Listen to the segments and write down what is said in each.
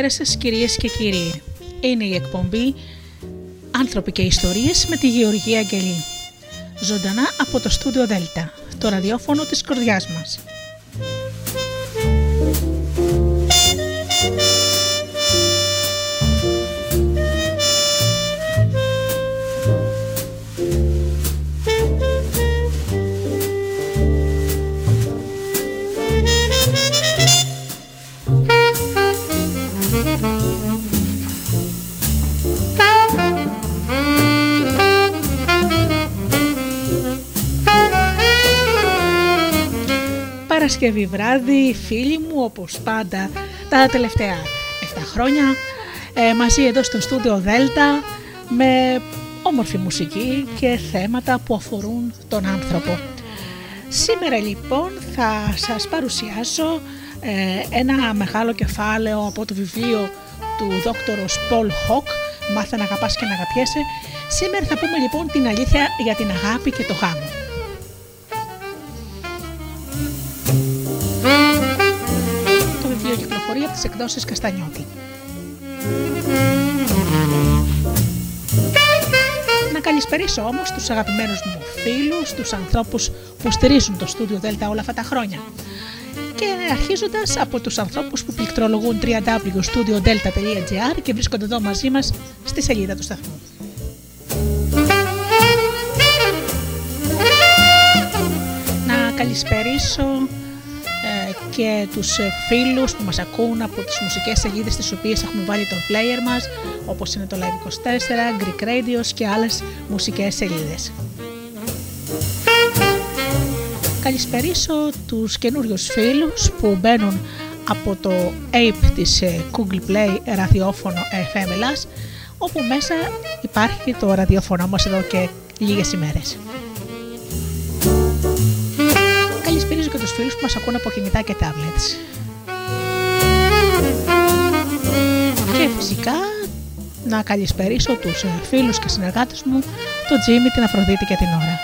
Καλησπέρα σας κυρίες και κύριοι. Είναι η εκπομπή «Άνθρωποι και ιστορίες» με τη Γεωργία Αγγελή. Ζωντανά από το στούντιο Δέλτα, το ραδιόφωνο της κορδιάς μας. Παρασκευή βράδυ, φίλοι μου, όπως πάντα τα τελευταία 7 χρόνια, ε, μαζί εδώ στο στούντιο Δέλτα με όμορφη μουσική και θέματα που αφορούν τον άνθρωπο. Σήμερα λοιπόν θα σας παρουσιάσω ε, ένα μεγάλο κεφάλαιο από το βιβλίο του δόκτωρος Paul Hock «Μάθε να αγαπάς και να αγαπιέσαι». Σήμερα θα πούμε λοιπόν την αλήθεια για την αγάπη και το γάμο. Κυκλοφορεί από τις εκδόσεις Καστανιώτη. Να καλησπερίσω όμως τους αγαπημένους μου φίλους, τους ανθρώπους που στηρίζουν το στούντιο Δέλτα όλα αυτά τα χρόνια. Και αρχίζοντας από τους ανθρώπους που πληκτρολογούν www.studiodelta.gr και βρίσκονται εδώ μαζί μας στη σελίδα του σταθμού. Να καλησπερίσω ε, και τους ε, φίλους που μας ακούν από τις μουσικές σελίδες τις οποίες έχουμε βάλει τον player μας όπως είναι το Live24, Greek Radios και άλλες μουσικές σελίδες. Καλησπερίσω τους καινούριους φίλους που μπαίνουν από το Ape της ε, Google Play ραδιόφωνο FM Ελλάς όπου μέσα υπάρχει το ραδιόφωνο μας εδώ και λίγες ημέρες. Φίλους που μας ακούν από κινητά και tablets. Και φυσικά να καλησπερίσω τους ε, φίλους και συνεργάτες μου, τον Τζίμι, την Αφροδίτη και την Ώρα.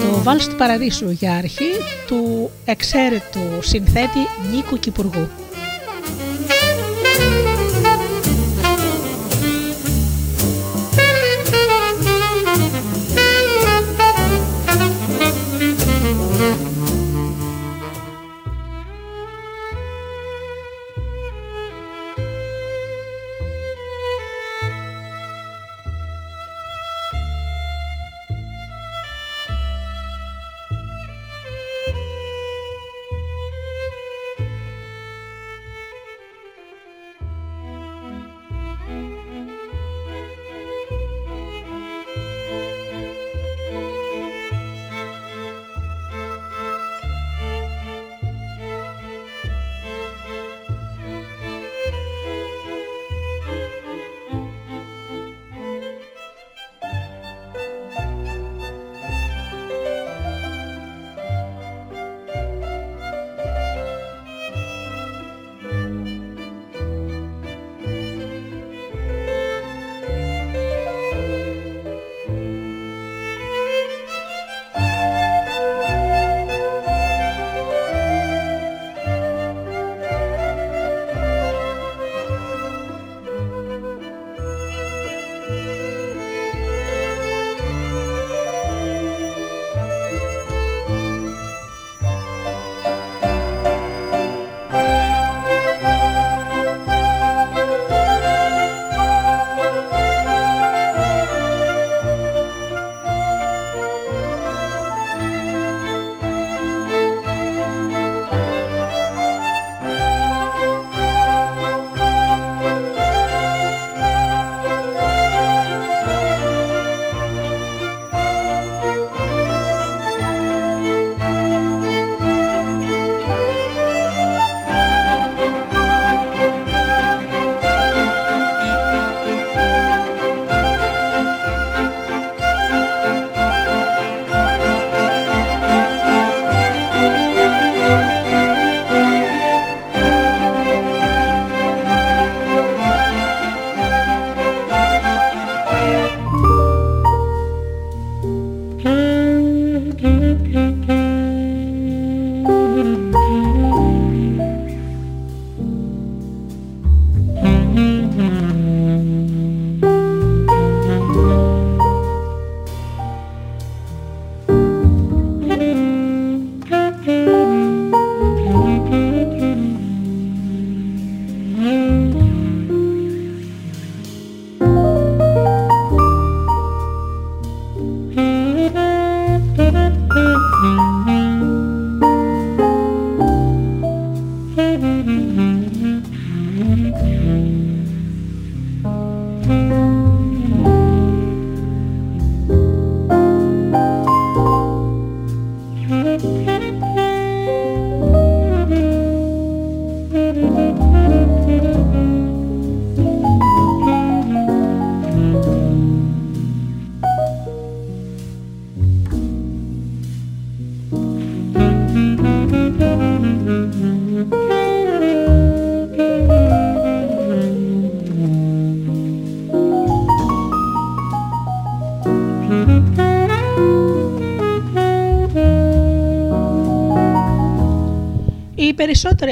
Το βάλς του Παραδείσου για αρχή του εξαίρετου συνθέτη Νίκου Κυπουργού.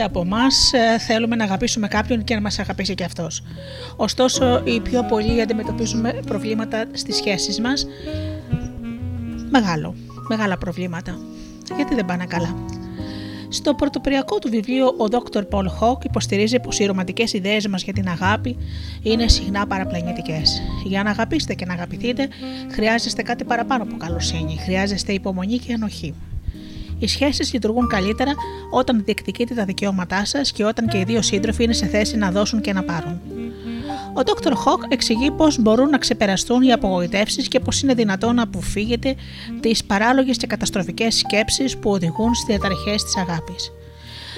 Από εμάς ε, θέλουμε να αγαπήσουμε κάποιον και να μας αγαπήσει και αυτός. Ωστόσο, οι πιο πολλοί αντιμετωπίζουμε προβλήματα στις σχέσεις μας. Μεγάλο, μεγάλα προβλήματα. Γιατί δεν πάνε καλά. Στο πρωτοπριακό του βιβλίο, ο Dr. Paul Hawk υποστηρίζει πως οι ρομαντικές ιδέες μας για την αγάπη είναι συχνά παραπλανητικές. Για να αγαπήσετε και να αγαπηθείτε, χρειάζεστε κάτι παραπάνω από καλοσύνη. Χρειάζεστε υπομονή και ανοχή. Οι σχέσεις λειτουργούν καλύτερα όταν διεκδικείτε τα δικαιώματά σας και όταν και οι δύο σύντροφοι είναι σε θέση να δώσουν και να πάρουν. Ο Dr. Hawk εξηγεί πώς μπορούν να ξεπεραστούν οι απογοητεύσεις και πώς είναι δυνατόν να αποφύγετε τις παράλογες και καταστροφικές σκέψεις που οδηγούν στις διαταραχές της αγάπης.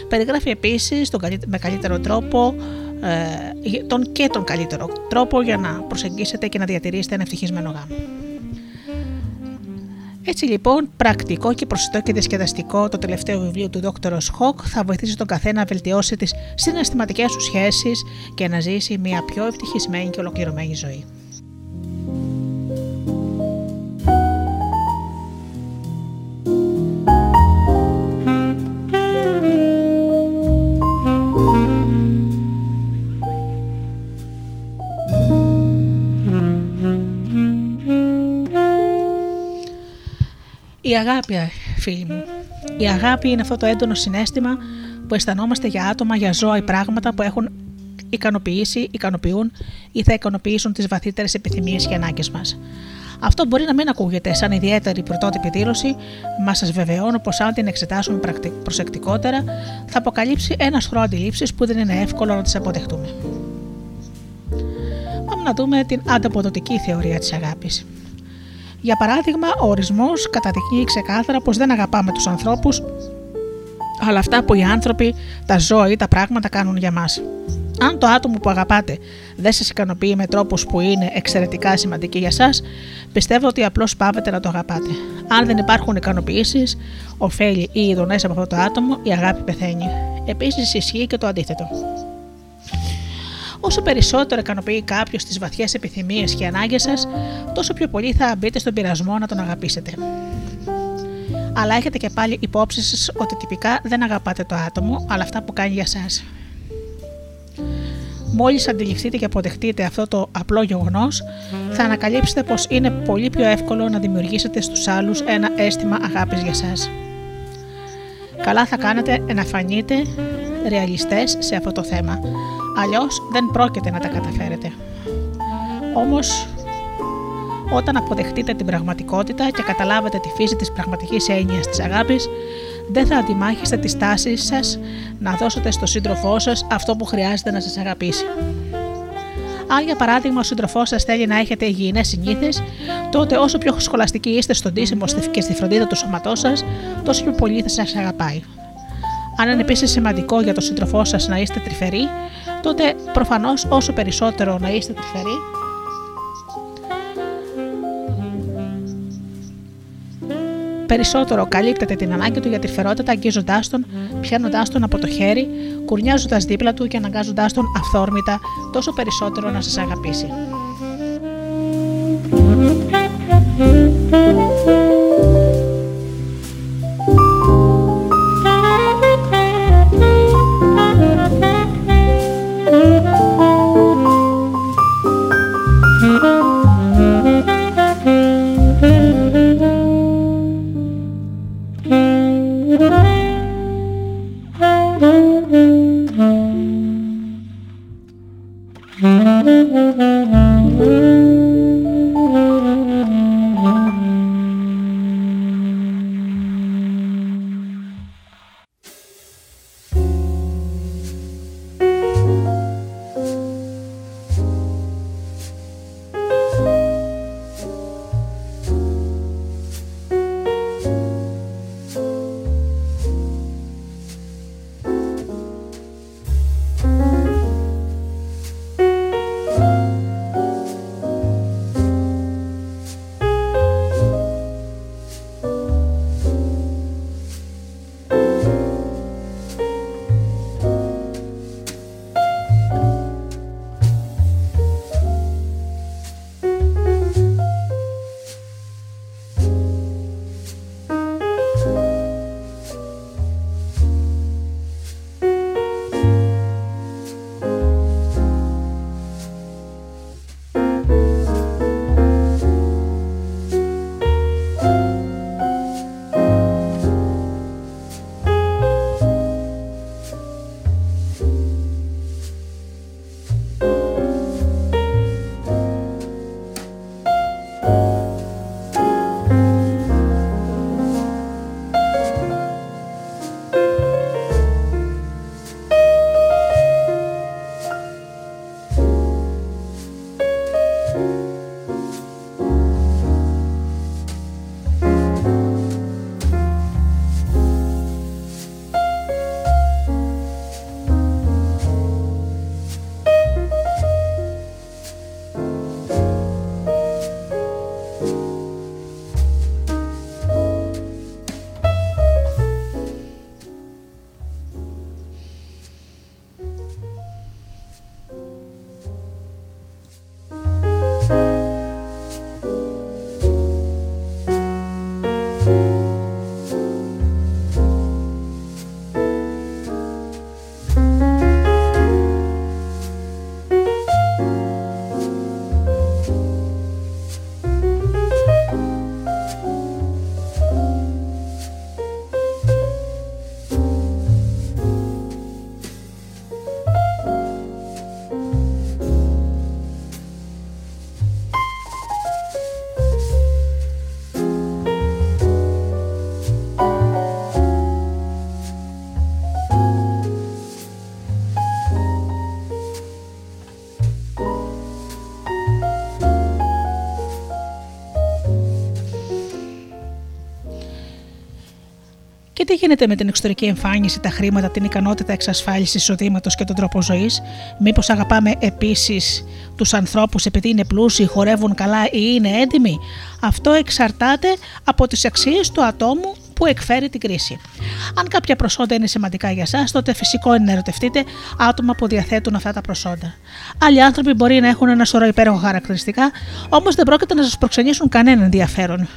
Περιγράφει επίσης με καλύτερο τρόπο ε, τον και τον καλύτερο τρόπο για να προσεγγίσετε και να διατηρήσετε ένα ευτυχισμένο γάμο. Έτσι λοιπόν, πρακτικό και προσιτό και διασκεδαστικό το τελευταίο βιβλίο του Dr. Χοκ θα βοηθήσει τον καθένα να βελτιώσει τις συναισθηματικές του σχέσεις και να ζήσει μια πιο ευτυχισμένη και ολοκληρωμένη ζωή. Η αγάπη, φίλοι μου. Η αγάπη είναι αυτό το έντονο συνέστημα που αισθανόμαστε για άτομα, για ζώα ή πράγματα που έχουν ικανοποιήσει, ικανοποιούν ή θα ικανοποιήσουν τις βαθύτερες επιθυμίες και ανάγκες μας. Αυτό μπορεί να μην ακούγεται σαν ιδιαίτερη πρωτότυπη δήλωση, μα σας βεβαιώνω πως αν την εξετάσουμε προσεκτικότερα, θα αποκαλύψει ένα χρόνο αντιλήψεις που δεν είναι εύκολο να τις αποδεχτούμε. Πάμε να δούμε την ανταποδοτική θεωρία της αγάπης. Για παράδειγμα, ο ορισμός καταδεικνύει ξεκάθαρα πως δεν αγαπάμε τους ανθρώπους, αλλά αυτά που οι άνθρωποι, τα ζώα ή τα πράγματα κάνουν για μας. Αν το άτομο που αγαπάτε δεν σας ικανοποιεί με τρόπους που είναι εξαιρετικά σημαντικοί για εσά, πιστεύω ότι απλώς πάβετε να το αγαπάτε. Αν δεν υπάρχουν ικανοποιήσεις, ωφέλη ή ειδονές από αυτό το άτομο, η αγάπη πεθαίνει. Επίσης ισχύει και το αντίθετο. Όσο περισσότερο ικανοποιεί κάποιος τις βαθιές επιθυμίες και ανάγκες σας, τόσο πιο πολύ θα μπείτε στον πειρασμό να τον αγαπήσετε. Αλλά έχετε και πάλι υπόψη σας ότι τυπικά δεν αγαπάτε το άτομο, αλλά αυτά που κάνει για εσά. Μόλις αντιληφθείτε και αποδεχτείτε αυτό το απλό γεγονός, θα ανακαλύψετε πως είναι πολύ πιο εύκολο να δημιουργήσετε στους άλλους ένα αίσθημα αγάπης για εσά. Καλά θα κάνετε να φανείτε ρεαλιστές σε αυτό το θέμα, αλλιώς δεν πρόκειται να τα καταφέρετε. Όμως, όταν αποδεχτείτε την πραγματικότητα και καταλάβετε τη φύση της πραγματικής έννοιας της αγάπης, δεν θα αντιμάχεστε τη στάση σας να δώσετε στο σύντροφό σας αυτό που χρειάζεται να σας αγαπήσει. Αν για παράδειγμα ο σύντροφός σας θέλει να έχετε υγιεινές συνήθειες, τότε όσο πιο σχολαστικοί είστε στον τίσιμο και στη φροντίδα του σώματός σας, τόσο πιο πολύ θα σας αγαπάει. Αν είναι επίσης σημαντικό για τον σύντροφό σας να είστε τρυφεροί, τότε προφανώς όσο περισσότερο να είστε τρυφεροί, περισσότερο καλύπτεται την ανάγκη του για τρυφερότητα αγγίζοντάς τον, πιάνοντάς τον από το χέρι, κουρνιάζοντας δίπλα του και αναγκάζοντάς τον αυθόρμητα τόσο περισσότερο να σας αγαπήσει. Τι γίνεται με την εξωτερική εμφάνιση, τα χρήματα, την ικανότητα εξασφάλισης εισοδήματος και τον τρόπο ζωής, Μήπως αγαπάμε επίσης τους ανθρώπους επειδή είναι πλούσιοι, χορεύουν καλά ή είναι έντιμοι; Αυτό εξαρτάται από τις αξίες του ατόμου που εκφέρει την κρίση. Αν κάποια προσόντα είναι σημαντικά για εσά, τότε φυσικό είναι να ερωτευτείτε άτομα που διαθέτουν αυτά τα προσόντα. Άλλοι άνθρωποι μπορεί να έχουν ένα σωρό υπέροχα χαρακτηριστικά, όμως δεν πρόκειται να σας προξενήσουν κανένα ενδιαφέρον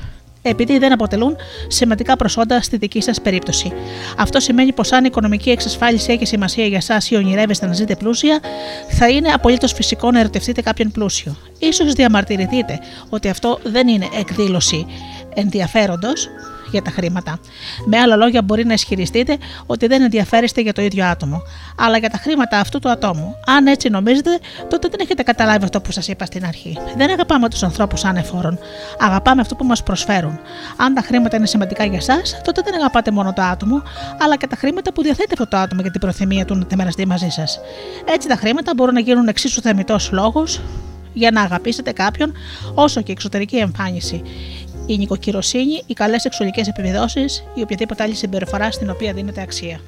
επειδή δεν αποτελούν σημαντικά προσόντα στη δική σας περίπτωση. Αυτό σημαίνει πως αν η οικονομική εξασφάλιση έχει σημασία για εσάς ή ονειρεύεστε να ζείτε πλούσια, θα είναι απολύτως φυσικό να ερωτευτείτε κάποιον πλούσιο. σω διαμαρτυρηθείτε ότι αυτό δεν είναι εκδήλωση ενδιαφέροντος, για τα χρήματα. Με άλλα λόγια, μπορεί να ισχυριστείτε ότι δεν ενδιαφέρεστε για το ίδιο άτομο, αλλά για τα χρήματα αυτού του ατόμου. Αν έτσι νομίζετε, τότε δεν έχετε καταλάβει αυτό που σας είπα στην αρχή. Δεν αγαπάμε τους ανθρώπους ανεφόρων. Αγαπάμε αυτό που μας προσφέρουν. Αν τα χρήματα είναι σημαντικά για εσά, τότε δεν αγαπάτε μόνο το άτομο, αλλά και τα χρήματα που διαθέτει αυτό το άτομο για την προθυμία του να τη μοιραστεί μαζί σας. Έτσι τα χρήματα μπορούν να γίνουν εξίσου θεμητός λόγος για να αγαπήσετε κάποιον, όσο και εξωτερική εμφάνιση η νοικοκυροσύνη, οι καλές σεξουαλικές επιβεβαιώσει ή οποιαδήποτε άλλη συμπεριφορά στην οποία δίνεται αξία.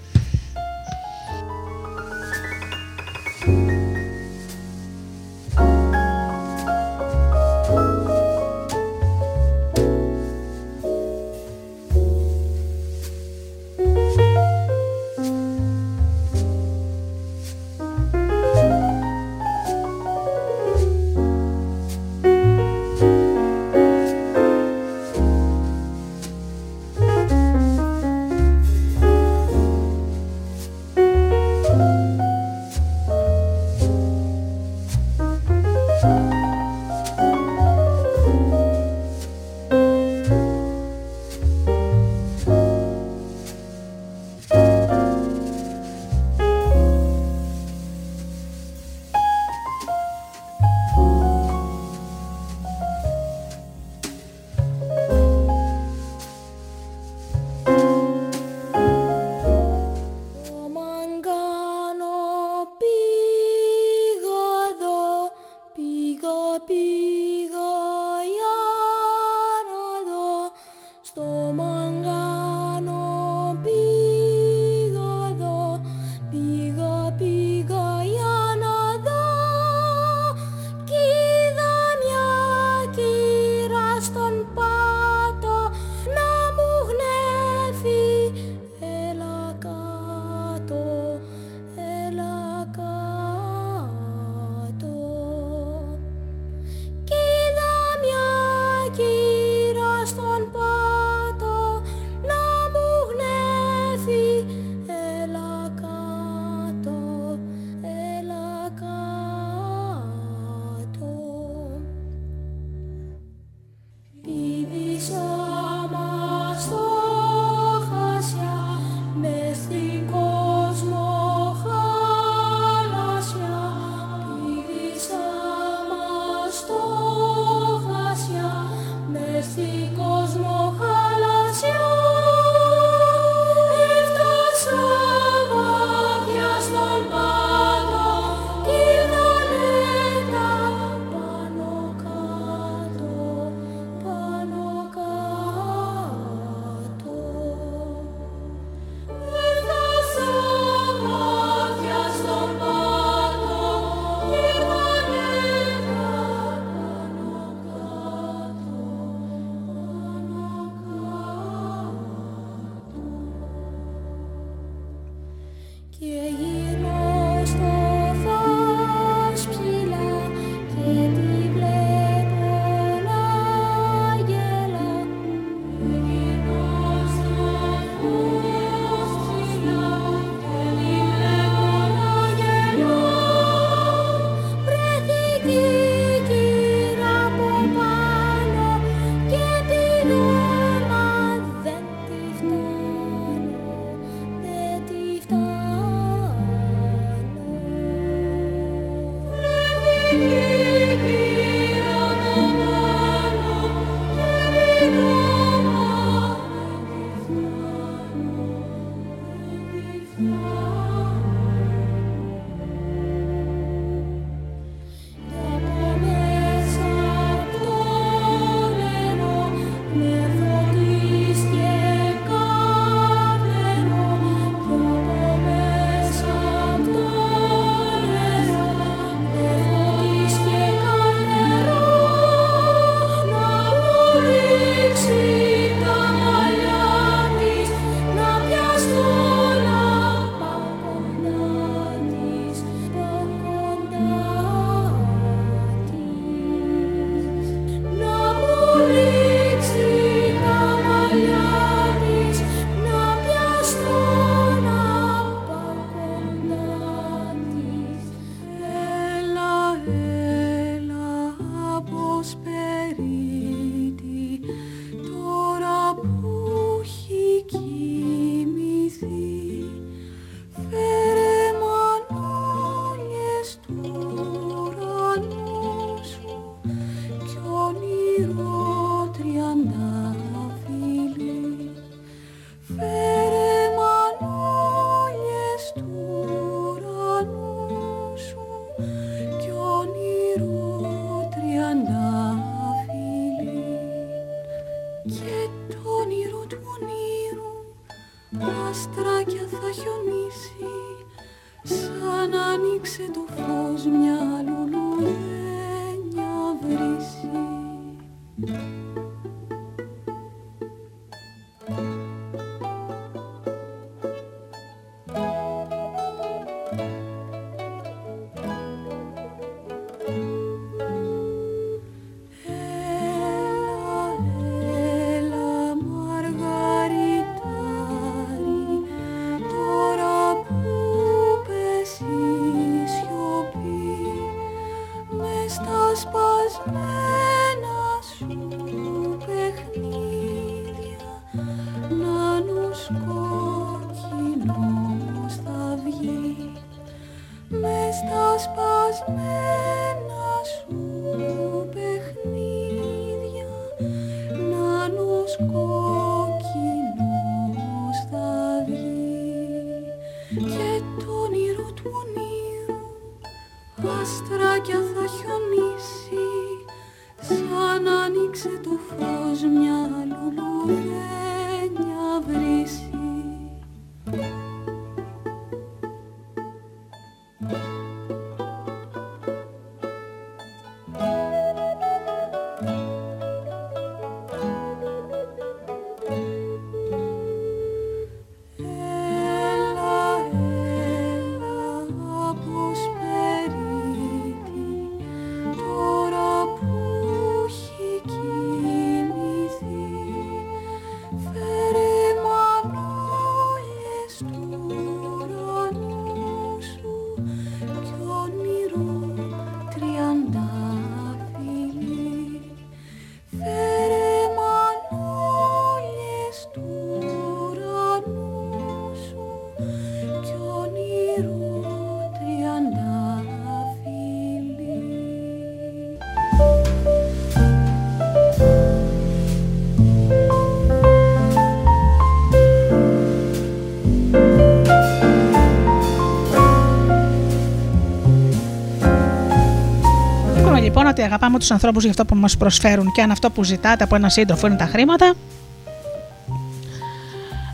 Αγαπάμε τους ανθρώπους για αυτό που μας προσφέρουν και αν αυτό που ζητάτε από ένα σύντροφο είναι τα χρήματα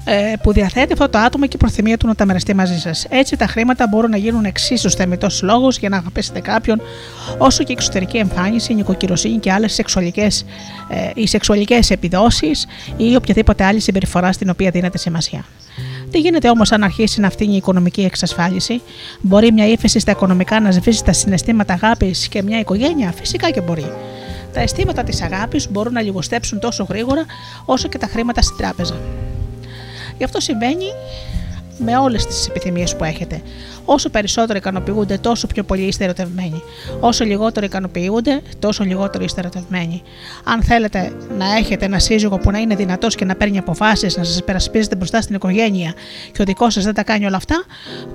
ε, που διαθέτει αυτό το άτομο και η προθυμία του να τα μοιραστεί μαζί σας. Έτσι, τα χρήματα μπορούν να γίνουν εξίσου θεμητός λόγος για να αγαπήσετε κάποιον, όσο και η εξωτερική εμφάνιση, η νοικοκυροσύνη και άλλες σεξουαλικές ε, οι σεξουαλικές επιδόσεις ή οποιαδήποτε άλλη συμπεριφορά στην οποία δίνετε σημασία. Τι γίνεται όμως αν αρχίσει να φτύνει η οικονομική εξασφάλιση, Μπορεί μια ύφεση στα οικονομικά να σβήσει τα συναισθήματα αγάπης και μια οικογένεια, φυσικά και μπορεί. Τα αισθήματα της αγάπης μπορούν να λιγοστέψουν τόσο γρήγορα όσο και τα χρήματα στην τράπεζα. Γι' αυτό συμβαίνει με όλες τις επιθυμίες που έχετε. Όσο περισσότερο ικανοποιούνται, τόσο πιο πολύ είστε ερωτευμένοι. Όσο λιγότερο ικανοποιούνται, τόσο λιγότερο είστε ερωτευμένοι. Αν θέλετε να έχετε ένα σύζυγο που να είναι δυνατός και να παίρνει αποφάσεις, να σας υπερασπίζετε μπροστά στην οικογένεια και ο δικός σας δεν τα κάνει όλα αυτά,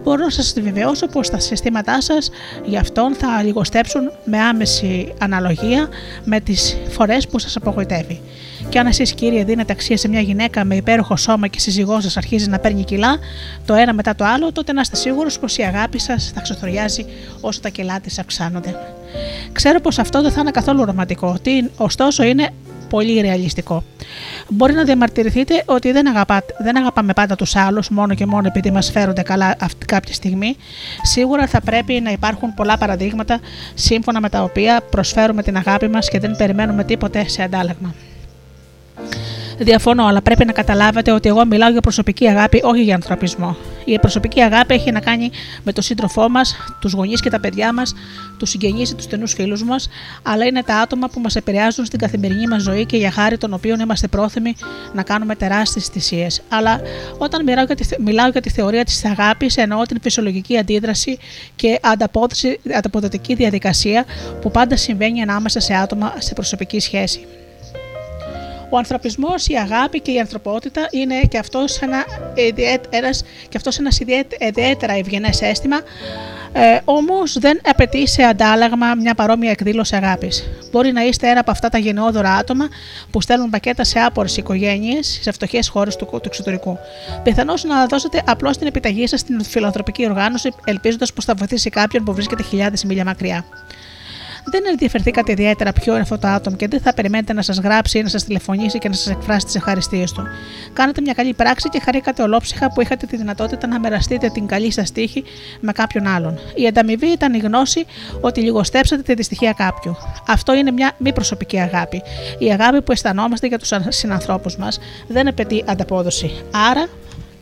μπορώ να σας βεβαιώσω πως τα συστήματά σας γι' αυτόν θα λιγοστέψουν με άμεση αναλογία με τις φορές που σας απογοητεύει. Και αν εσείς, κύριε, δίνετε αξία σε μια γυναίκα με υπέροχο σώμα και σύζυγός σας αρχίζει να παίρνει κιλά, το ένα μετά το άλλο, τότε να είστε σίγουρος πως η αγάπη σας θα ξεθοριάζει όσο τα κιλά της αυξάνονται. Ξέρω πως αυτό δεν θα είναι καθόλου ρομαντικό, ωστόσο είναι πολύ ρεαλιστικό. Μπορεί να διαμαρτυρηθείτε ότι δεν, αγαπάτε, δεν αγαπάμε πάντα τους άλλους μόνο και μόνο επειδή μας φέρονται καλά αυτή κάποια στιγμή. Σίγουρα θα πρέπει να υπάρχουν πολλά παραδείγματα σύμφωνα με τα οποία προσφέρουμε την αγάπη μας και δεν περιμένουμε τίποτε σε αντάλλαγμα. Διαφωνώ, αλλά πρέπει να καταλάβετε ότι εγώ μιλάω για προσωπική αγάπη, όχι για ανθρωπισμό. Η προσωπική αγάπη έχει να κάνει με τον σύντροφό μας, τους γονείς και τα παιδιά μας, τους συγγενείς ή τους στενούς φίλους μας, αλλά είναι τα άτομα που μας επηρεάζουν στην καθημερινή μας ζωή και για χάρη των οποίων είμαστε πρόθυμοι να κάνουμε τεράστιες θυσίες. Αλλά όταν μιλάω για, τη, μιλάω για τη θεωρία της αγάπης, εννοώ την φυσιολογική αντίδραση και ανταποδοτική διαδικασία που πάντα συμβαίνει ανάμεσα σε άτομα σε προσωπική σχέση. Ο ανθρωπισμός, η αγάπη και η ανθρωπότητα είναι και αυτός ένα, ένας, και αυτός ένας ιδιαίτερα ευγενές αίσθημα Ε, Όμως δεν απαιτεί σε αντάλλαγμα μια παρόμοια εκδήλωση αγάπης. Μπορεί να είστε ένα από αυτά τα γενναιόδωρα άτομα που στέλνουν πακέτα σε άπορες οικογένειες σε φτωχές χώρες του, του εξωτερικού. Πιθανώς να δώσετε απλώς την επιταγή σας στην φιλανθρωπική οργάνωση, ελπίζοντας πως θα βοηθήσει κάποιον που βρίσκεται χιλιάδες μίλια μακριά δεν ενδιαφερθήκατε ιδιαίτερα ποιο είναι αυτό το άτομο και δεν θα περιμένετε να σας γράψει ή να σας τηλεφωνήσει και να σας εκφράσει τις ευχαριστίες του. Κάνατε μια καλή πράξη και χαρήκατε ολόψυχα που είχατε τη δυνατότητα να μοιραστείτε την καλή σας τύχη με κάποιον άλλον. Η ανταμοιβή ήταν η γνώση ότι λιγοστέψατε τη δυστυχία κάποιου. Αυτό είναι μια μη προσωπική αγάπη. Η αγάπη που αισθανόμαστε για τους συνανθρώπους μας δεν απαιτεί ανταπόδοση. Άρα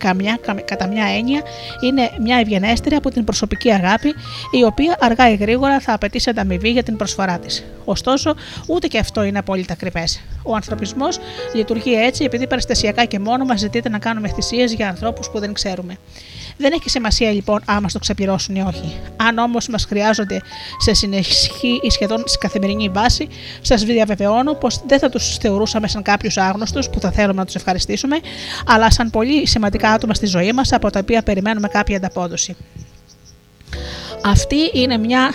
καμιά, κατά μια έννοια είναι μια ευγενέστερη από την προσωπική αγάπη, η οποία αργά ή γρήγορα θα απαιτήσει ανταμοιβή για την προσφορά της. Ωστόσο, ούτε και αυτό είναι απόλυτα κρυφέ. Ο ανθρωπισμός λειτουργεί έτσι επειδή περιστασιακά και μόνο μας ζητείται να κάνουμε θυσίες για ανθρώπους που δεν ξέρουμε. Δεν έχει σημασία λοιπόν αν μα το ξεπληρώσουν ή όχι. Αν όμως μας χρειάζονται σε συνεχή ή σχεδόν σε καθημερινή βάση, σας διαβεβαιώνω πως δεν θα τους θεωρούσαμε σαν κάποιους άγνωστους που θα θέλουμε να τους ευχαριστήσουμε, αλλά σαν πολύ σημαντικά άτομα στη ζωή μας από τα οποία περιμένουμε κάποια ανταπόδοση. Αυτή είναι μια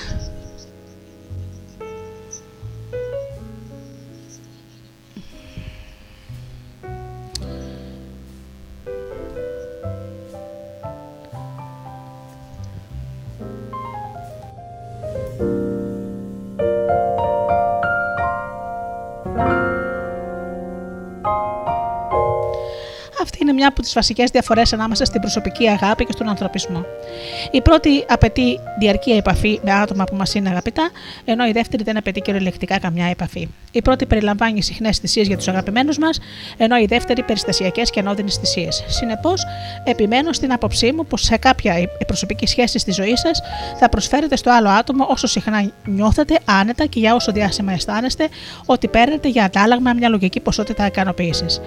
Αυτή είναι μια από τις βασικές διαφορές ανάμεσα στην προσωπική αγάπη και στον ανθρωπισμό. Η πρώτη απαιτεί διαρκή επαφή με άτομα που μας είναι αγαπητά, ενώ η δεύτερη δεν απαιτεί κυριολεκτικά καμιά επαφή. Η πρώτη περιλαμβάνει συχνές θυσίες για τους αγαπημένους μας, ενώ η δεύτερη περιστασιακές και ανώδυνες θυσίες. Συνεπώς, επιμένω στην άποψή μου πως σε κάποια προσωπική σχέση στη ζωή σας θα προσφέρετε στο άλλο άτομο όσο συχνά νιώθετε άνετα και για όσο διάσημα αισθάνεστε ότι παίρνετε για αντάλλαγμα μια λογική ποσότητα ικανοποίησης.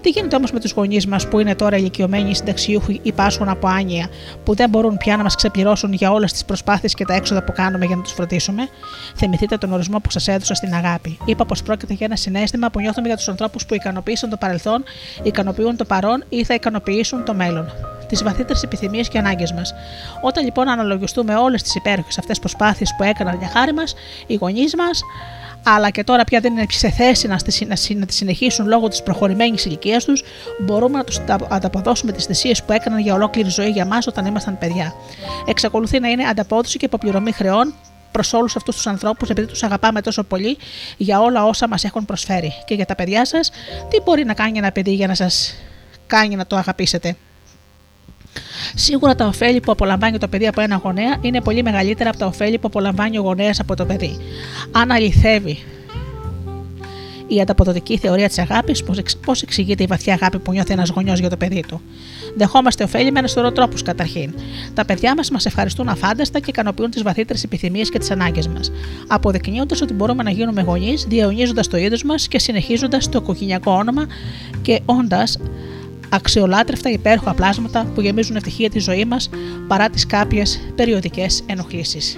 Τι γίνεται όμως με τους γονείς μας που είναι τώρα ηλικιωμένοι συνταξιούχοι ή πάσχουν από άνοια, που δεν μπορούν πια να μας ξεπληρώσουν για όλες τις προσπάθειες και τα έξοδα που κάνουμε για να τους φροντίσουμε. Θυμηθείτε τον ορισμό που σας έδωσα στην αγάπη. Είπα πως πρόκειται για ένα συνέστημα που νιώθουμε για τους ανθρώπους που ικανοποίησαν το παρελθόν, ικανοποιούν το παρόν ή θα ικανοποιήσουν το μέλλον τις βαθύτερες επιθυμίες και ανάγκες μας. Όταν λοιπόν αναλογιστούμε όλες τις υπέροχες αυτές προσπάθειες που έκαναν για χάρη μας, οι γονείς μας, αλλά και τώρα πια δεν είναι σε θέση να, να τη συνεχίσουν λόγω της προχωρημένης ηλικίας τους, μπορούμε να τους ανταποδώσουμε τις θυσίες που έκαναν για ολόκληρη ζωή για μας όταν ήμασταν παιδιά. Εξακολουθεί να είναι ανταπόδοση και αποπληρωμή χρεών προς όλους αυτούς τους ανθρώπους, επειδή τους αγαπάμε τόσο πολύ για όλα όσα μας έχουν προσφέρει. Και για τα παιδιά σας, τι μπορεί να κάνει ένα παιδί για να σας κάνει να το αγαπήσετε; Σίγουρα τα ωφέλη που απολαμβάνει το παιδί από ένα γονέα είναι πολύ μεγαλύτερα από τα ωφέλη που απολαμβάνει ο γονέας από το παιδί. Αν αληθεύει η ανταποδοτική θεωρία της αγάπης, πώς εξηγείται η βαθιά αγάπη που νιώθει ένας γονιός για το παιδί του. Δεχόμαστε ωφέλη με ένα σωρό τρόπου καταρχήν. Τα παιδιά μας μας ευχαριστούν αφάνταστα και ικανοποιούν τις βαθύτερες επιθυμίες και τις ανάγκες μας, αποδεικνύοντας ότι μπορούμε να γίνουμε γονείς, διαιωνίζοντας το είδος μας και συνεχίζοντας το οικογενειακό όνομα και όντας αξιολάτρευτα υπέροχα πλάσματα που γεμίζουν ευτυχία τη ζωή μας παρά τις κάποιες περιοδικές ενοχλήσεις.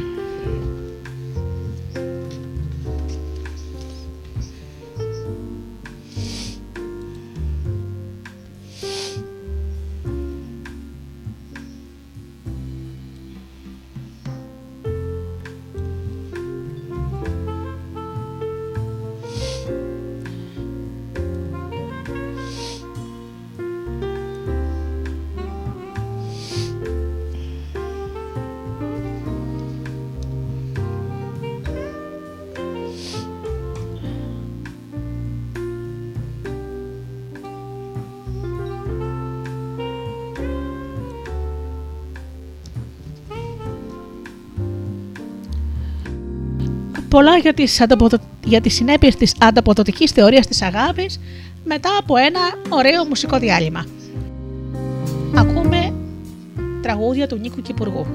Πολλά για τις, ανταποδο... για τις συνέπειες της ανταποδοτικής θεωρίας της αγάπης μετά από ένα ωραίο μουσικό διάλειμμα. Ακούμε τραγούδια του Νίκου Κυπουργού.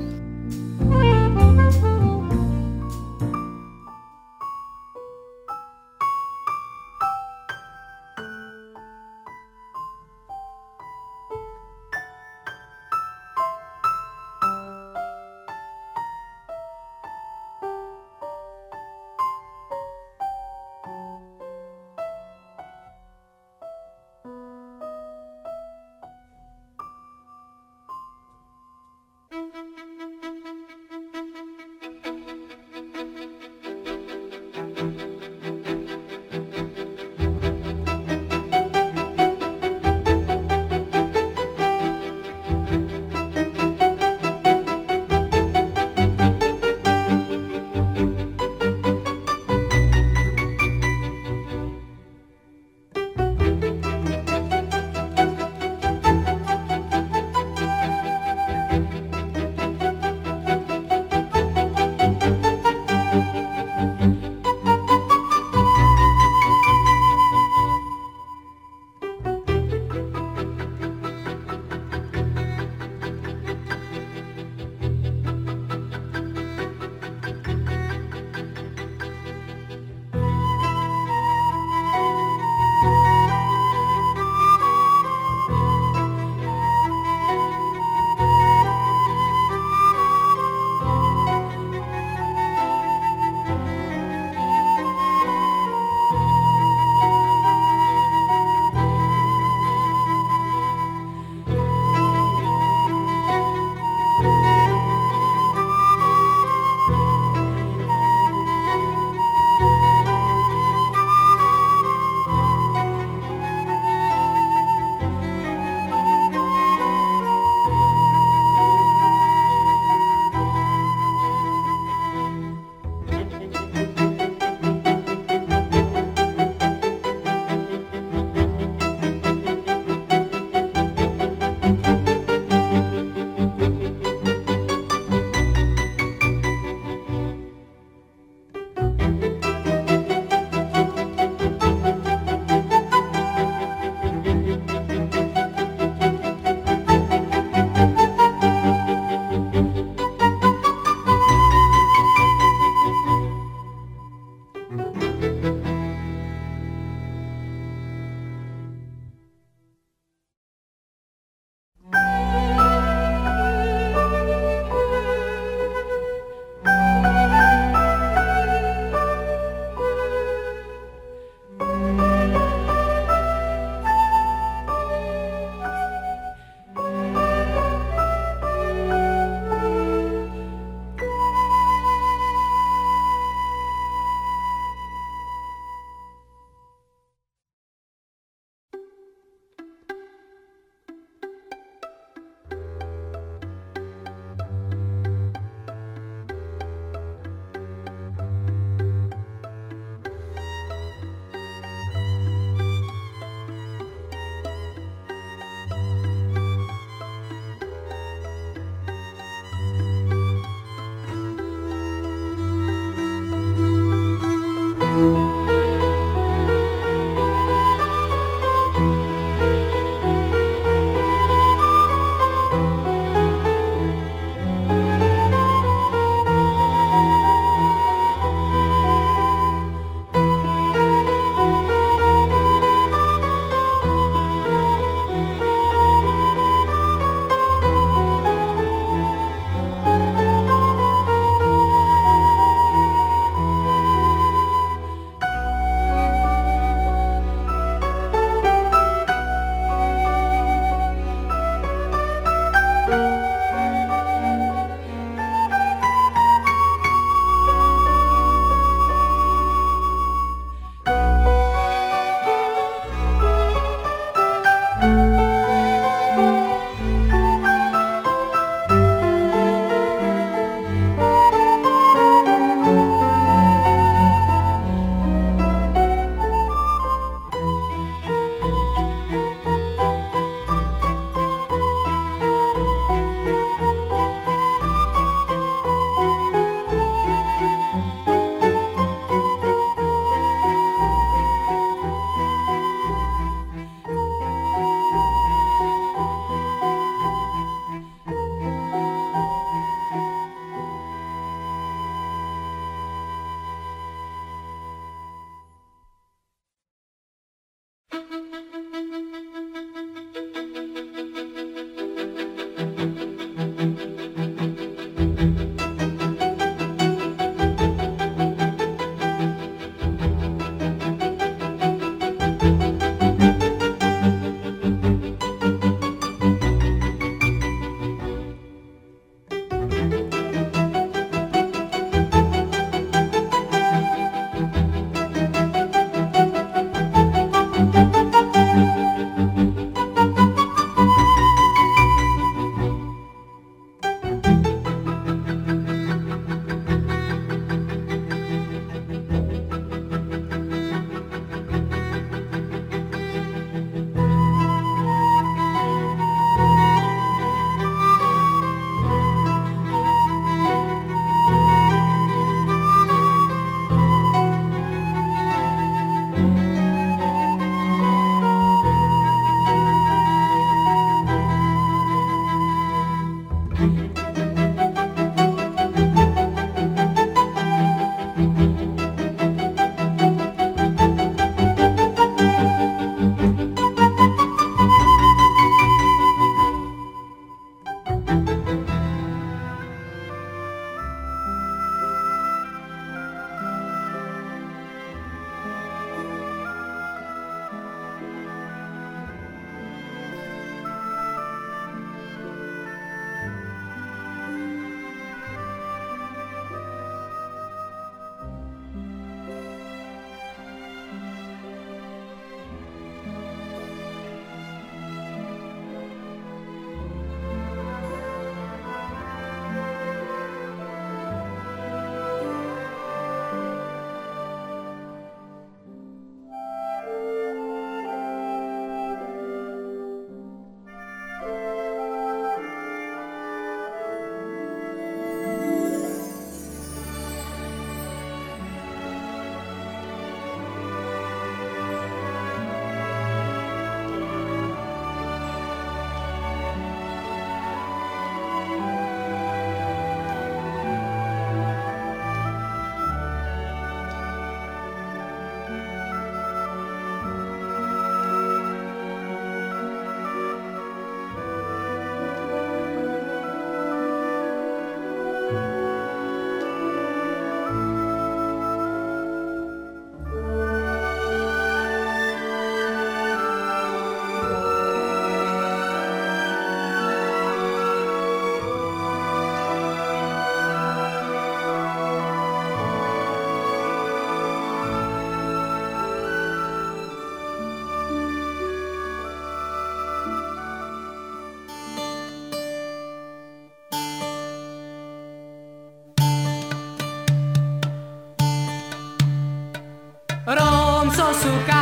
nosso carro.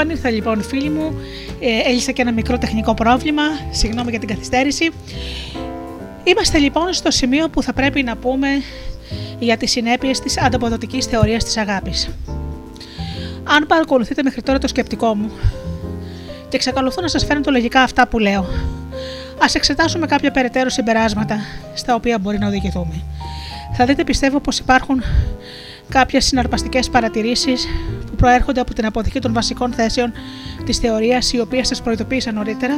Επανήλθα λοιπόν φίλοι μου, ε, έλυσα και ένα μικρό τεχνικό πρόβλημα, συγγνώμη για την καθυστέρηση. Είμαστε λοιπόν στο σημείο που θα πρέπει να πούμε για τις συνέπειες της ανταποδοτικής θεωρίας της αγάπης. Αν παρακολουθείτε μέχρι τώρα το σκεπτικό μου και εξακολουθώ να σας φαίνονται λογικά αυτά που λέω, ας εξετάσουμε κάποια περαιτέρω συμπεράσματα στα οποία μπορεί να οδηγηθούμε. Θα δείτε πιστεύω πως υπάρχουν κάποιες συναρπαστικές παρατηρήσεις που προέρχονται από την αποδοχή των βασικών θέσεων της θεωρίας οι οποίες σας προειδοποίησα νωρίτερα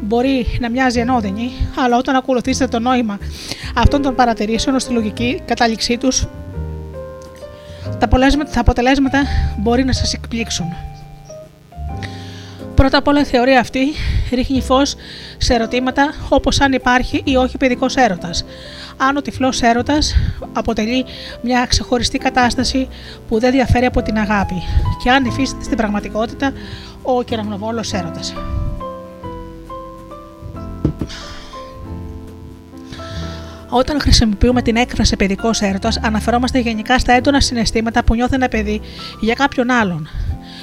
μπορεί να μοιάζει ενώδυνη, αλλά όταν ακολουθήσετε το νόημα αυτών των παρατηρήσεων στη λογική κατάληξή τους, τα αποτελέσματα μπορεί να σας εκπλήξουν. Πρώτα απ' όλα η θεωρία αυτή ρίχνει φως σε ερωτήματα όπως αν υπάρχει ή όχι παιδικός έρωτας. Αν ο τυφλός έρωτας αποτελεί μια ξεχωριστή κατάσταση που δεν διαφέρει από την αγάπη και αν υφίσταται στην πραγματικότητα ο κεραμνοβόλος έρωτας. Όταν χρησιμοποιούμε την έκφραση παιδικός έρωτας, αναφερόμαστε γενικά στα έντονα συναισθήματα που νιώθει ένα παιδί για κάποιον άλλον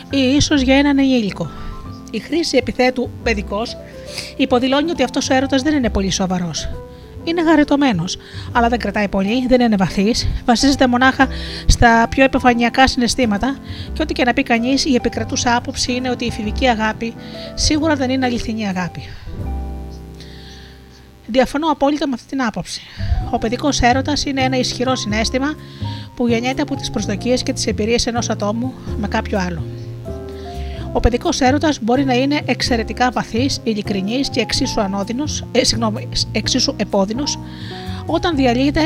ή ίσως για έναν ενήλικο. Η χρήση επιθέτου παιδικός υποδηλώνει ότι αυτός ο έρωτας δεν είναι πολύ σοβαρός. Είναι γαρετωμένος, αλλά δεν κρατάει πολύ, δεν είναι βαθύς, βασίζεται μονάχα στα πιο επιφανειακά συναισθήματα και ό,τι και να πει κανείς, η επικρατούσα άποψη είναι ότι η φιβική αγάπη σίγουρα δεν είναι αληθινή αγάπη. Διαφωνώ απόλυτα με αυτή την άποψη. Ο παιδικός έρωτας είναι ένα ισχυρό συνέστημα που γεννιέται από τις προσδοκίες και τις εμπειρίες ενός ατόμου με κάποιο άλλο. Ο παιδικός έρωτας μπορεί να είναι εξαιρετικά βαθύς, ειλικρινής και εξίσου, ανώδυνος, ε, συγγνώμη, εξίσου επώδυνος όταν διαλύεται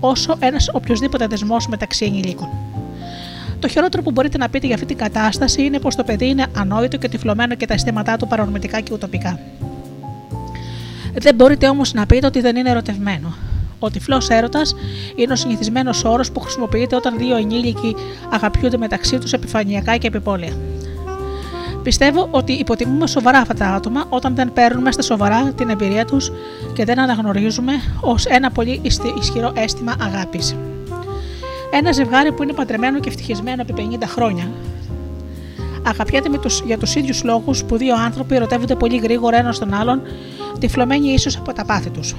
όσο ένας οποιοδήποτε δεσμός μεταξύ ενηλίκων. Το χειρότερο που μπορείτε να πείτε για αυτή την κατάσταση είναι πως το παιδί είναι ανόητο και τυφλωμένο και τα αισθήματά του παρορμητικά και ουτοπικά. Δεν μπορείτε όμως να πείτε ότι δεν είναι ερωτευμένο. Ο τυφλός έρωτας είναι ο συνηθισμένος όρος που χρησιμοποιείται όταν δύο ενήλικοι αγαπιούνται μεταξύ τους επιφανειακά και επιπόλαια. Πιστεύω ότι υποτιμούμε σοβαρά αυτά τα άτομα όταν δεν παίρνουμε στα σοβαρά την εμπειρία τους και δεν αναγνωρίζουμε ως ένα πολύ ισχυρό αίσθημα αγάπης. Ένα ζευγάρι που είναι παντρεμένο και ευτυχισμένο επί 50 χρόνια αγαπιέται με τους, για τους ίδιους λόγους που δύο άνθρωποι ερωτεύονται πολύ γρήγορα ένας τον άλλον τυφλωμένοι ίσως από τα πάθη τους.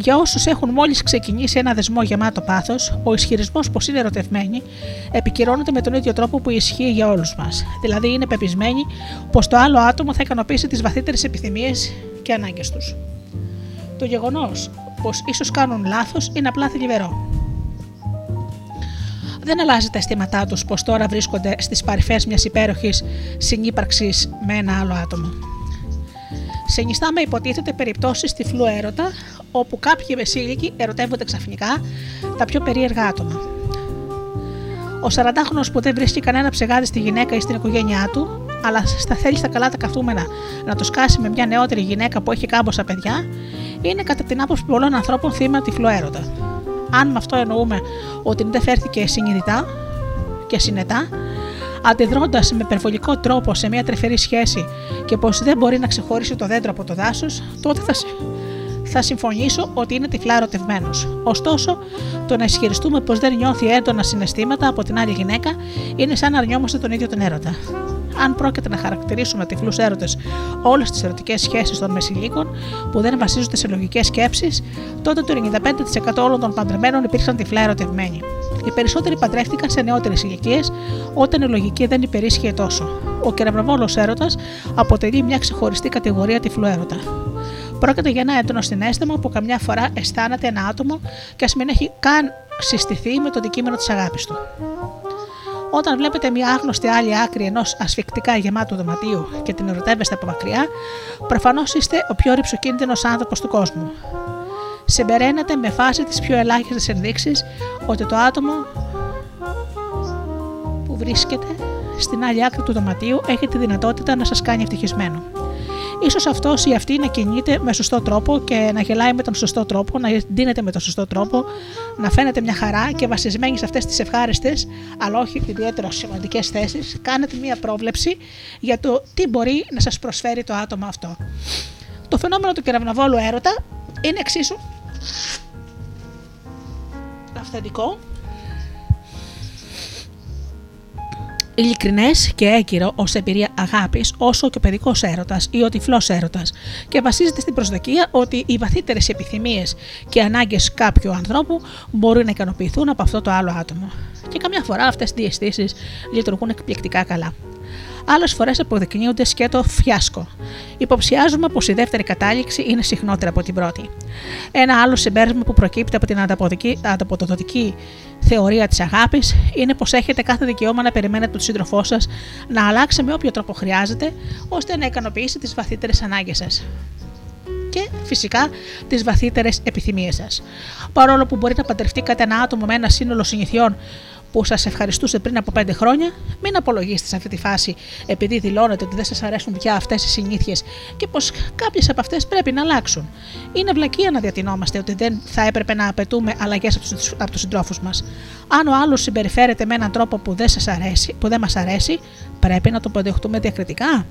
Για όσους έχουν μόλις ξεκινήσει ένα δεσμό γεμάτο πάθος, ο ισχυρισμός πως είναι ερωτευμένοι επικυρώνεται με τον ίδιο τρόπο που ισχύει για όλους μας. Δηλαδή, είναι πεπισμένοι πως το άλλο άτομο θα ικανοποιήσει τις βαθύτερες επιθυμίες και ανάγκες τους. Το γεγονός πως ίσως κάνουν λάθος είναι απλά θλιβερό. Δεν αλλάζει τα αισθήματά τους πως τώρα βρίσκονται στις παρυφές μιας υπέροχης συνύπαρξης με ένα άλλο άτομο. Συνιστάμε υποτίθεται περιπτώσεις τυφλού έρωτα, όπου κάποιοι μεσήλικοι ερωτεύονται ξαφνικά τα πιο περίεργα άτομα. Ο 40χρονο που δεν βρίσκει κανένα ψεγάδι στη γυναίκα ή στην οικογένειά του, αλλά στα θέλει στα καλά τα καθούμενα να το σκάσει με μια νεότερη γυναίκα που έχει κάμποσα παιδιά, είναι κατά την άποψη πολλών ανθρώπων θύμα τυφλού έρωτα. Αν με αυτό εννοούμε ότι δεν φέρθηκε συνειδητά και συνετά, αντιδρώντας με υπερβολικό τρόπο σε μια τρεφερή σχέση και πως δεν μπορεί να ξεχωρίσει το δέντρο από το δάσος, τότε θα, θα συμφωνήσω ότι είναι τυφλά ερωτευμένος. Ωστόσο, το να ισχυριστούμε πως δεν νιώθει έντονα συναισθήματα από την άλλη γυναίκα είναι σαν να αρνιόμαστε τον ίδιο τον έρωτα. Αν πρόκειται να χαρακτηρίσουμε τυφλούς έρωτες όλες τις ερωτικές σχέσεις των μεσηλίκων που δεν βασίζονται σε λογικές σκέψεις, τότε το 95% όλων των παντρεμένων υπήρξαν τυφλά ερωτευμένοι. Οι περισσότεροι παντρεύτηκαν σε νεότερες ηλικίες, όταν η λογική δεν υπερίσχυε τόσο. Ο κεραυνοβόλος έρωτας αποτελεί μια ξεχωριστή κατηγορία τυφλού έρωτα. Πρόκειται για ένα έντονο συνέστημα που καμιά φορά αισθάνεται ένα άτομο και ας μην έχει καν συστηθεί με το αντικείμενο της αγάπης του. Όταν βλέπετε μια άγνωστη άλλη άκρη ενός ασφικτικά γεμάτου δωματίου και την ερωτεύεστε από μακριά, προφανώς είστε ο πιο ρηψοκίνδυνος άνθρωπος του κόσμου συμπεραίνεται με φάση τις πιο ελάχιστες ενδείξεις ότι το άτομο που βρίσκεται στην άλλη άκρη του δωματίου έχει τη δυνατότητα να σας κάνει ευτυχισμένο. Ίσως αυτός ή αυτή να κινείται με σωστό τρόπο και να γελάει με τον σωστό τρόπο, να δίνεται με τον σωστό τρόπο, να φαίνεται μια χαρά και βασισμένη σε αυτές τις ευχάριστες, αλλά όχι ιδιαίτερα σημαντικές θέσεις, κάνετε μια πρόβλεψη για το τι μπορεί να σας προσφέρει το άτομο αυτό. Το φαινόμενο του κεραυνοβόλου έρωτα είναι εξίσου αυθεντικό ειλικρινές και έγκυρο ως εμπειρία αγάπης, όσο και ο παιδικός έρωτας ή ο τυφλός έρωτας, και βασίζεται στην προσδοκία ότι οι βαθύτερες επιθυμίες και ανάγκες κάποιου ανθρώπου μπορούν να ικανοποιηθούν από αυτό το άλλο άτομο. Και καμιά φορά αυτές οι αισθήσει λειτουργούν εκπληκτικά καλά άλλες φορές αποδεικνύονται σκέτο φιάσκο. Υποψιάζουμε πως η δεύτερη κατάληξη είναι συχνότερη από την πρώτη. Ένα άλλο συμπέρασμα που προκύπτει από την ανταποδοτική θεωρία της αγάπης είναι πως έχετε κάθε δικαίωμα να περιμένετε τον σύντροφό σας να αλλάξει με όποιο τρόπο χρειάζεται ώστε να ικανοποιήσει τις βαθύτερες ανάγκες σας και φυσικά τις βαθύτερες επιθυμίες σας. Παρόλο που μπορεί να παντρευτεί ένα άτομο με ένα σύνολο συνηθιών που σας ευχαριστούσε πριν από 5 χρόνια, μην απολογίσετε σε αυτή τη φάση επειδή δηλώνετε ότι δεν σας αρέσουν πια αυτές οι συνήθειες και πως κάποιες από αυτές πρέπει να αλλάξουν. Είναι βλακεία να διατηνόμαστε ότι δεν θα έπρεπε να απαιτούμε αλλαγές από τους συντρόφους μας. Αν ο άλλος συμπεριφέρεται με έναν τρόπο που δεν, σας αρέσει, που δεν μας αρέσει, πρέπει να το αποδεχτούμε διακριτικά.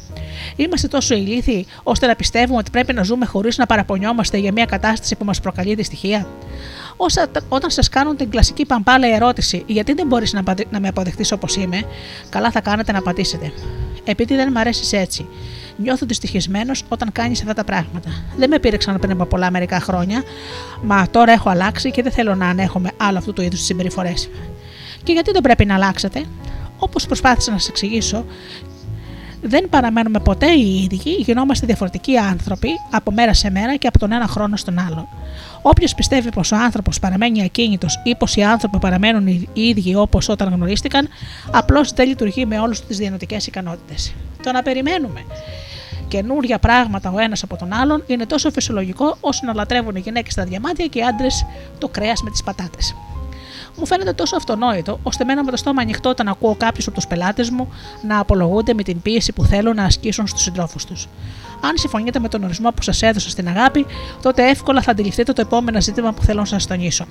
Είμαστε τόσο ηλίθιοι ώστε να πιστεύουμε ότι πρέπει να ζούμε χωρίς να παραπονιόμαστε για μια κατάσταση που μας προκαλεί δυστυχία. Όσα, όταν σας κάνουν την κλασική παμπάλα ερώτηση, γιατί δεν μπορείς να, να με αποδεχτείς όπως είμαι, καλά θα κάνετε να απαντήσετε. Επειδή δεν μ' αρέσεις έτσι. Νιώθω δυστυχισμένος όταν κάνεις αυτά τα πράγματα. Δεν με πήρεξαν πριν από πολλά μερικά χρόνια, μα τώρα έχω αλλάξει και δεν θέλω να ανέχομαι άλλο αυτού του είδους συμπεριφορές. Και γιατί δεν πρέπει να αλλάξετε, όπως προσπάθησα να σας εξηγήσω, δεν παραμένουμε ποτέ οι ίδιοι, γινόμαστε διαφορετικοί άνθρωποι από μέρα σε μέρα και από τον ένα χρόνο στον άλλο. Όποιος πιστεύει πως ο άνθρωπος παραμένει ακίνητος ή πως οι άνθρωποι παραμένουν οι ίδιοι όπως όταν γνωρίστηκαν, απλώς δεν λειτουργεί με όλες τις διανοτικέ ικανότητες. Το να περιμένουμε καινούργια πράγματα ο ένας από τον άλλον είναι τόσο φυσιολογικό όσο να λατρεύουν οι γυναίκες τα διαμάντια και οι άντρες το κρέας με τις πατάτες. Μου φαίνεται τόσο αυτονόητο, ώστε μένω με το στόμα ανοιχτό όταν ακούω κάποιους από τους πελάτες μου να απολογούνται με την πίεση που θέλουν να ασκήσουν στους συντρόφους τους. Αν συμφωνείτε με τον ορισμό που σας έδωσα στην αγάπη, τότε εύκολα θα αντιληφθείτε το επόμενο ζήτημα που θέλω να σας τονίσω.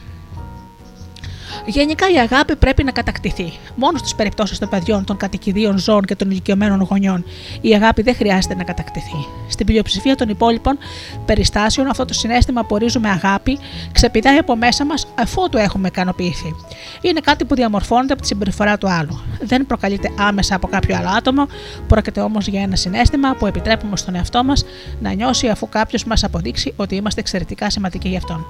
Γενικά η αγάπη πρέπει να κατακτηθεί. Μόνο στις περιπτώσεις των παιδιών, των κατοικιδίων ζώων και των ηλικιωμένων γονιών η αγάπη δεν χρειάζεται να κατακτηθεί. Στην πλειοψηφία των υπόλοιπων περιστάσεων αυτό το συνέστημα που ορίζουμε αγάπη ξεπηδάει από μέσα μας αφού το έχουμε ικανοποιηθεί. Είναι κάτι που διαμορφώνεται από τη συμπεριφορά του άλλου. Δεν προκαλείται άμεσα από κάποιο άλλο άτομο, πρόκειται όμως για ένα συνέστημα που επιτρέπουμε στον εαυτό μας να νιώσει αφού κάποιος μας αποδείξει ότι είμαστε εξαιρετικά σημαντικοί για αυτόν.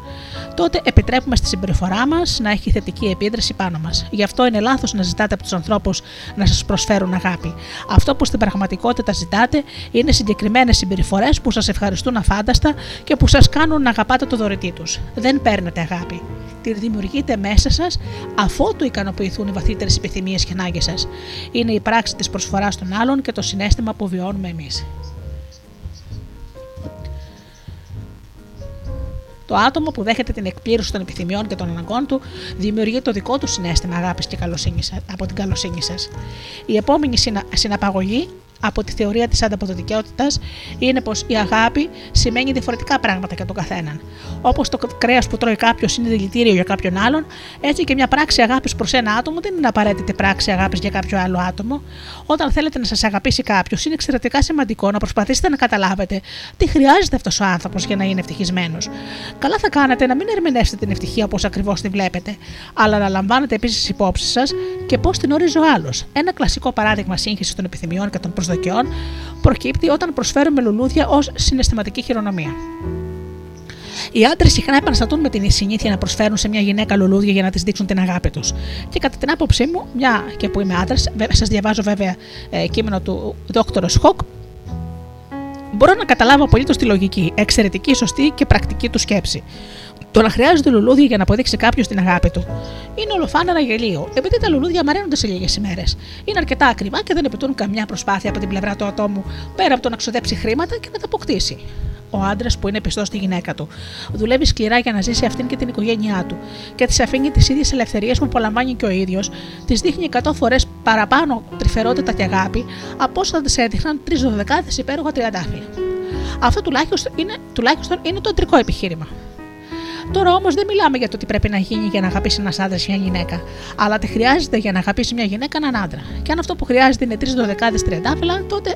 Τότε επιτρέπουμε στη συμπεριφορά μας να έχει θετική επίδραση πάνω μας. Γι' αυτό είναι λάθος να ζητάτε από τους ανθρώπους να σας προσφέρουν αγάπη. Αυτό που στην πραγματικότητα ζητάτε είναι συγκεκριμένες συμπεριφορές που σας ευχαριστούν αφάνταστα και που σας κάνουν να αγαπάτε το δωρητή τους. Δεν παίρνετε αγάπη. Τη δημιουργείτε μέσα σας αφότου ικανοποιηθούν οι βαθύτερες επιθυμίες και ανάγκες σας. Είναι η πράξη της προσφοράς των άλλων και το συνέστημα που βιώνουμε εμείς. Το άτομο που δέχεται την εκπλήρωση των επιθυμιών και των αναγκών του δημιουργεί το δικό του συνέστημα αγάπης και καλοσύνης από την καλοσύνη σας. Η επόμενη συναπαγωγή από τη θεωρία της ανταποδοτικότητας είναι πως η αγάπη σημαίνει διαφορετικά πράγματα για τον καθέναν. Όπως το κρέας που τρώει κάποιος είναι δηλητήριο για κάποιον άλλον, έτσι και μια πράξη αγάπης προς ένα άτομο δεν είναι απαραίτητη πράξη αγάπης για κάποιο άλλο άτομο. Όταν θέλετε να σας αγαπήσει κάποιος, είναι εξαιρετικά σημαντικό να προσπαθήσετε να καταλάβετε τι χρειάζεται αυτός ο άνθρωπος για να είναι ευτυχισμένος. Καλά θα κάνετε να μην ερμηνεύσετε την ευτυχία όπως ακριβώς τη βλέπετε, αλλά να λαμβάνετε επίσης υπόψη σας και πώς την ορίζει ο άλλος. Ένα κλασικό παράδειγμα σύγχυσης των επιθυμιών και των προσδοκιών προκύπτει όταν προσφέρουμε λουλούδια ως συναισθηματική χειρονομία. Οι άντρες συχνά επαναστατούν με την συνήθεια να προσφέρουν σε μια γυναίκα λουλούδια για να της δείξουν την αγάπη τους. Και κατά την άποψή μου, μια και που είμαι άντρας, σας διαβάζω βέβαια ε, κείμενο του Δόκτωρο Χοκ, μπορώ να καταλάβω απολύτως τη λογική, εξαιρετική, σωστή και πρακτική του σκέψη. Το να χρειάζεται λουλούδια για να αποδείξει κάποιος την αγάπη του. Είναι ολοφάνερα γελίο, επειδή τα λουλούδια μαραίνονται σε λίγες ημέρες. Είναι αρκετά ακριβά και δεν επιτούν καμιά προσπάθεια από την πλευρά του ατόμου πέρα από το να ξοδέψει χρήματα και να τα αποκτήσει. Ο άντρας που είναι πιστός στη γυναίκα του. Δουλεύει σκληρά για να ζήσει αυτήν και την οικογένειά του και τη αφήνει τις ίδιες ελευθερίες που απολαμβάνει και ο ίδιος, τη δείχνει 100 φορές παραπάνω τρυφερότητα και αγάπη από όσο θα τη έδειχναν τρεις δωδεκάδες υπέροχα τριαντάφυλλα. Αυτό τουλάχιστον είναι, τουλάχιστον είναι το αντρικό επιχείρημα. Τώρα όμως δεν μιλάμε για το τι πρέπει να γίνει για να αγαπήσει ένας άντρας ή μια γυναίκα, αλλά τι χρειάζεται για να αγαπήσει μια γυναίκα έναν άντρα. Και αν αυτό που χρειάζεται είναι τρεις δωδεκάδες τριαντάφυλλα, τότε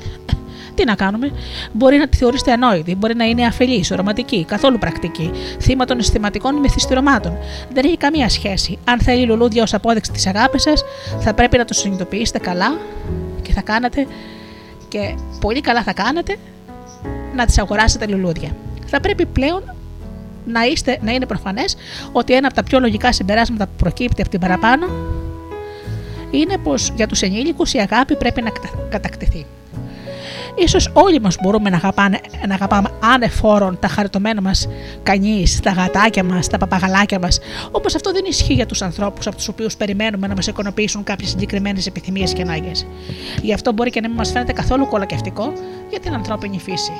Τι να κάνουμε, μπορεί να τη θεωρήσετε ανόητη, μπορεί να είναι αφελή, ρομαντική, καθόλου πρακτική, θύμα των αισθηματικών μυθιστηρωμάτων. Δεν έχει καμία σχέση. Αν θέλει λουλούδια ως απόδειξη της αγάπης σας, θα πρέπει να το συνειδητοποιήσετε καλά και θα κάνετε και πολύ καλά θα κάνετε να τις αγοράσετε λουλούδια. Θα πρέπει πλέον να, είστε, να είναι προφανές ότι ένα από τα πιο λογικά συμπεράσματα που προκύπτει από την παραπάνω είναι πως για τους ενήλικους η αγάπη πρέπει να κατακτηθεί. Ίσως όλοι μας μπορούμε να, αγαπάνε, να αγαπάμε ανεφόρον τα χαριτωμένα μας κανείς, τα γατάκια μας, τα παπαγαλάκια μας, όπως αυτό δεν ισχύει για τους ανθρώπους από τους οποίους περιμένουμε να μας ικανοποιήσουν κάποιες συγκεκριμένες επιθυμίες και ανάγκες. Γι' αυτό μπορεί και να μην μας φαίνεται καθόλου κολακευτικό για την ανθρώπινη φύση.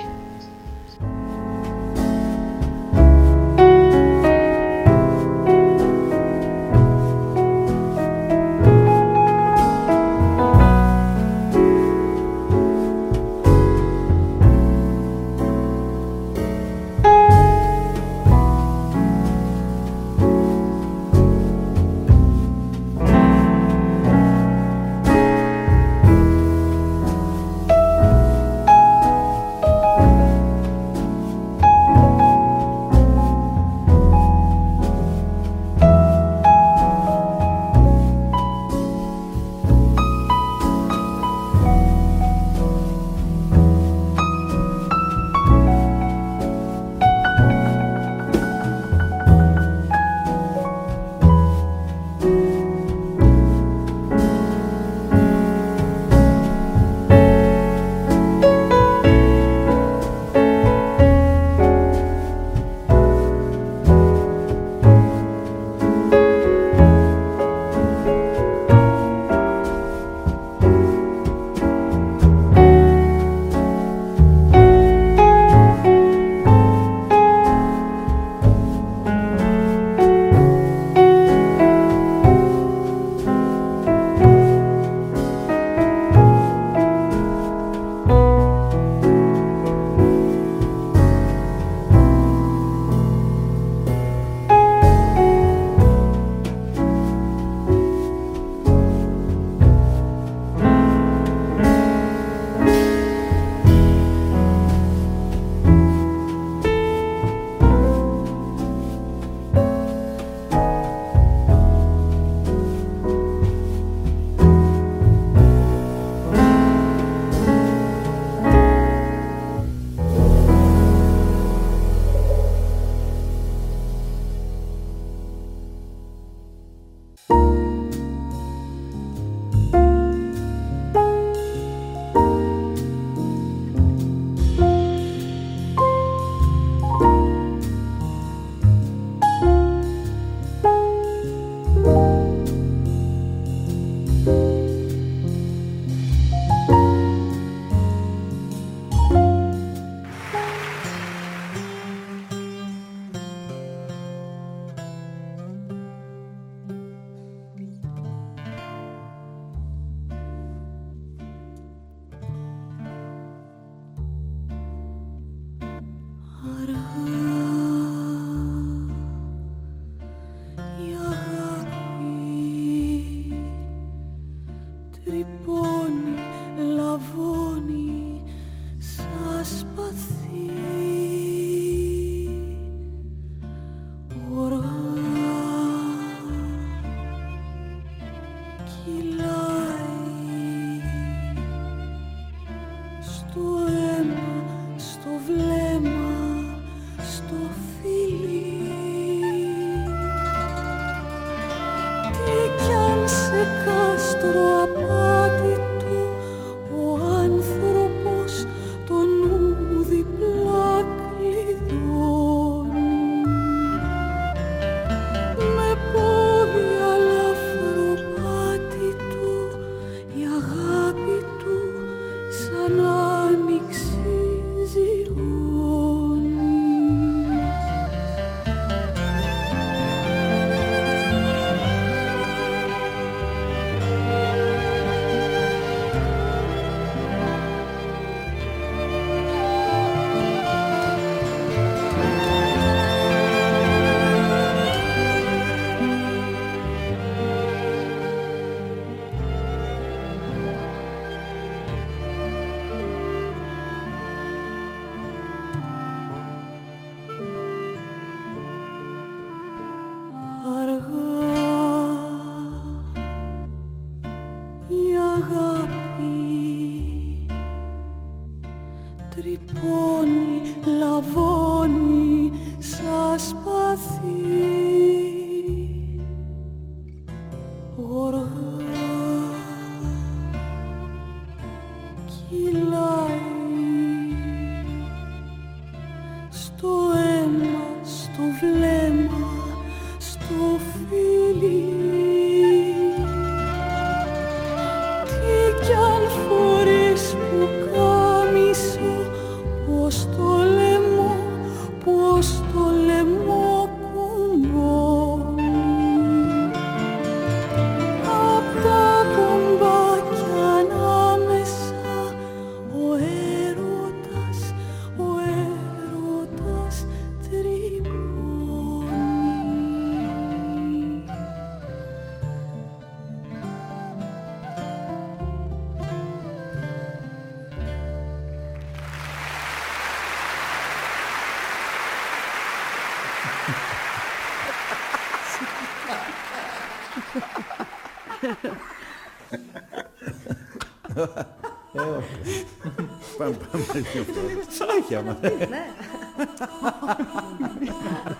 Πάμε, πάμε δύο φορές. Τσάχια, μα. Ναι.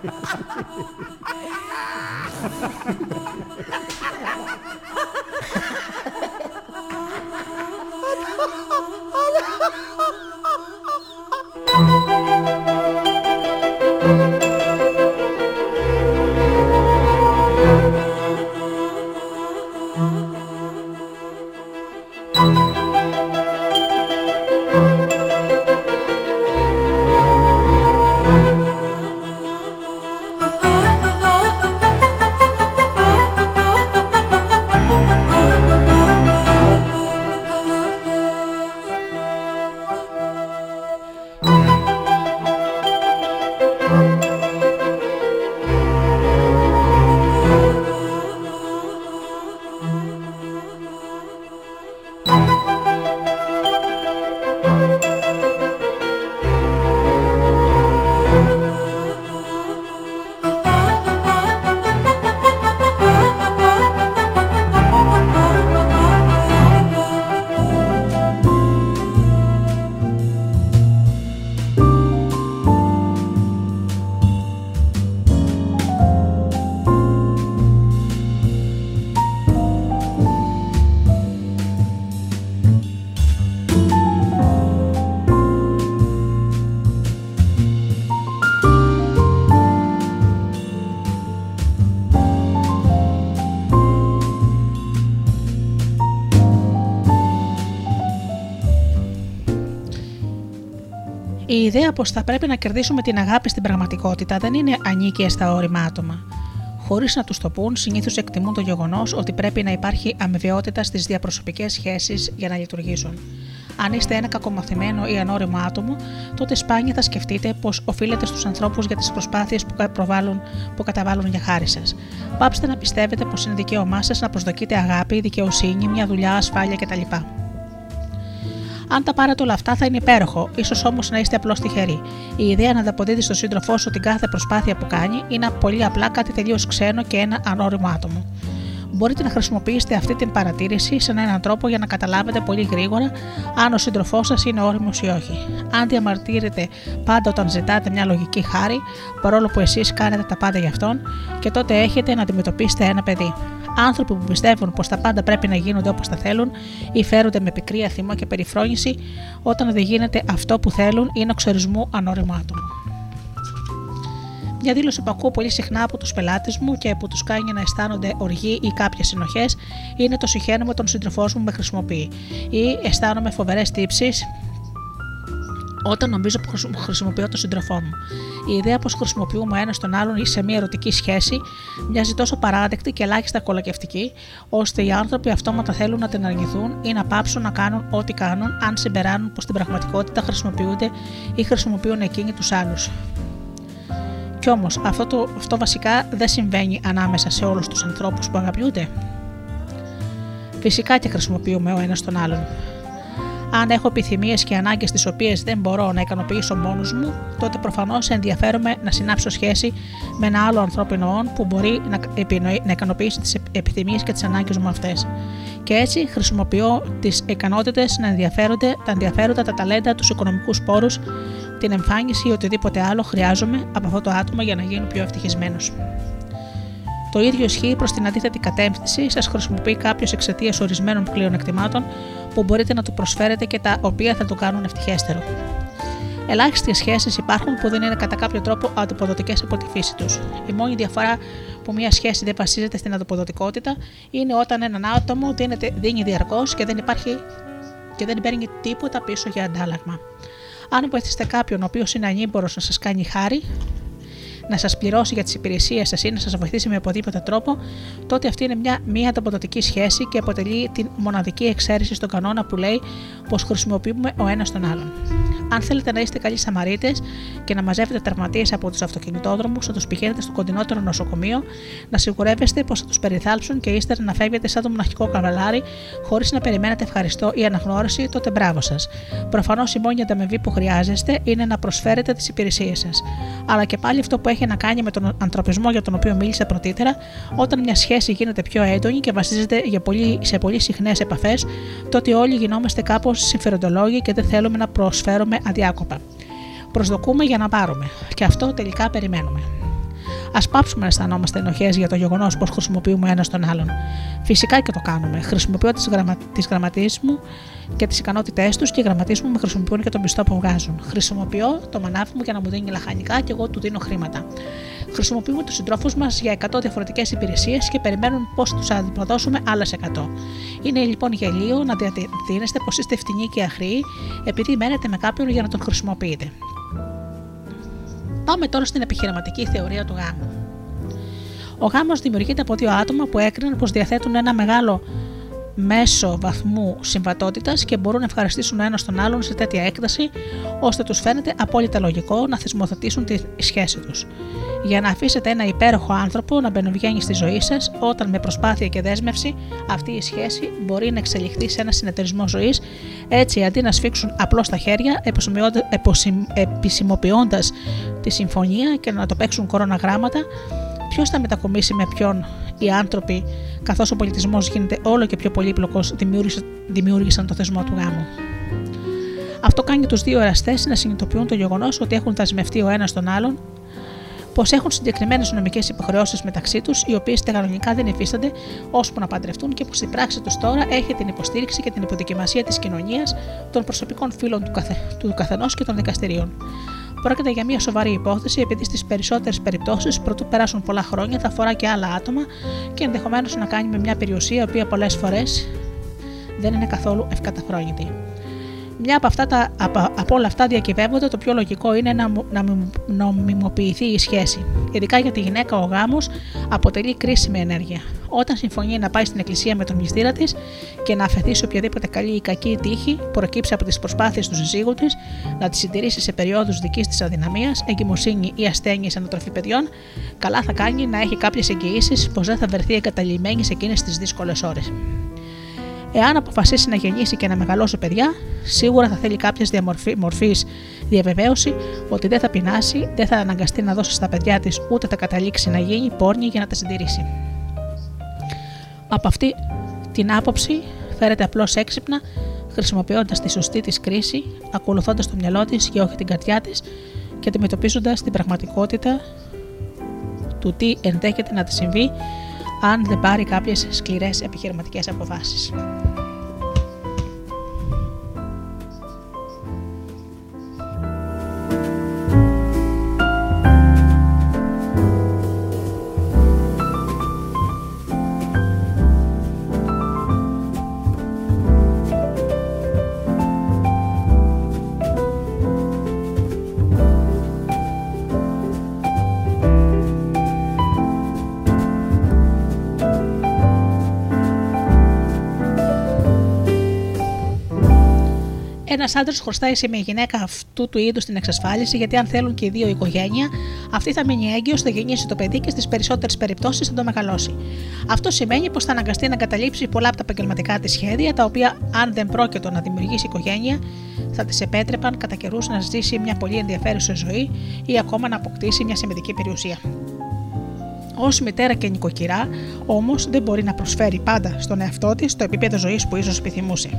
ιδέα πως θα πρέπει να κερδίσουμε την αγάπη στην πραγματικότητα δεν είναι ανίκεια στα όρημα άτομα. Χωρίς να τους το πούν, συνήθως εκτιμούν το γεγονός ότι πρέπει να υπάρχει αμοιβαιότητα στις διαπροσωπικές σχέσεις για να λειτουργήσουν. Αν είστε ένα κακομαθημένο ή ανώριμο άτομο, τότε σπάνια θα σκεφτείτε πως οφείλετε στους ανθρώπους για τις προσπάθειες που, που καταβάλουν για χάρη σας. Πάψτε να πιστεύετε πως είναι δικαίωμά σας να προσδοκείτε αγάπη, δικαιοσύνη, μια δουλειά, ασφάλεια κτλ. Αν τα πάρετε όλα αυτά θα είναι υπέροχο, ίσως όμως να είστε απλώς τυχεροί. Η ιδέα να ανταποδίδει στον σύντροφό σου την κάθε προσπάθεια που κάνει είναι πολύ απλά κάτι τελείως ξένο και ένα ανώριμο άτομο. Μπορείτε να χρησιμοποιήσετε αυτή την παρατήρηση σαν έναν τρόπο για να καταλάβετε πολύ γρήγορα αν ο σύντροφός σας είναι όριμος ή όχι. Αν διαμαρτύρετε πάντα όταν ζητάτε μια λογική χάρη, παρόλο που εσείς κάνετε τα πάντα για αυτόν, και τότε έχετε να αντιμετωπίσετε ένα παιδί. Άνθρωποι που πιστεύουν πως τα πάντα πρέπει να γίνονται όπως τα θέλουν ή φέρονται με πικρία θυμό και περιφρόνηση, όταν δεν γίνεται αυτό που θέλουν, είναι οξορισμού ανώριμάτων. Μια δήλωση που ακούω πολύ συχνά από τους πελάτες μου και που τους κάνει να αισθάνονται οργή ή κάποιες συνοχές είναι το συχαίνομαι τον σύντροφό μου με χρησιμοποιεί ή αισθάνομαι φοβερές τύψεις όταν νομίζω που χρησιμοποιώ τον σύντροφό μου. Η ιδέα πως χρησιμοποιούμε ένα τον άλλον σε μια ερωτική σχέση μοιάζει τόσο παράδεκτη και ελάχιστα κολακευτική, ώστε οι άνθρωποι αυτόματα θέλουν να την αρνηθούν ή να πάψουν να κάνουν ό,τι κάνουν, αν συμπεράνουν πως στην πραγματικότητα χρησιμοποιούνται ή χρησιμοποιούν εκείνοι τους άλλους. Κι όμως αυτό, αυτό βασικά δεν συμβαίνει ανάμεσα σε όλους τους ανθρώπους που αγαπιούνται. Φυσικά και χρησιμοποιούμε ο ένας τον άλλον. Αν έχω επιθυμίες και ανάγκες τις οποίες δεν μπορώ να ικανοποιήσω μόνος μου, τότε προφανώς ενδιαφέρομαι να συνάψω σχέση με ένα άλλο ανθρώπινο όν που μπορεί να, να ικανοποιήσει τις επιθυμίες και τις ανάγκες μου αυτές. Και έτσι χρησιμοποιώ τις ικανότητες να ενδιαφέρονται, τα ενδιαφέροντα, τα ταλέντα, τους οικονομικούς πόρους, την εμφάνιση ή οτιδήποτε άλλο χρειάζομαι από αυτό το άτομο για να γίνω πιο ευτυχισμένος. Το ίδιο ισχύει προς την αντίθετη κατεύθυνση, σας χρησιμοποιεί κάποιος εξαιτίας ορισμένων πλέον εκτιμάτων που μπορείτε να του προσφέρετε και τα οποία θα το κάνουν ευτυχέστερο. Ελάχιστες σχέσεις υπάρχουν που δεν είναι κατά κάποιο τρόπο αντιποδοτικές από τη φύση τους. Η μόνη διαφορά που μια σχέση δεν βασίζεται στην αντιποδοτικότητα είναι όταν έναν άτομο δίνει διαρκώς και δεν υπάρχει και δεν παίρνει τίποτα πίσω για αντάλλαγμα. Αν βοηθήσετε κάποιον ο οποίος είναι ανήμπορος να σας κάνει χάρη, να σας πληρώσει για τις υπηρεσίες σας ή να σας βοηθήσει με οποιοδήποτε τρόπο, τότε αυτή είναι μια μία ανταποδοτική σχέση και αποτελεί την μοναδική εξαίρεση στον κανόνα που λέει πως χρησιμοποιούμε ο ένας τον άλλον. Αν θέλετε να είστε καλοί Σαμαρίτες και να μαζεύετε τραυματίε από τους αυτοκινητόδρομους, να τους πηγαίνετε στο κοντινότερο νοσοκομείο, να σιγουρεύεστε πως θα τους περιθάλψουν και ύστερα να φεύγετε σαν το μοναχικό καβαλάρι χωρίς να περιμένετε ευχαριστώ ή αναγνώριση, τότε μπράβο σας. Προφανώς η μόνη ανταμεβή που χρειάζεστε είναι να προσφέρετε τις υπηρεσίες σας. Αλλά και πάλι αυτό που έχει να κάνει με τον ανθρωπισμό για τον οποίο μίλησα πρωτήτερα, όταν μια σχέση γίνεται πιο έντονη και βασίζεται για πολύ, σε πολύ συχνές επαφές, τότε όλοι γινόμαστε κάπως συμφεροντολόγοι και δεν θέλουμε να προσφέρουμε αδιάκοπα. Προσδοκούμε για να πάρουμε. Και αυτό τελικά περιμένουμε. Α πάψουμε να αισθανόμαστε ενοχές για το γεγονός πως χρησιμοποιούμε ένα τον άλλον. Φυσικά και το κάνουμε. Χρησιμοποιώ τις γραμμα... μου και τις ικανότητές τους και οι γραμματεί μου με χρησιμοποιούν και τον πιστό που βγάζουν. Χρησιμοποιώ το μανάφι μου για να μου δίνει λαχανικά και εγώ του δίνω χρήματα. Χρησιμοποιούμε τους συντρόφους μας για 100 διαφορετικές υπηρεσίες και περιμένουν πώς τους αντιπροδώσουμε άλλες 100. Είναι λοιπόν γελίο να διατηρήσετε πως είστε φτηνοί και αχροί επειδή μένετε με κάποιον για να τον χρησιμοποιείτε. Πάμε τώρα στην επιχειρηματική θεωρία του γάμου. Ο γάμος δημιουργείται από δύο άτομα που έκριναν πως διαθέτουν ένα μεγάλο μέσο βαθμού συμβατότητας και μπορούν να ευχαριστήσουν ο ένας τον άλλον σε τέτοια έκταση, ώστε τους φαίνεται απόλυτα λογικό να θεσμοθετήσουν τη σχέση τους. Για να αφήσετε ένα υπέροχο άνθρωπο να μπαινοβγαίνει στη ζωή σας, όταν με προσπάθεια και δέσμευση αυτή η σχέση μπορεί να εξελιχθεί σε ένα συνεταιρισμό ζωής, έτσι αντί να σφίξουν απλώς τα χέρια, επισημοποιώντας τη συμφωνία και να το παίξουν κορώνα γράμματα, ποιος θα μετακομίσει με ποιον οι άνθρωποι, καθώς ο πολιτισμός γίνεται όλο και πιο πολύπλοκος, δημιούργησαν το θεσμό του γάμου. Αυτό κάνει τους δύο εραστές να συνειδητοποιούν το γεγονός ότι έχουν δεσμευτεί ο ένας τον άλλον, πως έχουν συγκεκριμένες νομικές υποχρεώσεις μεταξύ τους, οι οποίες κανονικά δεν υφίστανται ώσπου να παντρευτούν και που στην πράξη τους τώρα έχει την υποστήριξη και την υποδοκιμασία της κοινωνίας, των προσωπικών φίλων του, καθε, του καθενός και των δικαστηρίων. Πρόκειται για μια σοβαρή υπόθεση, επειδή στις περισσότερες περιπτώσεις, προτού περάσουν πολλά χρόνια, θα αφορά και άλλα άτομα και ενδεχομένως να κάνει με μια περιουσία, η οποία πολλές φορές δεν είναι καθόλου ευκαταφρόνητη. Μια από, αυτά τα, από, από όλα αυτά διακυβεύονται, το πιο λογικό είναι να, να νομιμοποιηθεί η σχέση. Ειδικά για τη γυναίκα, ο γάμος αποτελεί κρίσιμη ενέργεια. Όταν συμφωνεί να πάει στην εκκλησία με τον μυστήρα της και να αφαιθεί σε οποιαδήποτε καλή ή κακή τύχη προκύψει από τις προσπάθειες του συζύγου της να τη συντηρήσει σε περιόδους δικής της αδυναμίας, εγκυμοσύνη ή ασθένεια ανατροφή παιδιών, καλά θα κάνει να έχει κάποιες εγγυήσεις πως δεν θα βρεθεί εγκαταλειμμένη σε εκείνες τις δύσκολες ώρες. Εάν αποφασίσει να γεννήσει και να μεγαλώσει παιδιά, σίγουρα θα θέλει κάποια μορφής διαβεβαίωση ότι δεν θα πεινάσει, δεν θα αναγκαστεί να δώσει στα παιδιά της ούτε θα καταλήξει να γίνει πόρνη για να τα συντηρήσει. Από αυτή την άποψη φέρεται απλώς έξυπνα, χρησιμοποιώντας τη σωστή της κρίση, ακολουθώντας το μυαλό της και όχι την καρδιά της και αντιμετωπίζοντας την πραγματικότητα του τι ενδέχεται να της συμβεί αν δεν πάρει κάποιες σκληρές επιχειρηματικές αποφάσεις. Ένας άντρας χρωστάει σε μια γυναίκα αυτού του είδους την εξασφάλιση, γιατί αν θέλουν και οι δύο οικογένεια, αυτή θα μείνει έγκυος, θα γεννήσει το παιδί και στις περισσότερες περιπτώσεις θα το μεγαλώσει. Αυτό σημαίνει πως θα αναγκαστεί να καταλήψει πολλά από τα επαγγελματικά της σχέδια, τα οποία, αν δεν πρόκειτο να δημιουργήσει οικογένεια, θα τη επέτρεπαν κατά καιρούς να ζήσει μια πολύ ενδιαφέρουσα ζωή ή ακόμα να αποκτήσει μια σημαντική περιουσία. Ω μητέρα και νοικοκυρά, όμως, δεν μπορεί να προσφέρει πάντα στον εαυτό της το επίπεδο ζωής που ίσως επιθυμούσε.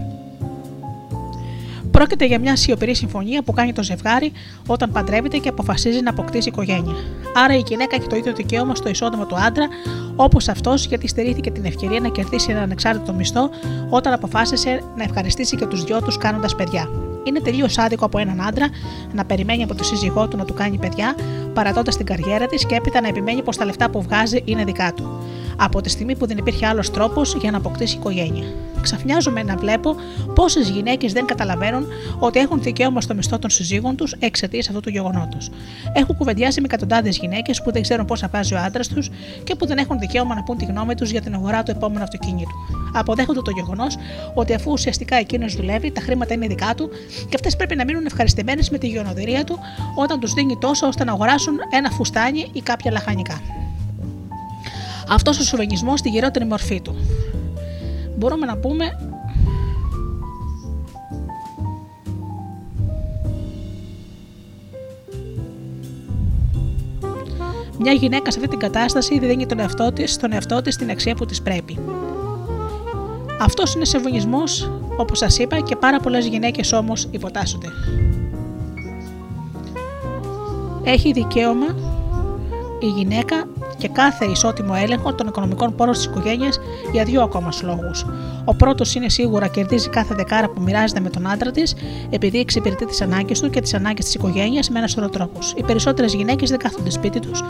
Πρόκειται για μια σιωπηρή συμφωνία που κάνει το ζευγάρι όταν παντρεύεται και αποφασίζει να αποκτήσει οικογένεια. Άρα η γυναίκα έχει το ίδιο δικαίωμα στο εισόδημα του άντρα όπως αυτός γιατί στερήθηκε την ευκαιρία να κερδίσει έναν ανεξάρτητο μισθό όταν αποφάσισε να ευχαριστήσει και τους δυο τους κάνοντας παιδιά. Είναι τελείως άδικο από έναν άντρα να περιμένει από το σύζυγό του να του κάνει παιδιά, παρατώντας την καριέρα της και έπειτα να επιμένει πως τα λεφτά που βγάζει είναι δικά του. Από τη στιγμή που δεν υπήρχε άλλος τρόπος για να αποκτήσει οικογένεια. Ξαφνιάζομαι να βλέπω πόσες γυναίκες δεν καταλαβαίνουν ότι έχουν δικαίωμα στο μισθό των συζύγων τους εξαιτίας αυτού του γεγονότος. Έχω κουβεντιάσει με εκατοντάδες γυναίκες που δεν ξέρουν πόσα βάζει ο άντρας τους και που δεν έχουν δικαίωμα να πούν τη γνώμη τους για την αγορά του επόμενου αυτοκίνητου. Αποδέχονται το γεγονός ότι αφού ουσιαστικά εκείνος δουλεύει, τα χρήματα είναι δικά του και αυτές πρέπει να μείνουν ευχαριστημένες με τη γεωνοδηρία του όταν τους δίνει τόσο ώστε να αγοράσουν ένα φουστάνι ή κάποια λαχανικά. Αυτός ο σουβενισμό στη γυρότερη μορφή του. Μπορούμε να πούμε Μια γυναίκα σε αυτή την κατάσταση δίνει τον εαυτό της, στον εαυτό της την αξία που της πρέπει. Αυτός είναι σεβονισμός, όπως σας είπα, και πάρα πολλές γυναίκες όμως υποτάσσονται. Έχει δικαίωμα η γυναίκα και κάθε ισότιμο έλεγχο των οικονομικών πόρων τη οικογένεια για δύο ακόμα λόγου. Ο πρώτος είναι σίγουρα κερδίζει κάθε δεκάρα που μοιράζεται με τον άντρα της, επειδή εξυπηρετεί τις ανάγκες του και τις ανάγκες της οικογένειας με ένας σωρό τρόπου. Οι περισσότερες γυναίκες δεν κάθονται σπίτι τους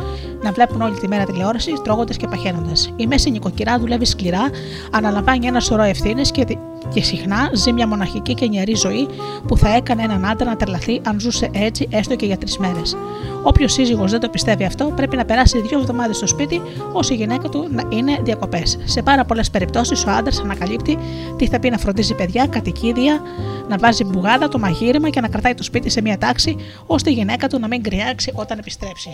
να βλέπουν όλη τη μέρα τηλεόραση, τρώγοντας και παχαίνοντας. Η μέση νοικοκυρά δουλεύει σκληρά, αναλαμβάνει ένας σωρό ευθύνε και και συχνά ζει μια μοναχική και νιαρή ζωή που θα έκανε έναν άντρα να τρελαθεί αν ζούσε έτσι έστω και για τρεις μέρες. Όποιος σύζυγος δεν το πιστεύει αυτό, πρέπει να περάσει δύο εβδομάδες στο σπίτι, όσο η γυναίκα του να είναι διακοπές. Σε πάρα πολλές περιπτώσεις, ο άντρας ανακαλύπτει τι θα πει να φροντίζει παιδιά, κατοικίδια, να βάζει μπουγάδα, το μαγείρεμα και να κρατάει το σπίτι σε μια τάξη, ώστε η γυναίκα του να μην κρυάξει όταν επιστρέψει.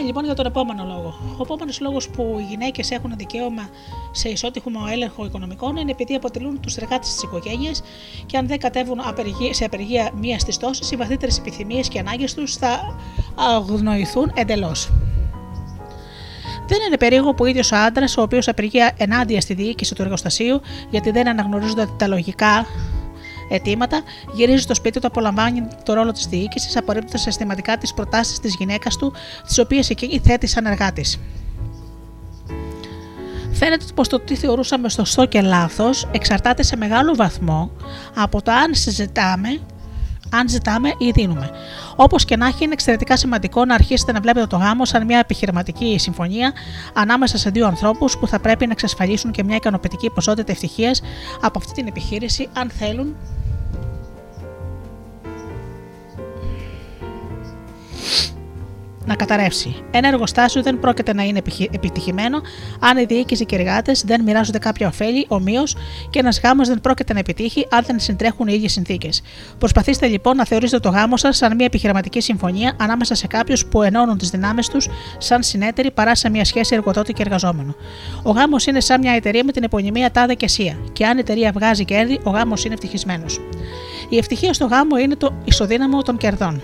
Πάμε λοιπόν για τον επόμενο λόγο. Ο επόμενος λόγος που οι γυναίκες έχουν δικαίωμα σε ισότιμο έλεγχο οικονομικών είναι επειδή αποτελούν τους εργάτες της οικογένειας και αν δεν κατέβουν σε απεργία μία στις τόσες, οι βαθύτερες επιθυμίες και ανάγκες τους θα αγνοηθούν εντελώς. Δεν είναι περίεργο που ο ίδιος ο άντρας, ο οποίος απεργεί ενάντια στη διοίκηση του εργοστασίου, γιατί δεν αναγνωρίζονται τα λογικά αιτήματα, γυρίζει στο σπίτι του, απολαμβάνει το ρόλο της διοίκησης, απορρίπτοντα συστηματικά τις προτάσεις της γυναίκας του, τις οποίες εκείνη θέτει σαν εργάτη. Φαίνεται πως το τι θεωρούσαμε σωστό και λάθος εξαρτάται σε μεγάλο βαθμό από το αν συζητάμε αν ζητάμε ή δίνουμε. Όπως και να έχει, είναι εξαιρετικά σημαντικό να αρχίσετε να βλέπετε το γάμο σαν μια επιχειρηματική συμφωνία ανάμεσα σε δύο ανθρώπους που θα πρέπει να εξασφαλίσουν και μια ικανοποιητική ποσότητα ευτυχίας από αυτή την επιχείρηση, αν θέλουν να καταρρεύσει. Ένα εργοστάσιο δεν πρόκειται να είναι επιτυχημένο αν η διοίκηση και οι εργάτες δεν μοιράζονται κάποια ωφέλη ομοίως και ένας γάμος δεν πρόκειται να επιτύχει αν δεν συντρέχουν οι ίδιες συνθήκες. Προσπαθήστε λοιπόν να θεωρήσετε το γάμο σας σαν μια επιχειρηματική συμφωνία ανάμεσα σε κάποιους που ενώνουν τις δυνάμεις τους σαν συνέτεροι παρά σε μια σχέση εργοδότη και εργαζόμενο. Ο γάμος είναι σαν μια εταιρεία με την επωνυμία Τάδε και Σία, και αν η εταιρεία βγάζει κέρδη, ο γάμος είναι ευτυχισμένος. Η ευτυχία στο γάμο είναι το ισοδύναμο των κερδών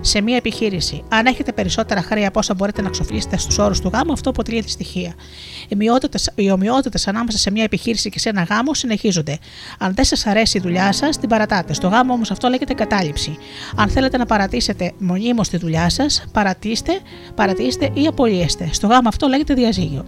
σε μία επιχείρηση. Αν έχετε περισσότερα χρέη από όσα μπορείτε να ξοφλήσετε στους όρους του γάμου, αυτό αποτελεί δυστυχία. Οι ομοιότητες ανάμεσα σε μία επιχείρηση και σε ένα γάμο συνεχίζονται. Αν δεν σας αρέσει η δουλειά σας, την παρατάτε. Στο γάμο όμως αυτό λέγεται κατάληψη. Αν θέλετε να παρατήσετε μονίμως τη δουλειά σας, παρατήστε, παρατήστε ή απολύεστε. Στο γάμο αυτό λέγεται διαζύγιο.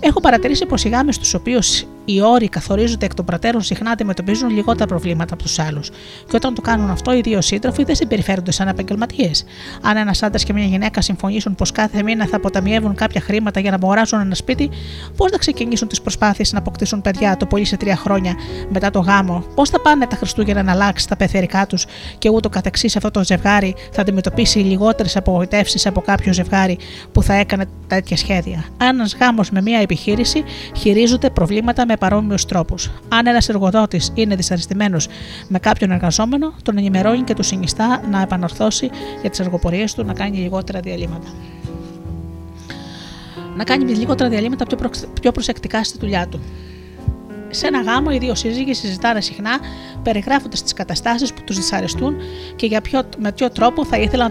Έχω παρατηρήσει πως οι γάμοι στους οποίους οι όροι καθορίζονται εκ των προτέρων συχνά αντιμετωπίζουν λιγότερα προβλήματα από τους άλλους. Και όταν το κάνουν αυτό, οι δύο σύντροφοι δεν συμπεριφέρονται σαν επαγγελματίες. Αν ένας άντρας και μια γυναίκα συμφωνήσουν πως κάθε μήνα θα αποταμιεύουν κάποια χρήματα για να αγοράσουν ένα σπίτι, πώς θα ξεκινήσουν τις προσπάθειες να αποκτήσουν παιδιά το πολύ σε τρία χρόνια μετά το γάμο, πώς θα πάνε τα Χριστούγεννα να αλλάξει τα πεθερικά τους; Και ούτω καθεξή αυτό το ζευγάρι θα αντιμετωπίσει λιγότερες απογοητεύσεις από κάποιο ζευγάρι που θα έκανε τέτοια σχέδια. Αν ένας γάμος με μια επιχείρηση χειρίζονται προβλήματα με παρόμοιους τρόπους. Αν ένας εργοδότης είναι δυσαρεστημένος με κάποιον εργαζόμενο, τον ενημερώνει και του συνιστά να επανορθώσει για τις εργοπορίε του να κάνει λιγότερα διαλύματα. Να κάνει λιγότερα διαλύματα πιο, πιο προσεκτικά στη δουλειά του. Σε ένα γάμο, οι δύο σύζυγοι συζητάνε συχνά, περιγράφοντας τις καταστάσεις που τους δυσαρεστούν και για ποιο, με ποιο τρόπο θα ήθελαν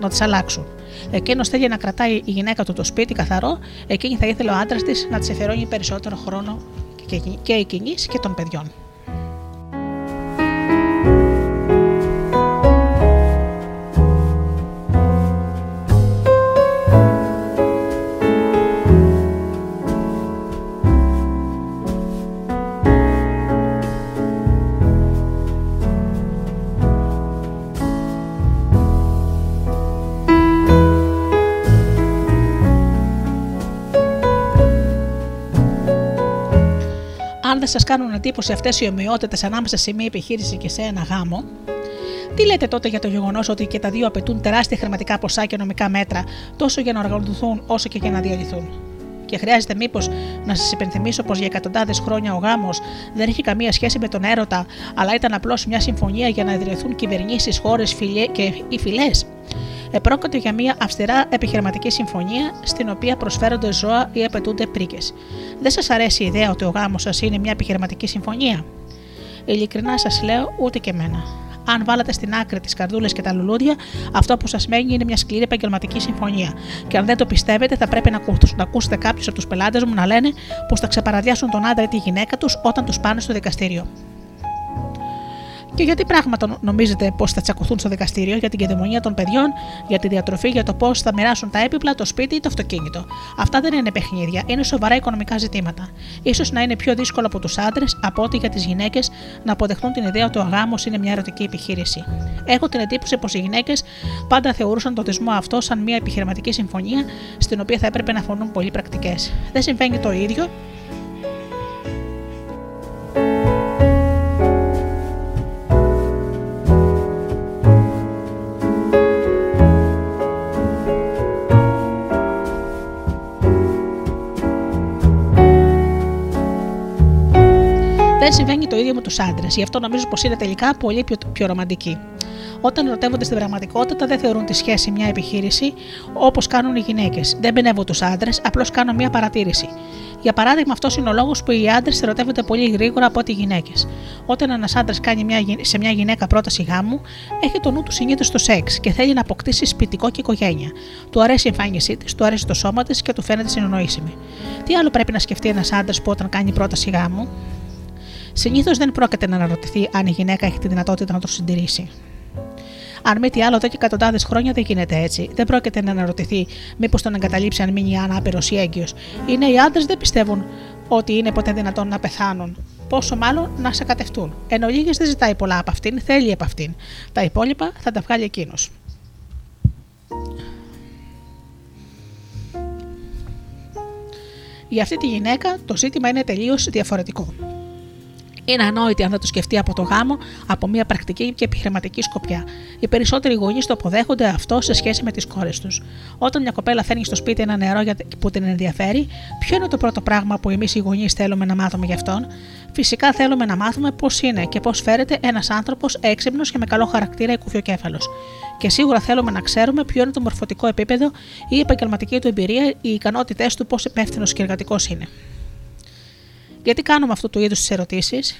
να τις αλλάξουν. Εκείνος θέλει να κρατάει η γυναίκα του το σπίτι καθαρό, εκείνη θα ήθελε ο άντρας της να της εφερώνει περισσότερο χρόνο και εκείνη και των παιδιών. Δεν σας κάνουν εντύπωση αυτές οι ομοιότητες ανάμεσα σε μια επιχείρηση και σε ένα γάμο, τι λέτε τότε για το γεγονός ότι και τα δύο απαιτούν τεράστια χρηματικά ποσά και νομικά μέτρα, τόσο για να οργανωθούν όσο και για να διαλυθούν; Και χρειάζεται μήπως να σας υπενθυμίσω πως για εκατοντάδες χρόνια ο γάμος δεν έχει καμία σχέση με τον έρωτα, αλλά ήταν απλώς μια συμφωνία για να ιδρυθούν κυβερνήσεις, χώρες και οι φυλέ. Επρόκειτο για μια αυστηρά επιχειρηματική συμφωνία στην οποία προσφέρονται ζώα ή απαιτούνται πρίκες. Δεν σας αρέσει η ιδέα ότι ο γάμος σας είναι μια επιχειρηματική συμφωνία; Ειλικρινά σας λέω, ούτε και εμένα. Αν βάλατε στην άκρη τις καρδούλες και τα λουλούδια, αυτό που σας μένει είναι μια σκληρή επαγγελματική συμφωνία. Και αν δεν το πιστεύετε, θα πρέπει να ακούσετε κάποιους από τους πελάτες μου να λένε πως θα ξεπαραδιάσουν τον άντρα ή τη γυναίκα τους όταν τους πάνε στο δικαστήριο. Και γιατί πράγματα νομίζετε πως θα τσακωθούν στο δικαστήριο για την κυδαιμονία των παιδιών, για τη διατροφή, για το πώς θα μοιράσουν τα έπιπλα, το σπίτι ή το αυτοκίνητο. Αυτά δεν είναι παιχνίδια, είναι σοβαρά οικονομικά ζητήματα. σω να είναι πιο δύσκολο από τους άντρες από ότι για τις γυναίκες να αποδεχτούν την ιδέα ότι ο γάμος είναι μια ερωτική επιχείρηση. Έχω την εντύπωση πως οι γυναίκες πάντα θεωρούσαν το δεσμό αυτό σαν μια επιχειρηματική συμφωνία στην οποία θα έπρεπε να φωνούν πολύ πρακτικές. Δεν συμβαίνει το ίδιο συμβαίνει το ίδιο με τους άντρες, γι' αυτό νομίζω πως είναι τελικά πολύ πιο, πιο ρομαντική. Όταν ερωτεύονται στην πραγματικότητα, δεν θεωρούν τη σχέση μια επιχείρηση όπως κάνουν οι γυναίκες. Δεν μπενεύω τους άντρες, απλώς κάνω μια παρατήρηση. Για παράδειγμα, αυτός είναι ο λόγος που οι άντρες ερωτεύονται πολύ γρήγορα από ό,τι οι γυναίκες. Όταν ένας άντρας κάνει μια, σε μια γυναίκα πρόταση γάμου, έχει το νου του συνήθως στο σεξ και θέλει να αποκτήσει σπιτικό και οικογένεια. Του αρέσει η εμφάνισή της, του αρέσει το σώμα της και του φαίνεται συνονοήσιμη. Τι άλλο πρέπει να σκεφτεί ένας άντρας που όταν κάνει πρόταση γάμου, Συνήθως δεν πρόκειται να αναρωτηθεί αν η γυναίκα έχει τη δυνατότητα να το συντηρήσει. Αν μη τι άλλο, εδώ και εκατοντάδες χρόνια δεν γίνεται έτσι. Δεν πρόκειται να αναρωτηθεί μήπως τον εγκαταλείψει αν μείνει ανάπηρο ή έγκυος. Οι νέοι άντρες δεν πιστεύουν ότι είναι ποτέ δυνατόν να πεθάνουν. Πόσο μάλλον να σε κατευτούν. Ενώ λίγε δεν ζητάει πολλά από αυτήν, θέλει από αυτήν. Τα υπόλοιπα θα τα βγάλει εκείνος. Για αυτή τη γυναίκα το ζήτημα είναι τελείως διαφορετικό. Είναι ανόητη αν δεν το σκεφτεί από το γάμο από μια πρακτική και επιχειρηματική σκοπιά. Οι περισσότεροι γονείς το αποδέχονται αυτό σε σχέση με τις κόρες τους. Όταν μια κοπέλα φέρνει στο σπίτι ένα νερό που την ενδιαφέρει, ποιο είναι το πρώτο πράγμα που εμείς οι γονείς θέλουμε να μάθουμε γι' αυτόν; Φυσικά θέλουμε να μάθουμε πώς είναι και πώς φέρεται ένας άνθρωπος έξυπνος και με καλό χαρακτήρα ή κουφιοκέφαλος. Και σίγουρα θέλουμε να ξέρουμε ποιο είναι το μορφωτικό επίπεδο, η επαγγελματική του εμπειρία, οι ικανότητές του, πώς υπεύθυνος και εργατικός είναι. Γιατί κάνουμε αυτού του είδου τι ερωτήσεις,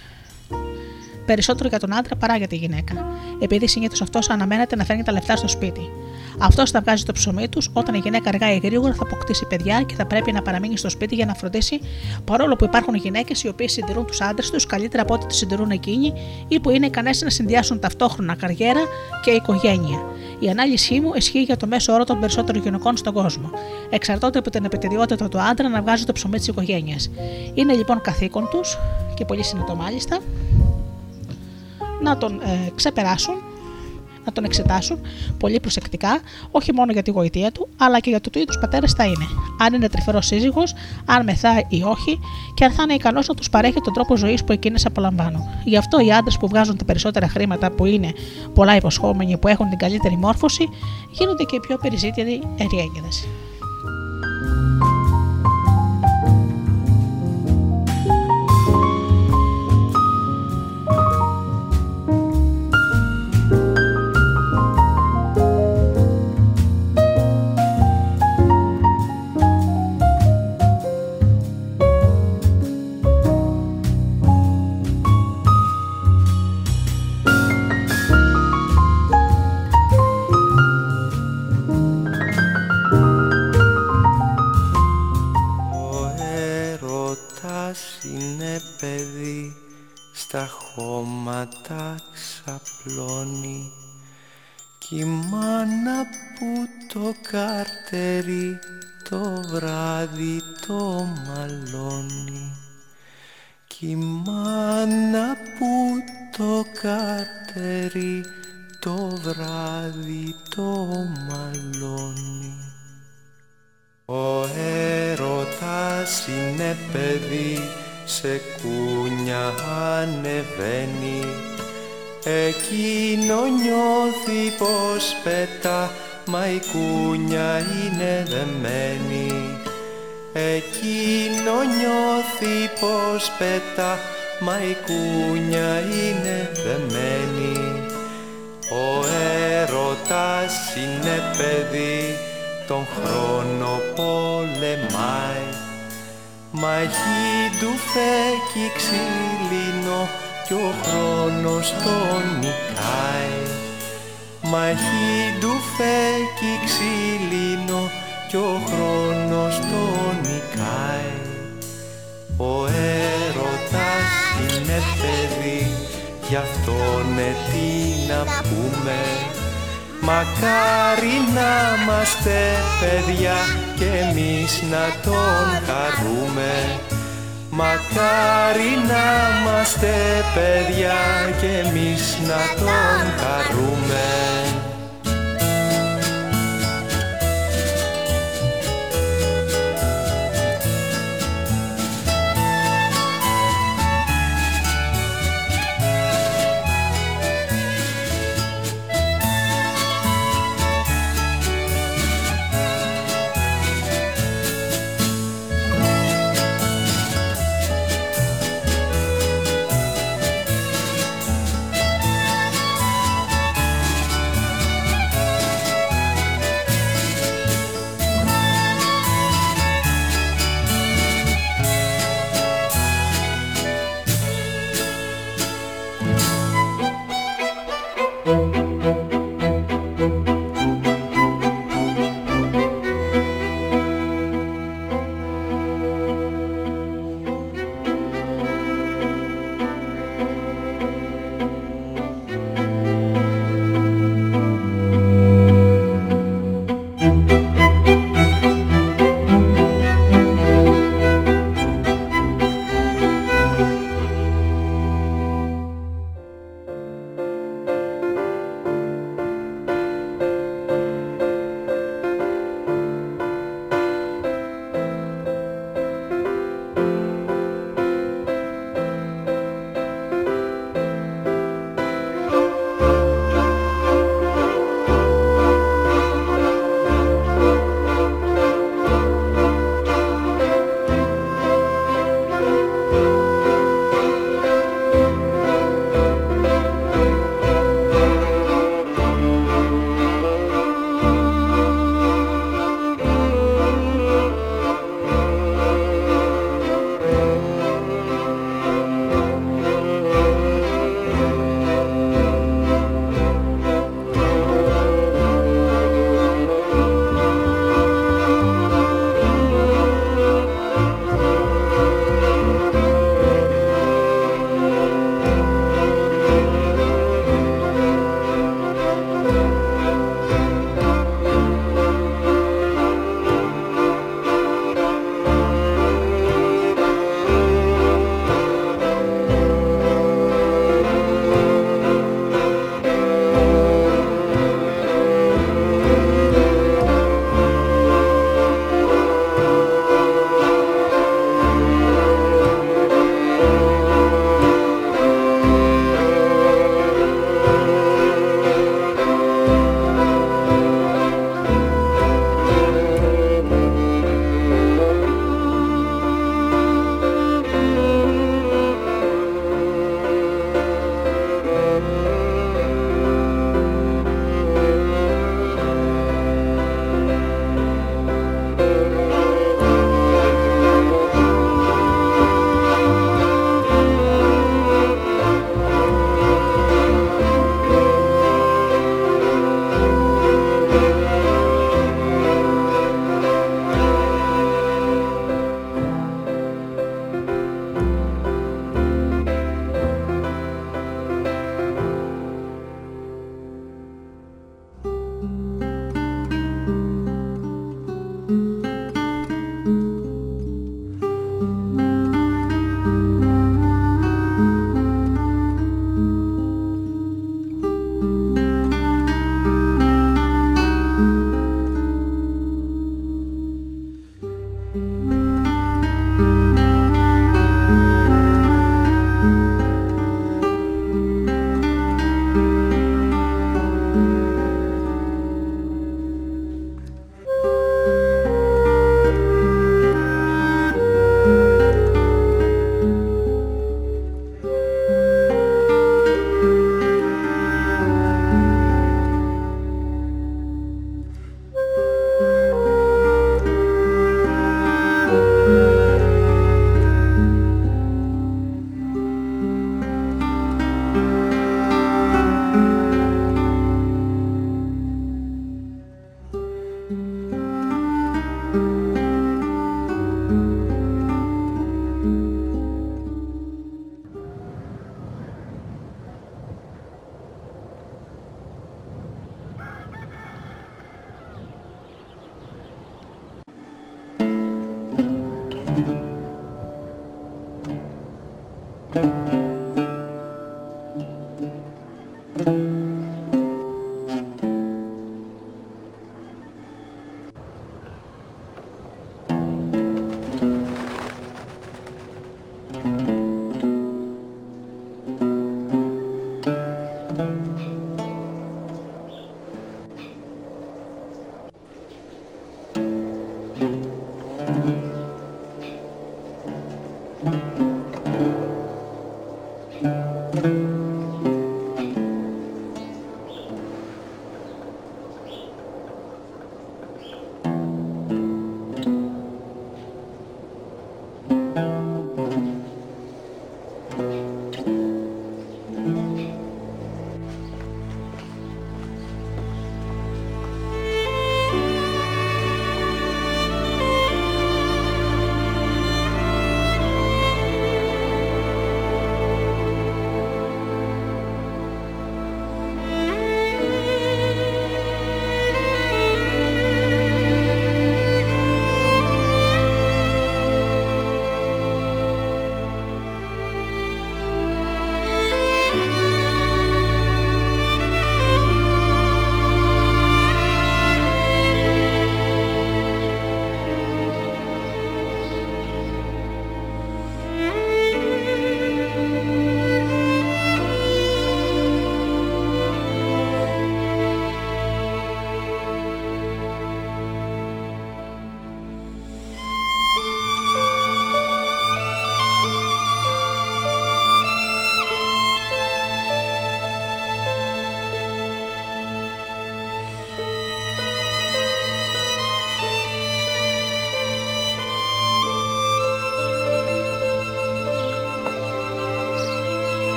περισσότερο για τον άντρα παρά για τη γυναίκα, επειδή συνήθως αυτός αναμένεται να φέρνει τα λεφτά στο σπίτι. Αυτός θα βγάζει το ψωμί τους όταν η γυναίκα αργά ή γρήγορα θα αποκτήσει παιδιά και θα πρέπει να παραμείνει στο σπίτι για να φροντίσει, παρόλο που υπάρχουν γυναίκες οι οποίες συντηρούν τους άντρες τους καλύτερα από ό,τι του συντηρούν εκείνοι ή που είναι ικανές να συνδυάσουν ταυτόχρονα καριέρα και οικογένεια. Η ανάλυση μου ισχύει για το μέσο όρο των περισσότερων γυναικών στον κόσμο. Εξαρτώνται από την επιτεδιότητα του άντρα να βγάζει το ψωμί της οικογένειας. Είναι λοιπόν καθήκον τους, και πολύ συνετό μάλιστα, να τον ε, ξεπεράσουν να τον εξετάσουν πολύ προσεκτικά, όχι μόνο για τη γοητεία του, αλλά και για το τι είδου πατέρα θα είναι. Αν είναι τρυφερός σύζυγος, αν μεθάει ή όχι, και αν θα είναι ικανός να τους παρέχει τον τρόπο ζωής που εκείνες απολαμβάνουν. Γι' αυτό οι άντρες που βγάζουν τα περισσότερα χρήματα, που είναι πολλά υποσχόμενοι, που έχουν την καλύτερη μόρφωση, γίνονται και οι πιο περιζήτητοι εριέγγεδε. χώματα ξαπλώνει κι η μάνα που το καρτερί το βράδυ το μαλώνει κι η μάνα που το καρτερί το βράδυ το μαλώνει Ο έρωτας είναι παιδί σε κούνια ανεβαίνει. Εκείνο νιώθει πως πετά μα η κούνια είναι δεμένη. Εκείνο νιώθει πως πετά μα η κούνια είναι δεμένη. Ο έρωτας είναι παιδί τον χρόνο πολεμάει Μαχή του φέκει ξύλινο κι ο χρόνος τον νικάει. Μαχή του φέκει ξύλινο κι ο χρόνος τον νικάει. Ο έρωτας είναι παιδί γι' αυτό ναι τι να πούμε Μακάρι να είμαστε παιδιά και εμείς να τον χαρούμε. Μακάρι να είμαστε παιδιά και εμείς να τον χαρούμε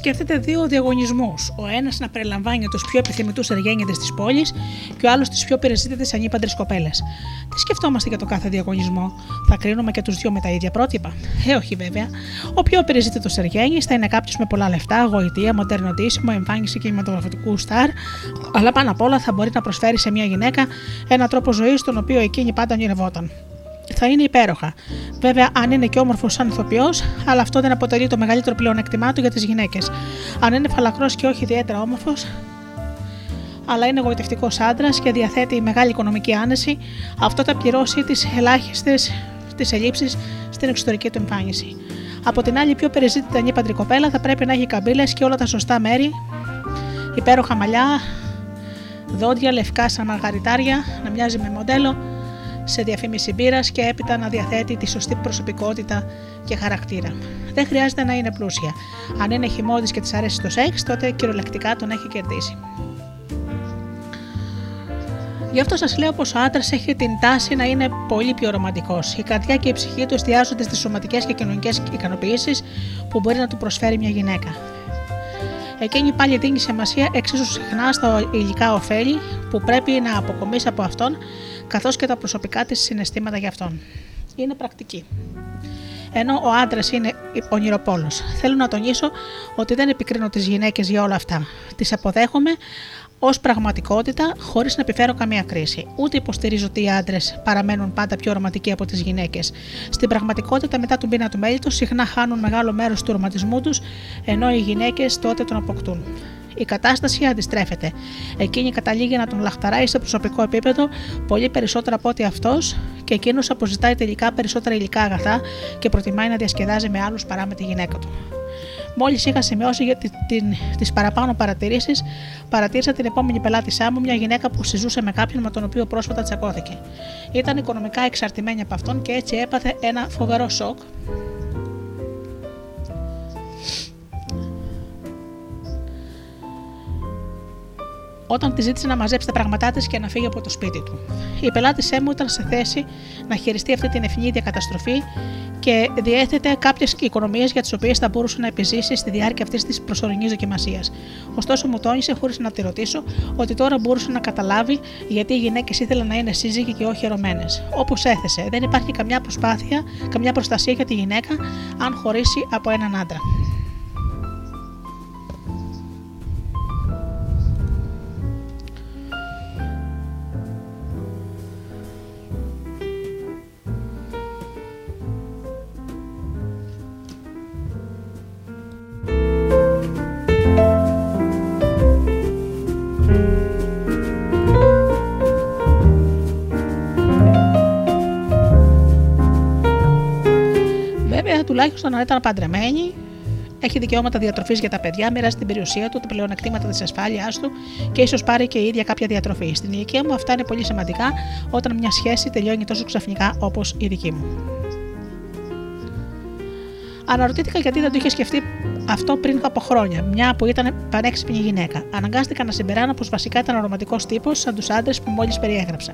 σκέφτεται δύο διαγωνισμούς. Ο ένας να περιλαμβάνει τους πιο επιθυμητούς εργένιδε της πόλης και ο άλλος τις πιο περιζήτητε ανήπαντρες κοπέλες. Τι σκεφτόμαστε για το κάθε διαγωνισμό, θα κρίνουμε και τους δύο με τα ίδια πρότυπα; Ε, όχι βέβαια. Ο πιο περιζήτητο εργένης θα είναι κάποιος με πολλά λεφτά, γοητεία, μοντερνοτήσιμο, εμφάνιση κινηματογραφικού στάρ, αλλά πάνω απ' όλα θα μπορεί να προσφέρει σε μια γυναίκα ένα τρόπο ζωής τον οποίο εκείνη πάντα ονειρευόταν θα είναι υπέροχα. Βέβαια, αν είναι και όμορφος σαν ηθοποιός, αλλά αυτό δεν αποτελεί το μεγαλύτερο πλεονέκτημά του για τις γυναίκες. Αν είναι φαλακρός και όχι ιδιαίτερα όμορφος, αλλά είναι εγωιτευτικό άντρας και διαθέτει μεγάλη οικονομική άνεση, αυτό θα πληρώσει τις ελάχιστες τις ελλείψεις στην εξωτερική του εμφάνιση. Από την άλλη, η πιο περιζήτητη ανήπαντρη κοπέλα θα πρέπει να έχει καμπύλες και όλα τα σωστά μέρη, υπέροχα μαλλιά, δόντια λευκά σαν μαργαριτάρια, να μοιάζει με μοντέλο, σε διαφήμιση μπύρας και έπειτα να διαθέτει τη σωστή προσωπικότητα και χαρακτήρα. Δεν χρειάζεται να είναι πλούσια. Αν είναι χυμώδης και της αρέσει το σεξ, τότε κυριολεκτικά τον έχει κερδίσει. Γι' αυτό σας λέω πως ο άντρας έχει την τάση να είναι πολύ πιο ρομαντικός. Η καρδιά και η ψυχή του εστιάζονται στις σωματικές και κοινωνικές ικανοποιήσεις που μπορεί να του προσφέρει μια γυναίκα. Εκείνη πάλι δίνει σημασία εξίσου συχνά στα υλικά ωφέλη που πρέπει να αποκομίσει από αυτόν καθώς και τα προσωπικά της συναισθήματα για αυτόν. Είναι πρακτική. Ενώ ο άντρας είναι ονειροπόλο. Θέλω να τονίσω ότι δεν επικρίνω τις γυναίκες για όλα αυτά. Τις αποδέχομαι ως πραγματικότητα χωρίς να επιφέρω καμία κρίση. Ούτε υποστηρίζω ότι οι άντρες παραμένουν πάντα πιο ρομαντικοί από τις γυναίκες. Στην πραγματικότητα, μετά τον πείνα του μέλητος, συχνά χάνουν μεγάλο μέρος του ρομαντισμού τους, ενώ οι γυναίκες τότε τον αποκτούν η κατάσταση αντιστρέφεται. Εκείνη καταλήγει να τον λαχταράει σε προσωπικό επίπεδο πολύ περισσότερο από ότι αυτός και εκείνος αποζητάει τελικά περισσότερα υλικά αγαθά και προτιμάει να διασκεδάζει με άλλους παρά με τη γυναίκα του. Μόλις είχα σημειώσει για τις παραπάνω παρατηρήσεις, παρατήρησα την επόμενη πελάτησά μου, μια γυναίκα που συζούσε με κάποιον με τον οποίο πρόσφατα τσακώθηκε. Ήταν οικονομικά εξαρτημένη από αυτόν και έτσι έπαθε ένα φοβερό σοκ όταν τη ζήτησε να μαζέψει τα πράγματά της και να φύγει από το σπίτι του. Η πελάτησέ μου ήταν σε θέση να χειριστεί αυτή την ευνίδια καταστροφή και διέθετε κάποιες οικονομίες για τις οποίες θα μπορούσε να επιζήσει στη διάρκεια αυτής της προσωρινής δοκιμασίας. Ωστόσο, μου τόνισε, χωρίς να τη ρωτήσω, ότι τώρα μπορούσε να καταλάβει γιατί οι γυναίκες ήθελαν να είναι σύζυγοι και όχι ερωμένες. Όπως έθεσε, δεν υπάρχει καμιά προσπάθεια, καμιά προστασία για τη γυναίκα αν χωρίσει από έναν άντρα. Τουλάχιστον αν ήταν παντρεμένη, έχει δικαιώματα διατροφής για τα παιδιά, μοιράζει την περιουσία του, τα πλεονεκτήματα της ασφάλειάς του και ίσως πάρει και η ίδια κάποια διατροφή. Στην ηλικία μου αυτά είναι πολύ σημαντικά όταν μια σχέση τελειώνει τόσο ξαφνικά όπως η δική μου. Αναρωτήθηκα γιατί δεν το είχε σκεφτεί αυτό πριν από χρόνια, μια που ήταν πανέξυπνη γυναίκα. Αναγκάστηκα να συμπεράνω πως βασικά ήταν ο ρομαντικό τύπος σαν τους άντρες που μόλις περιέγραψα.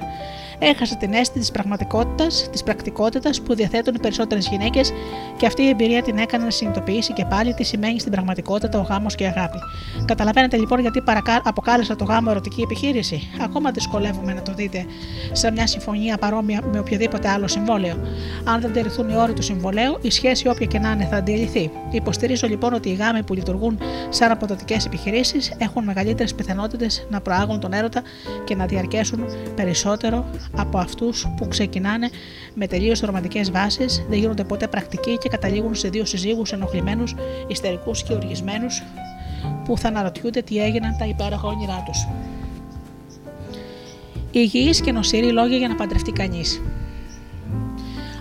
Έχασα την αίσθηση της πραγματικότητας, της πρακτικότητας που διαθέτουν οι περισσότερες γυναίκες και αυτή η εμπειρία την έκανε να συνειδητοποιήσει και πάλι τι σημαίνει στην πραγματικότητα ο γάμος και η αγάπη. Καταλαβαίνετε λοιπόν γιατί παρακα... αποκάλεσα το γάμο ερωτική επιχείρηση. Ακόμα δυσκολεύομαι να το δείτε σε μια συμφωνία παρόμοια με οποιοδήποτε άλλο συμβόλαιο. Αν δεν τηρηθούν οι όροι του συμβολέου, η σχέση όποια και να είναι θα αντιληφθεί. Υποστηρίζω λοιπόν ότι οι γάμοι που λειτουργούν σαν αποδοτικές επιχειρήσεις έχουν μεγαλύτερες πιθανότητες να προάγουν τον έρωτα και να διαρκέσουν περισσότερο από αυτούς που ξεκινάνε με τελείως ρομαντικές βάσεις, δεν γίνονται ποτέ πρακτικοί και καταλήγουν σε δύο συζύγους ενοχλημένους, ιστερικούς και οργισμένους που θα αναρωτιούνται τι έγιναν τα υπέροχα όνειρά τους. Υγιείς και νοσηροί λόγια για να παντρευτεί κανείς.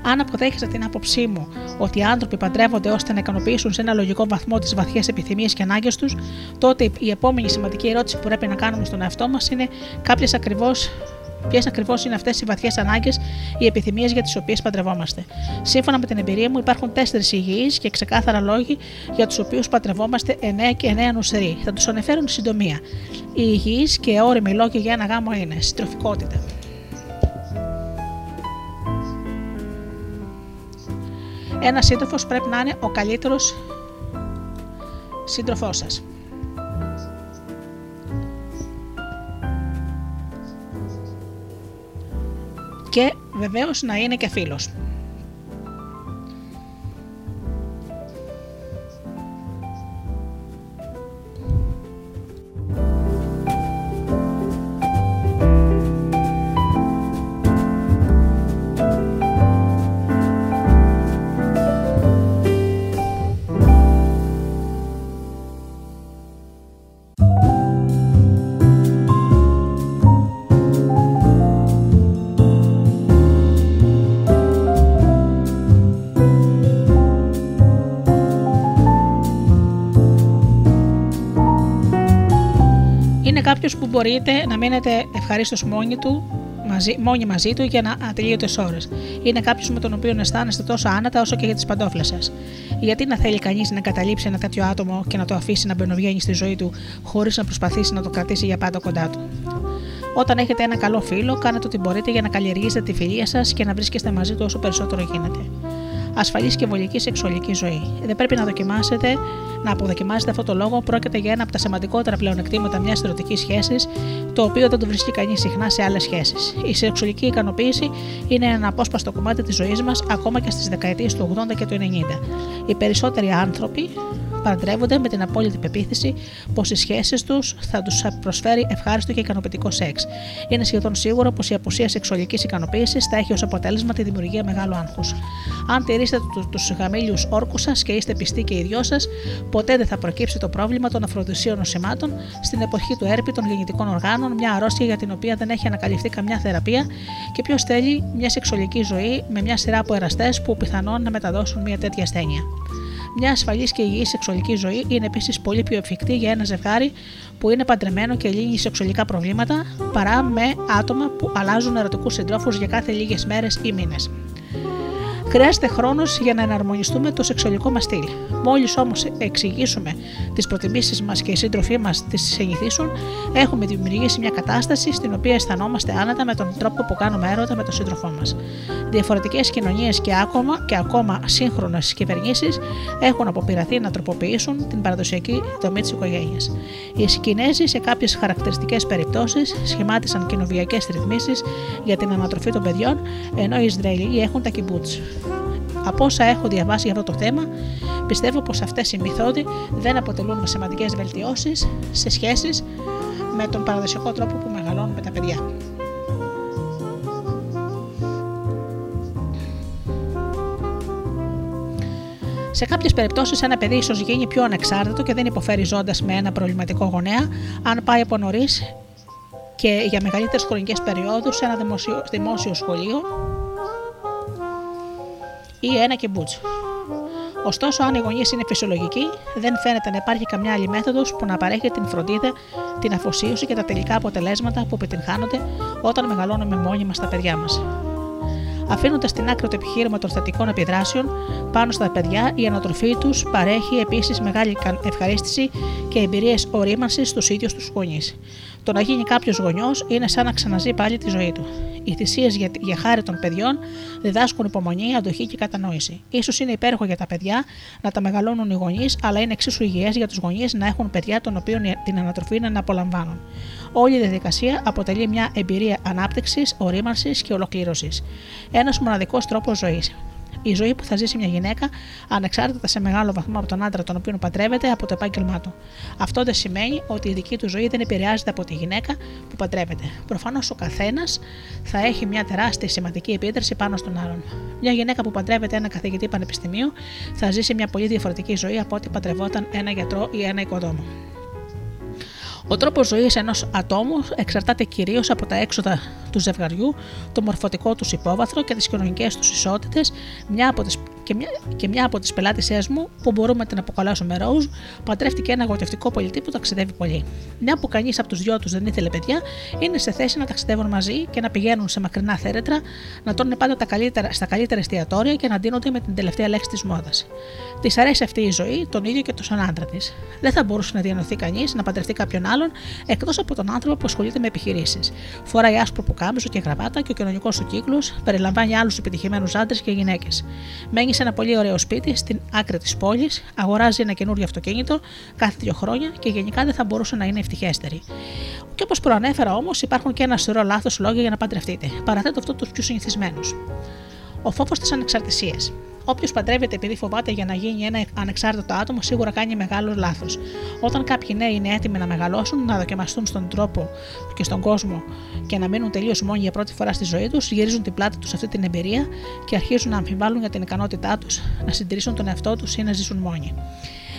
Αν αποδέχεσαι την άποψή μου ότι οι άνθρωποι παντρεύονται ώστε να ικανοποιήσουν σε ένα λογικό βαθμό τις βαθιές επιθυμίες και ανάγκες τους, τότε η επόμενη σημαντική ερώτηση που πρέπει να κάνουμε στον εαυτό μας είναι κάποιες ακριβώς Ποιες ακριβώς είναι αυτές οι βαθιές ανάγκες, οι επιθυμίες για τις οποίες παντρευόμαστε. Σύμφωνα με την εμπειρία μου, υπάρχουν τέσσερις υγιείς και ξεκάθαρα λόγοι για τους οποίους παντρευόμαστε εννέα και εννέα νοσεροί. Θα τους αναφέρουν συντομία. Οι υγιείς και όριμοι λόγοι για ένα γάμο είναι συντροφικότητα. Ένας σύντροφος πρέπει να είναι ο καλύτερος σύντροφός σας. Και βεβαίως να είναι και φίλος. Μπορείτε να μείνετε ευχαρίστως μόνοι του μαζί, μόνοι μαζί του για να ατελείωτε ώρες. Είναι κάποιος με τον οποίο αισθάνεστε τόσο άνετα όσο και για τις παντόφλες σας. Γιατί να θέλει κανείς να καταλήψει ένα τέτοιο άτομο και να το αφήσει να μπαινοβγαίνει στη ζωή του χωρίς να προσπαθήσει να το κρατήσει για πάντα κοντά του; Όταν έχετε ένα καλό φίλο, κάνετε ό,τι μπορείτε για να καλλιεργήσετε τη φιλία σας και να βρίσκεστε μαζί του όσο περισσότερο γίνεται ασφαλής και βολική σεξουαλική ζωή. Δεν πρέπει να δοκιμάσετε, να αποδοκιμάσετε αυτό το λόγο. Πρόκειται για ένα από τα σημαντικότερα πλεονεκτήματα μιας ερωτικής σχέσης, το οποίο δεν το βρίσκει κανείς συχνά σε άλλες σχέσεις. Η σεξουαλική ικανοποίηση είναι ένα απόσπαστο κομμάτι της ζωής μας, ακόμα και στις δεκαετίες του 80 και του 90. Οι περισσότεροι άνθρωποι παντρεύονται με την απόλυτη πεποίθηση πως οι σχέσεις τους θα τους προσφέρει ευχάριστο και ικανοποιητικό σεξ. Είναι σχεδόν σίγουρο πως η απουσία σεξουαλικής ικανοποίησης θα έχει ως αποτέλεσμα τη δημιουργία μεγάλου άγχους. Αν τηρήσετε τους γαμίλιου όρκους σας και είστε πιστοί και οι δυο σας, ποτέ δεν θα προκύψει το πρόβλημα των αφροδισίων νοσημάτων στην εποχή του έρπη των γεννητικών οργάνων, μια αρρώστια για την οποία δεν έχει ανακαλυφθεί καμιά θεραπεία και ποιος θέλει μια σεξουαλική ζωή με μια σειρά από εραστές που πιθανόν να μεταδώσουν μια τέτοια ασθένεια. Μια ασφαλής και υγιής σεξουαλική ζωή είναι επίσης πολύ πιο εφικτή για ένα ζευγάρι που είναι παντρεμένο και λύνει σεξουαλικά προβλήματα παρά με άτομα που αλλάζουν ερωτικούς συντρόφους για κάθε λίγες μέρες ή μήνες. Χρειάζεται χρόνος για να εναρμονιστούμε το σεξουαλικό μας στυλ. Μόλις όμως εξηγήσουμε τις προτιμήσεις μας και οι σύντροφοί μας τις συνηθίσουν, έχουμε δημιουργήσει μια κατάσταση στην οποία αισθανόμαστε άνετα με τον τρόπο που κάνουμε έρωτα με τον σύντροφό μας. Διαφορετικές κοινωνίες και ακόμα, και ακόμα σύγχρονες κυβερνήσεις έχουν αποπειραθεί να τροποποιήσουν την παραδοσιακή δομή της οικογένειας. Οι Κινέζοι σε κάποιες χαρακτηριστικές περιπτώσεις σχημάτισαν κοινοβιακές ρυθμίσεις για την ανατροφή των παιδιών, ενώ οι Ισραηλοί έχουν τα κυμπούτς. Από όσα έχω διαβάσει για αυτό το θέμα, πιστεύω πως αυτές οι μυθόδοι δεν αποτελούν σημαντικές βελτιώσεις σε σχέσεις με τον παραδοσιακό τρόπο που μεγαλώνουμε τα παιδιά. Σε κάποιες περιπτώσεις, ένα παιδί ίσως γίνει πιο ανεξάρτητο και δεν υποφέρει ζώντας με ένα προβληματικό γονέα, αν πάει από νωρίς και για μεγαλύτερες χρονικές περιόδους σε ένα δημόσιο, δημόσιο σχολείο ή ένα κιμπούτσο. Ωστόσο, αν οι γονείς είναι φυσιολογικοί, δεν φαίνεται να υπάρχει καμιά άλλη μέθοδος που να παρέχει την φροντίδα, την αφοσίωση και τα τελικά αποτελέσματα που επιτυγχάνονται όταν μεγαλώνουμε μόνοι μας τα παιδιά μας. Αφήνοντας στην άκρη το επιχείρημα των θετικών επιδράσεων πάνω στα παιδιά, η ανατροφή τους παρέχει επίσης μεγάλη ευχαρίστηση και εμπειρίες ορίμανσης στους ίδιους τους γονείς. Το να γίνει κάποιος γονιός είναι σαν να ξαναζεί πάλι τη ζωή του. Οι θυσίες για, για χάρη των παιδιών διδάσκουν υπομονή, αντοχή και κατανόηση. σω είναι υπέροχο για τα παιδιά να τα μεγαλώνουν οι γονείς, αλλά είναι εξίσου υγιές για τους γονείς να έχουν παιδιά των οποίων την ανατροφή είναι να απολαμβάνουν. Όλη η διαδικασία αποτελεί μια εμπειρία ανάπτυξης, ορίμανσης και ολοκλήρωσης. Ένας μοναδικός τρόπος ζωής η ζωή που θα ζήσει μια γυναίκα, ανεξάρτητα σε μεγάλο βαθμό από τον άντρα τον οποίο παντρεύεται, από το επάγγελμά του. Αυτό δεν σημαίνει ότι η δική του ζωή δεν επηρεάζεται από τη γυναίκα που παντρεύεται. Προφανώς ο καθένας θα έχει μια τεράστια σημαντική επίδραση πάνω στον άλλον. Μια γυναίκα που παντρεύεται ένα καθηγητή πανεπιστημίου θα ζήσει μια πολύ διαφορετική ζωή από ό,τι παντρευόταν ένα γιατρό ή ένα οικοδόμο. Ο τρόπος ζωής ενός ατόμου εξαρτάται κυρίως από τα έξοδα του ζευγαριού, το μορφωτικό τους υπόβαθρο και τις κοινωνικές τους ισότητες, μια από τις και μια, και μια από τις πελάτησές μου, που μπορούμε να την αποκαλέσουμε Rose, παντρεύτηκε ένα γοητευτικό πολιτή που ταξιδεύει πολύ. Μια που κανείς από τους δυο τους δεν ήθελε παιδιά, είναι σε θέση να ταξιδεύουν μαζί και να πηγαίνουν σε μακρινά θέρετρα, να τρώνε πάντα τα καλύτερα, στα καλύτερα εστιατόρια και να ντύνονται με την τελευταία λέξη της μόδας. Της αρέσει αυτή η ζωή, τον ίδιο και τον άντρα της. Δεν θα μπορούσε να διανοηθεί κανείς να παντρευτεί κάποιον άλλον εκτός από τον άνθρωπο που ασχολείται με επιχειρήσεις. Φοράει άσπρο που κάμισο και γραβάτα και ο κοινωνικός του κύκλος περιλαμβάνει άλλους επιτυχημένους άντρες και γυναίκες. Μένει σε ένα πολύ ωραίο σπίτι στην άκρη της πόλης, αγοράζει ένα καινούριο αυτοκίνητο κάθε δύο χρόνια και γενικά δεν θα μπορούσε να είναι ευτυχέστερη. Και όπως προανέφερα όμως, υπάρχουν και ένα σωρό λάθος λόγια για να παντρευτείτε. Παραθέτω αυτό τους πιο συνηθισμένους. Ο φόβος της ανεξαρτησίας. Όποιος παντρεύεται επειδή φοβάται για να γίνει ένα ανεξάρτητο άτομο, σίγουρα κάνει μεγάλος λάθος. Όταν κάποιοι νέοι είναι έτοιμοι να μεγαλώσουν, να δοκιμαστούν στον τρόπο και στον κόσμο και να μείνουν τελείως μόνοι για πρώτη φορά στη ζωή τους, γυρίζουν την πλάτη τους σε αυτή την εμπειρία και αρχίζουν να αμφιβάλλουν για την ικανότητά τους να συντηρήσουν τον εαυτό τους ή να ζήσουν μόνοι.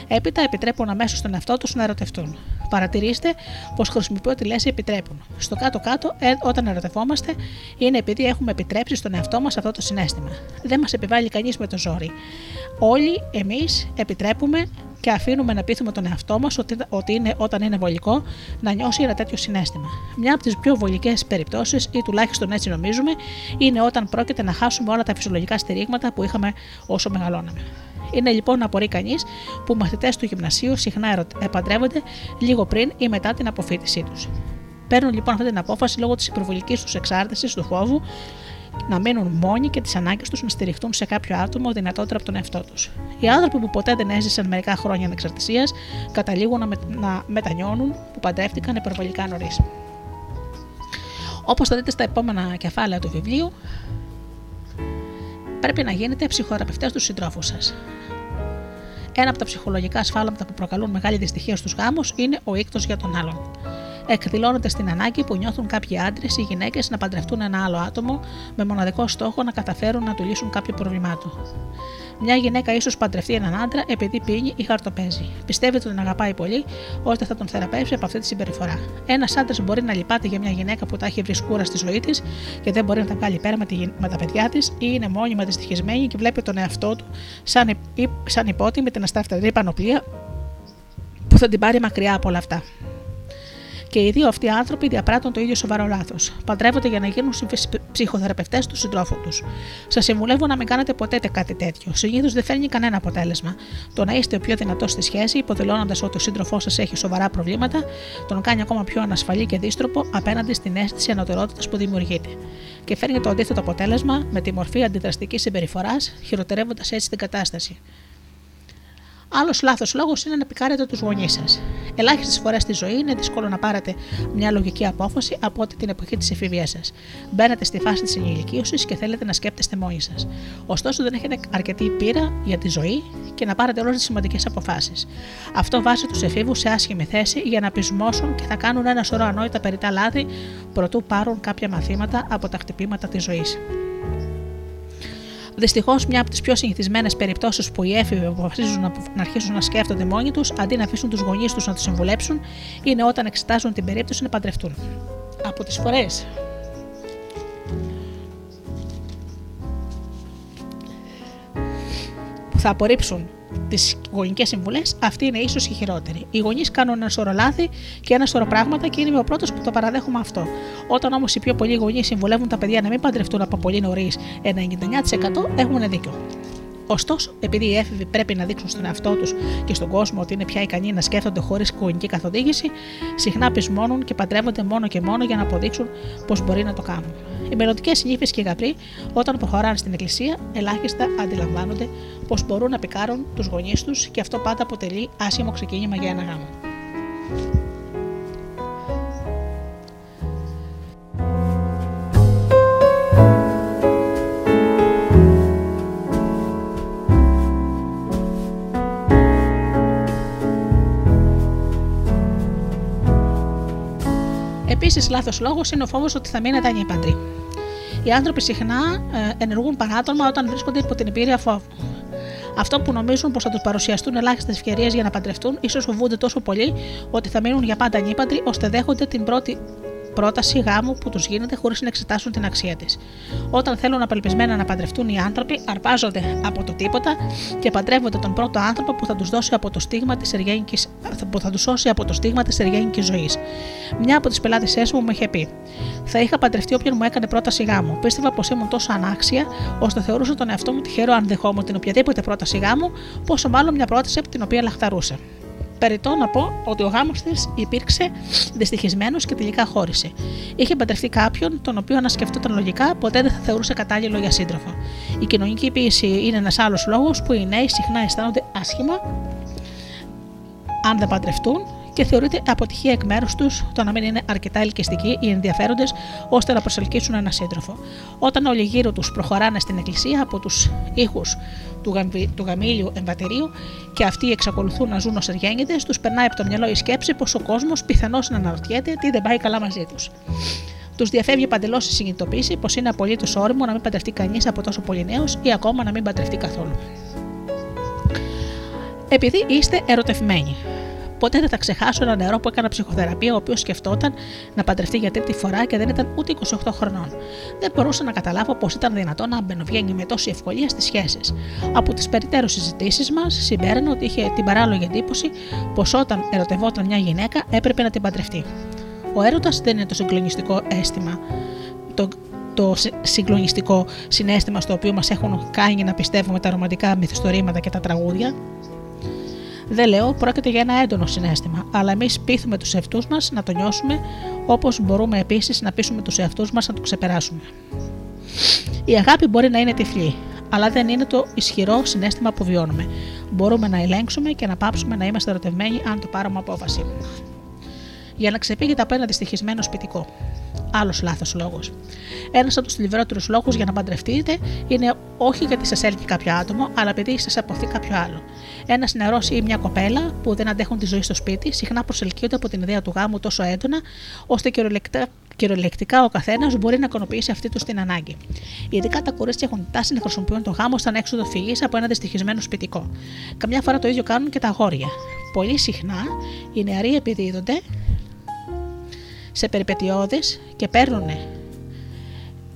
Έπειτα επιτρέπουν αμέσως στον εαυτό τους να ερωτευτούν. Παρατηρήστε πως χρησιμοποιώ τη λέξη επιτρέπουν. Στο κάτω-κάτω, ε, όταν ερωτευόμαστε, είναι επειδή έχουμε επιτρέψει στον εαυτό μας αυτό το συνέστημα. Δεν μας επιβάλλει κανείς με το ζόρι. Όλοι εμείς επιτρέπουμε και αφήνουμε να πείθουμε τον εαυτό μας ότι, ότι είναι, όταν είναι βολικό να νιώσει ένα τέτοιο συνέστημα. Μια από τις πιο βολικές περιπτώσεις, ή τουλάχιστον έτσι νομίζουμε, είναι όταν πρόκειται να χάσουμε όλα τα φυσιολογικά στηρίγματα που είχαμε όσο μεγαλώναμε. Είναι λοιπόν να απορεί κανείς που μαθητές του γυμνασίου συχνά επαντρεύονται λίγο πριν ή μετά την αποφύτισή τους. Παίρνουν λοιπόν αυτή την απόφαση λόγω της υπερβολικής τους εξάρτησης, του φόβου να μείνουν μόνοι και τις ανάγκες τους να στηριχτούν σε κάποιο άτομο δυνατότερα από τον εαυτό τους. Οι άνθρωποι που ποτέ δεν έζησαν μερικά χρόνια ανεξαρτησίας καταλήγουν να, με, να μετανιώνουν που παντρεύτηκαν υπερβολικά νωρίς. Όπως θα δείτε στα επόμενα κεφάλαια του βιβλίου, πρέπει να γίνετε ψυχοθεραπευτές του συντρόφους σας. Ένα από τα ψυχολογικά ασφάλματα που προκαλούν μεγάλη δυστυχία στους γάμους είναι ο ίκτος για τον άλλον εκδηλώνεται στην ανάγκη που νιώθουν κάποιοι άντρες ή γυναίκες να παντρευτούν ένα άλλο άτομο με μοναδικό στόχο να καταφέρουν να του λύσουν κάποιο πρόβλημά του. Μια γυναίκα ίσως παντρευτεί έναν άντρα επειδή πίνει ή χαρτοπέζει. Πιστεύει ότι τον αγαπάει πολύ, ώστε θα τον θεραπεύσει από αυτή τη συμπεριφορά. Ένας άντρας μπορεί να λυπάται για μια γυναίκα που τα έχει βρει σκούρα στη ζωή της και δεν μπορεί να τα βγάλει πέρα με, τα παιδιά της ή είναι μόνιμα δυστυχισμένη και βλέπει τον εαυτό του σαν, σαν υπότιμη την αστραφτερή πανοπλία που θα την πάρει μακριά από όλα αυτά. Και οι δύο αυτοί άνθρωποι διαπράττουν το ίδιο σοβαρό λάθος. Παντρεύονται για να γίνουν ψυχοθεραπευτές του συντρόφου τους. Σας συμβουλεύω να μην κάνετε ποτέ κάτι τέτοιο. Συνήθως δεν φέρνει κανένα αποτέλεσμα. Το να είστε ο πιο δυνατός στη σχέση, υποδηλώνοντας ότι ο σύντροφός σας έχει σοβαρά προβλήματα, τον κάνει ακόμα πιο ανασφαλή και δύστροπο απέναντι στην αίσθηση ανωτερότητας που δημιουργείται. Και φέρνει το αντίθετο αποτέλεσμα με τη μορφή αντιδραστικής συμπεριφοράς, χειροτερεύοντας έτσι την κατάσταση. Άλλος λάθος λόγος είναι να πικάρετε τους γονείς σας. Ελάχιστες φορές στη ζωή είναι δύσκολο να πάρετε μια λογική απόφαση από ότι την εποχή της εφηβείας σας. Μπαίνετε στη φάση της ενηλικίωσης και θέλετε να σκέπτεστε μόνοι σας. Ωστόσο, δεν έχετε αρκετή πείρα για τη ζωή και να πάρετε όλες τις σημαντικές αποφάσεις. Αυτό βάζει τους εφήβους σε άσχημη θέση για να πεισμώσουν και θα κάνουν ένα σωρό ανόητα περιτά λάθη προτού πάρουν κάποια μαθήματα από τα χτυπήματα της ζωής. Δυστυχώς, μια από τις πιο συνηθισμένες περιπτώσεις που οι έφηβοι αποφασίζουν να, αρχίσουν να σκέφτονται μόνοι τους αντί να αφήσουν τους γονείς τους να του συμβουλέψουν είναι όταν εξετάζουν την περίπτωση να παντρευτούν. Από τις φορές που θα απορρίψουν τις γονικές συμβουλές, αυτή είναι ίσως η χειρότερη. Οι γονείς κάνουν ένα σωρό λάθη και ένα σωρό πράγματα και είμαι ο πρώτος που το παραδέχομαι αυτό. Όταν όμως οι πιο πολλοί γονείς συμβουλεύουν τα παιδιά να μην παντρευτούν από πολύ νωρίς, ένα 99% έχουν δίκιο. Ωστόσο, επειδή οι έφηβοι πρέπει να δείξουν στον εαυτό τους και στον κόσμο ότι είναι πια ικανοί να σκέφτονται χωρίς γονική καθοδήγηση, συχνά πεισμώνουν και παντρεύονται μόνο και μόνο για να αποδείξουν πω μπορεί να το κάνουν. Οι μελλοντικές νύφες και γαμπροί, όταν προχωράνε στην εκκλησία, ελάχιστα αντιλαμβάνονται πω μπορούν να πικάρουν τους γονείς τους και αυτό πάντα αποτελεί άσχημο ξεκίνημα για ένα γάμο. Επίσης, λάθος λόγος είναι ο φόβος ότι θα μείνετε ανήπαντροι. Οι άνθρωποι συχνά ε, ενεργούν παράτομα όταν βρίσκονται υπό την εμπειρία φόβου. Αυτό που νομίζουν πως θα τους παρουσιαστούν ελάχιστες ευκαιρίες για να παντρευτούν, ίσως φοβούνται τόσο πολύ ότι θα μείνουν για πάντα ανήπαντροι, ώστε δέχονται την πρώτη πρόταση γάμου που τους γίνεται χωρίς να εξετάσουν την αξία της. Όταν θέλουν απελπισμένα να παντρευτούν οι άνθρωποι, αρπάζονται από το τίποτα και παντρεύονται τον πρώτο άνθρωπο που θα τους δώσει από το στίγμα της εργένικης, που θα τους σώσει από το στίγμα της εργένικη ζωής. Μια από τις πελάτησέ μου μου είχε πει: Θα είχα παντρευτεί όποιον μου έκανε πρόταση γάμου. Πίστευα πως ήμουν τόσο ανάξια, ώστε θεωρούσα τον εαυτό μου τυχερό αν δεχόμουν την οποιαδήποτε πρόταση γάμου, πόσο μάλλον μια πρόταση από την οποία λαχταρούσα. Περιτώ να πω ότι ο γάμος της υπήρξε δυστυχισμένος και τελικά χώρισε. Είχε παντρευτεί κάποιον, τον οποίο, να σκεφτόταν λογικά, ποτέ δεν θα θεωρούσε κατάλληλο για σύντροφο. Η κοινωνική πίεση είναι ένας άλλος λόγος που οι νέοι συχνά αισθάνονται άσχημα αν δεν παντρευτούν και θεωρείται αποτυχία εκ μέρους τους το να μην είναι αρκετά ελκυστικοί ή ενδιαφέροντες ώστε να προσελκύσουν ένα σύντροφο. Όταν όλοι γύρω τους προχωράνε στην εκκλησία από τους ήχους του, γαμβι, του γαμήλιου εμβατηρίου και αυτοί εξακολουθούν να ζουν ως εργένητε, τους περνάει από το μυαλό η σκέψη πως ο κόσμος πιθανώς να αναρωτιέται τι δεν πάει καλά μαζί τους. Τους διαφεύγει παντελώς η συνειδητοποίηση πως είναι απολύτως όριμο να μην παντρευτεί κανείς από τόσο πολύ νέος ή ακόμα να μην παντρευτεί καθόλου. Επειδή είστε ερωτευμένοι. Ποτέ δεν θα ξεχάσω ένα νερό που έκανα ψυχοθεραπεία, ο οποίος σκεφτόταν να παντρευτεί για τρίτη φορά και δεν ήταν ούτε 28 χρονών. Δεν μπορούσα να καταλάβω πώς ήταν δυνατόν να μπαινοβγαίνει με τόση ευκολία στις σχέσεις. Από τις περιττέρω συζητήσεις μας, συμπέρανε ότι είχε την παράλογη εντύπωση πως όταν ερωτευόταν μια γυναίκα έπρεπε να την παντρευτεί. Ο έρωτας δεν είναι το συγκλονιστικό αίσθημα. Το, το συγκλονιστικό συνέστημα στο οποίο μας έχουν κάνει να πιστεύουμε τα ρομαντικά μυθιστορήματα και τα τραγούδια, δεν λέω, πρόκειται για ένα έντονο συνέστημα, αλλά εμείς πείθουμε τους εαυτούς μας να το νιώσουμε, όπως μπορούμε επίσης να πείσουμε τους εαυτούς μας να το ξεπεράσουμε. Η αγάπη μπορεί να είναι τυφλή, αλλά δεν είναι το ισχυρό συνέστημα που βιώνουμε. Μπορούμε να ελέγξουμε και να πάψουμε να είμαστε ερωτευμένοι αν το πάρουμε απόφαση. Για να ξεπήγεται από ένα δυστυχισμένο σπιτικό. Άλλος λάθος λόγος. Ένας από τους θλιβερότερους λόγους για να παντρευτείτε είναι όχι γιατί σας έλκει κάποιο άτομο, αλλά επειδή σας αποθεί κάποιο άλλο. Ένας νερό ή μια κοπέλα που δεν αντέχουν τη ζωή στο σπίτι συχνά προσελκύονται από την ιδέα του γάμου τόσο έντονα, ώστε κυριολεκτικά ο καθένας μπορεί να ικανοποιήσει αυτή τους την ανάγκη. Ειδικά τα κορίτσια έχουν τάση να χρησιμοποιούν το γάμο σαν έξοδο φυγής από ένα δυστυχισμένο σπιτικό. Καμιά φορά το ίδιο κάνουν και τα αγόρια. Πολύ συχνά οι νεαροί επιδίδονται σε περιπετειώδεις και παίρνουν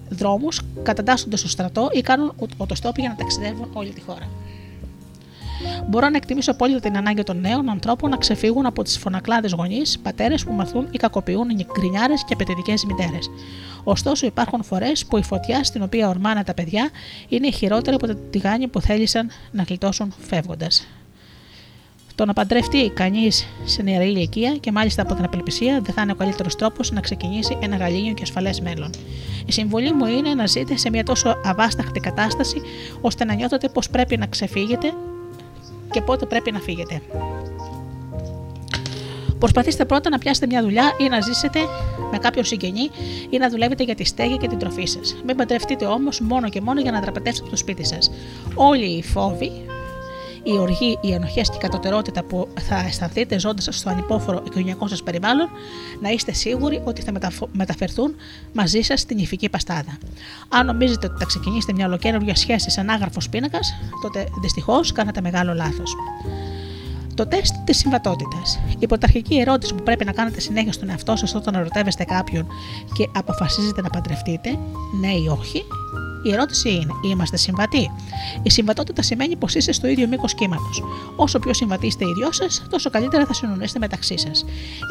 δρόμους, καταντάσσονται στο στρατό ή κάνουν οτοστόπι για να ταξιδεύουν όλη τη χώρα. Μπορώ να εκτιμήσω απόλυτα την ανάγκη των νέων ανθρώπων να ξεφύγουν από τις φωνακλάδες γονείς, πατέρες που μαθούν ή κακοποιούν γκρινιάρε και απαιτητικές μητέρες. Ωστόσο, υπάρχουν φορές που η φωτιά στην οποία ορμάνε τα παιδιά είναι χειρότερη από τη γάνη που θέλησαν να γλιτώσουν φεύγοντας. Το να παντρευτεί κανείς σε νεαρή ηλικία και μάλιστα από την απελπισία δεν θα είναι ο καλύτερος τρόπος να ξεκινήσει ένα γαλήνιο και ασφαλές μέλλον. Η συμβολή μου είναι να ζείτε σε μια τόσο αβάσταχτη κατάσταση ώστε να νιώθετε πως πρέπει να ξεφύγετε και πότε πρέπει να φύγετε. Προσπαθήστε πρώτα να πιάσετε μια δουλειά ή να ζήσετε με κάποιον συγγενή ή να δουλεύετε για τη στέγη και την τροφή σας. Μην παντρευτείτε όμως μόνο και μόνο για να δραπετεύσετε το σπίτι σας. Όλοι οι φόβοι η οργή, οι ενοχέ και η κατωτερότητα που θα αισθανθείτε ζώντας στο ανυπόφορο οικογενειακό σας περιβάλλον, να είστε σίγουροι ότι θα μεταφερθούν μαζί σας στην ηφική παστάδα. Αν νομίζετε ότι θα ξεκινήσετε μια ολοκένουργια σχέση σαν άγραφος πίνακας, τότε δυστυχώς κάνατε μεγάλο λάθος. Το τεστ της συμβατότητας. Η πρωταρχική ερώτηση που πρέπει να κάνετε συνέχεια στον εαυτό σας όταν ερωτεύεστε κάποιον και αποφασίζετε να παντρευτείτε, ναι ή όχι, η ερώτηση είναι: Είμαστε συμβατοί; Η συμβατότητα σημαίνει πως είστε στο ίδιο μήκος κύματος. Όσο πιο συμβατοί είστε οι δυο σας, τόσο καλύτερα θα συνονίσετε μεταξύ σας.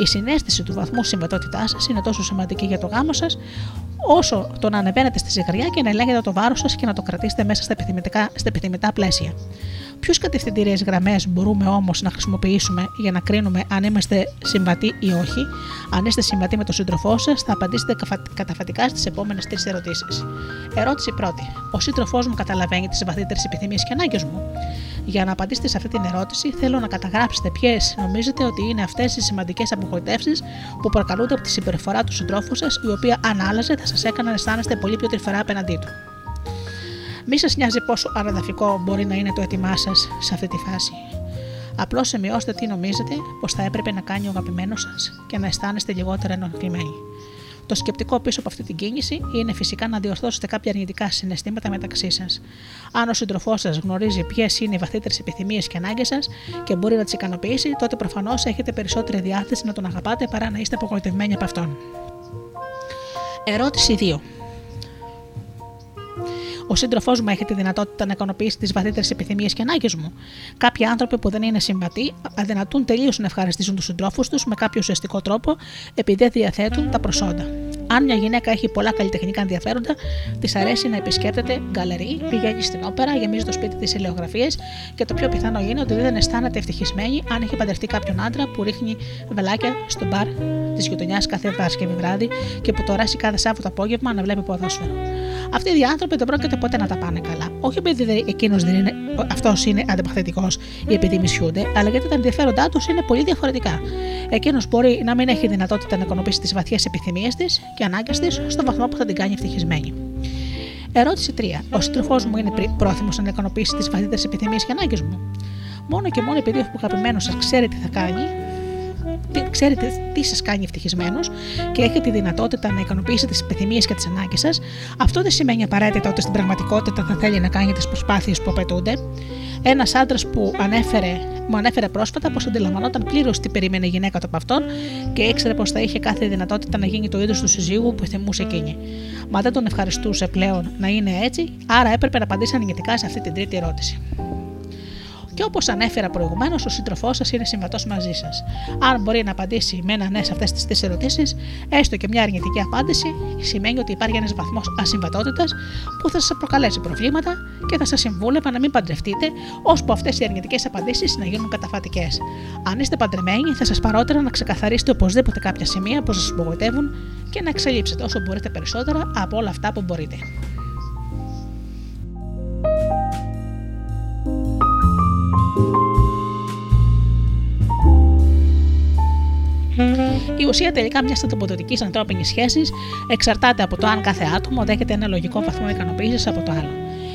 Η συνέστηση του βαθμού συμβατότητάς σας είναι τόσο σημαντική για το γάμο σας, όσο το να ανεβαίνετε στη ζυγαριά και να ελέγχετε το βάρος σας και να το κρατήσετε μέσα στα επιθυμητά πλαίσια. Ποιε κατευθυντήριες γραμμές μπορούμε όμως να χρησιμοποιήσουμε για να κρίνουμε αν είμαστε συμβατοί ή όχι; Αν είστε συμβατοί με τον σύντροφό σας, θα απαντήσετε καταφατικά στις επόμενες τρεις ερωτήσεις. Ερώτηση πρώτη. Ο σύντροφός μου καταλαβαίνει τις βαθύτερες επιθυμίες και ανάγκες μου. Για να απαντήσετε σε αυτή την ερώτηση, θέλω να καταγράψετε ποιες νομίζετε ότι είναι αυτές οι σημαντικές απογοητεύσεις που προκαλούνται από τη συμπεριφορά του συντρόφου σας, η οποία αν άλλαζε θα σας έκανε να αισθάνεστε πολύ πιο τρυφερά απέναντί του. Μη σας νοιάζει πόσο αναδαφικό μπορεί να είναι το έτοιμά σας σε αυτή τη φάση. Απλώς σημειώστε τι νομίζετε πως θα έπρεπε να κάνει ο αγαπημένος σας και να αισθάνεστε λιγότερα ενοχλημένοι. Το σκεπτικό πίσω από αυτή την κίνηση είναι φυσικά να διορθώσετε κάποια αρνητικά συναισθήματα μεταξύ σας. Αν ο σύντροφός σας γνωρίζει ποιες είναι οι βαθύτερες επιθυμίες και ανάγκες σας και μπορεί να τις ικανοποιήσει, τότε προφανώς έχετε περισσότερη διάθεση να τον αγαπάτε παρά να είστε απογοητευμένοι από αυτόν. Ερώτηση 2. Ο σύντροφός μου έχει τη δυνατότητα να ικανοποιήσει τις βαθύτερες επιθυμίες και ανάγκες μου. Κάποιοι άνθρωποι που δεν είναι συμβατοί αδυνατούν τελείως να ευχαριστήσουν τους συντρόφους τους με κάποιο ουσιαστικό τρόπο επειδή δεν διαθέτουν τα προσόντα. Αν μια γυναίκα έχει πολλά καλλιτεχνικά ενδιαφέροντα, της αρέσει να επισκέπτεται γκαλερί, πηγαίνει στην όπερα, γεμίζει το σπίτι της ελαιογραφίε και το πιο πιθανό είναι ότι δεν αισθάνεται ευτυχισμένη αν έχει παντρευτεί κάποιον άντρα που ρίχνει βελάκια στο μπαρ της γειτονιάς κάθε Παρασκευή βράδυ και που το ράσει κάθε Σάββατο απόγευμα να βλέπει ποδόσφαιρο. Αυτοί οι άνθρωποι δεν πρόκειται ποτέ να τα πάνε καλά. Όχι επειδή εκείνος δεν είναι, αυτός είναι αντιπαθητικό ή επειδή μισιούνται, αλλά γιατί τα ενδιαφέροντά τους είναι πολύ διαφορετικά. Εκείνος μπορεί να μην έχει δυνατότητα να οικονομήσει τις βαθιές επιθυμίες της και ανάγκες της στον βαθμό που θα την κάνει ευτυχισμένη. Ερώτηση 3. Ο σύντροφός μου είναι πρόθυμος να ικανοποιήσει τις βαθύτερες επιθυμίες και ανάγκες μου. Μόνο και μόνο επειδή ο αγαπημένος σας ξέρει τι θα κάνει, ξέρετε τι σας κάνει ευτυχισμένου και έχετε τη δυνατότητα να ικανοποιήσετε τις επιθυμίες και τις ανάγκες σας, αυτό δεν σημαίνει απαραίτητα ότι στην πραγματικότητα θα θέλει να κάνει τις προσπάθειες που απαιτούνται. Ένας άντρας που ανέφερε, μου ανέφερε πρόσφατα πως αντιλαμβανόταν πλήρως τι περίμενε η γυναίκα του από αυτόν και ήξερε πως θα είχε κάθε δυνατότητα να γίνει το είδος του συζύγου που θυμούσε εκείνη. Μα δεν τον ευχαριστούσε πλέον να είναι έτσι, άρα έπρεπε να απαντήσει αρνητικά σε αυτή την τρίτη ερώτηση. Και όπως ανέφερα προηγουμένως, ο σύντροφός σας είναι συμβατός μαζί σας. Αν μπορεί να απαντήσει με ένα ναι σε αυτές τις τρεις ερωτήσεις, έστω και μια αρνητική απάντηση, σημαίνει ότι υπάρχει ένας βαθμός ασυμβατότητας που θα σας προκαλέσει προβλήματα και θα σας συμβούλευα να μην παντρευτείτε, ώσπου αυτές οι αρνητικές απαντήσεις να γίνουν καταφατικές. Αν είστε παντρεμένοι, θα σας παρότερα να ξεκαθαρίσετε οπωσδήποτε κάποια σημεία που σας απογοητεύουν και να εξελίψετε όσο μπορείτε περισσότερα από όλα αυτά που μπορείτε. Η ουσία τελικά μιας τοποθετικής ανθρώπινης σχέσης εξαρτάται από το αν κάθε άτομο δέχεται ένα λογικό βαθμό ικανοποίησης από το άλλο.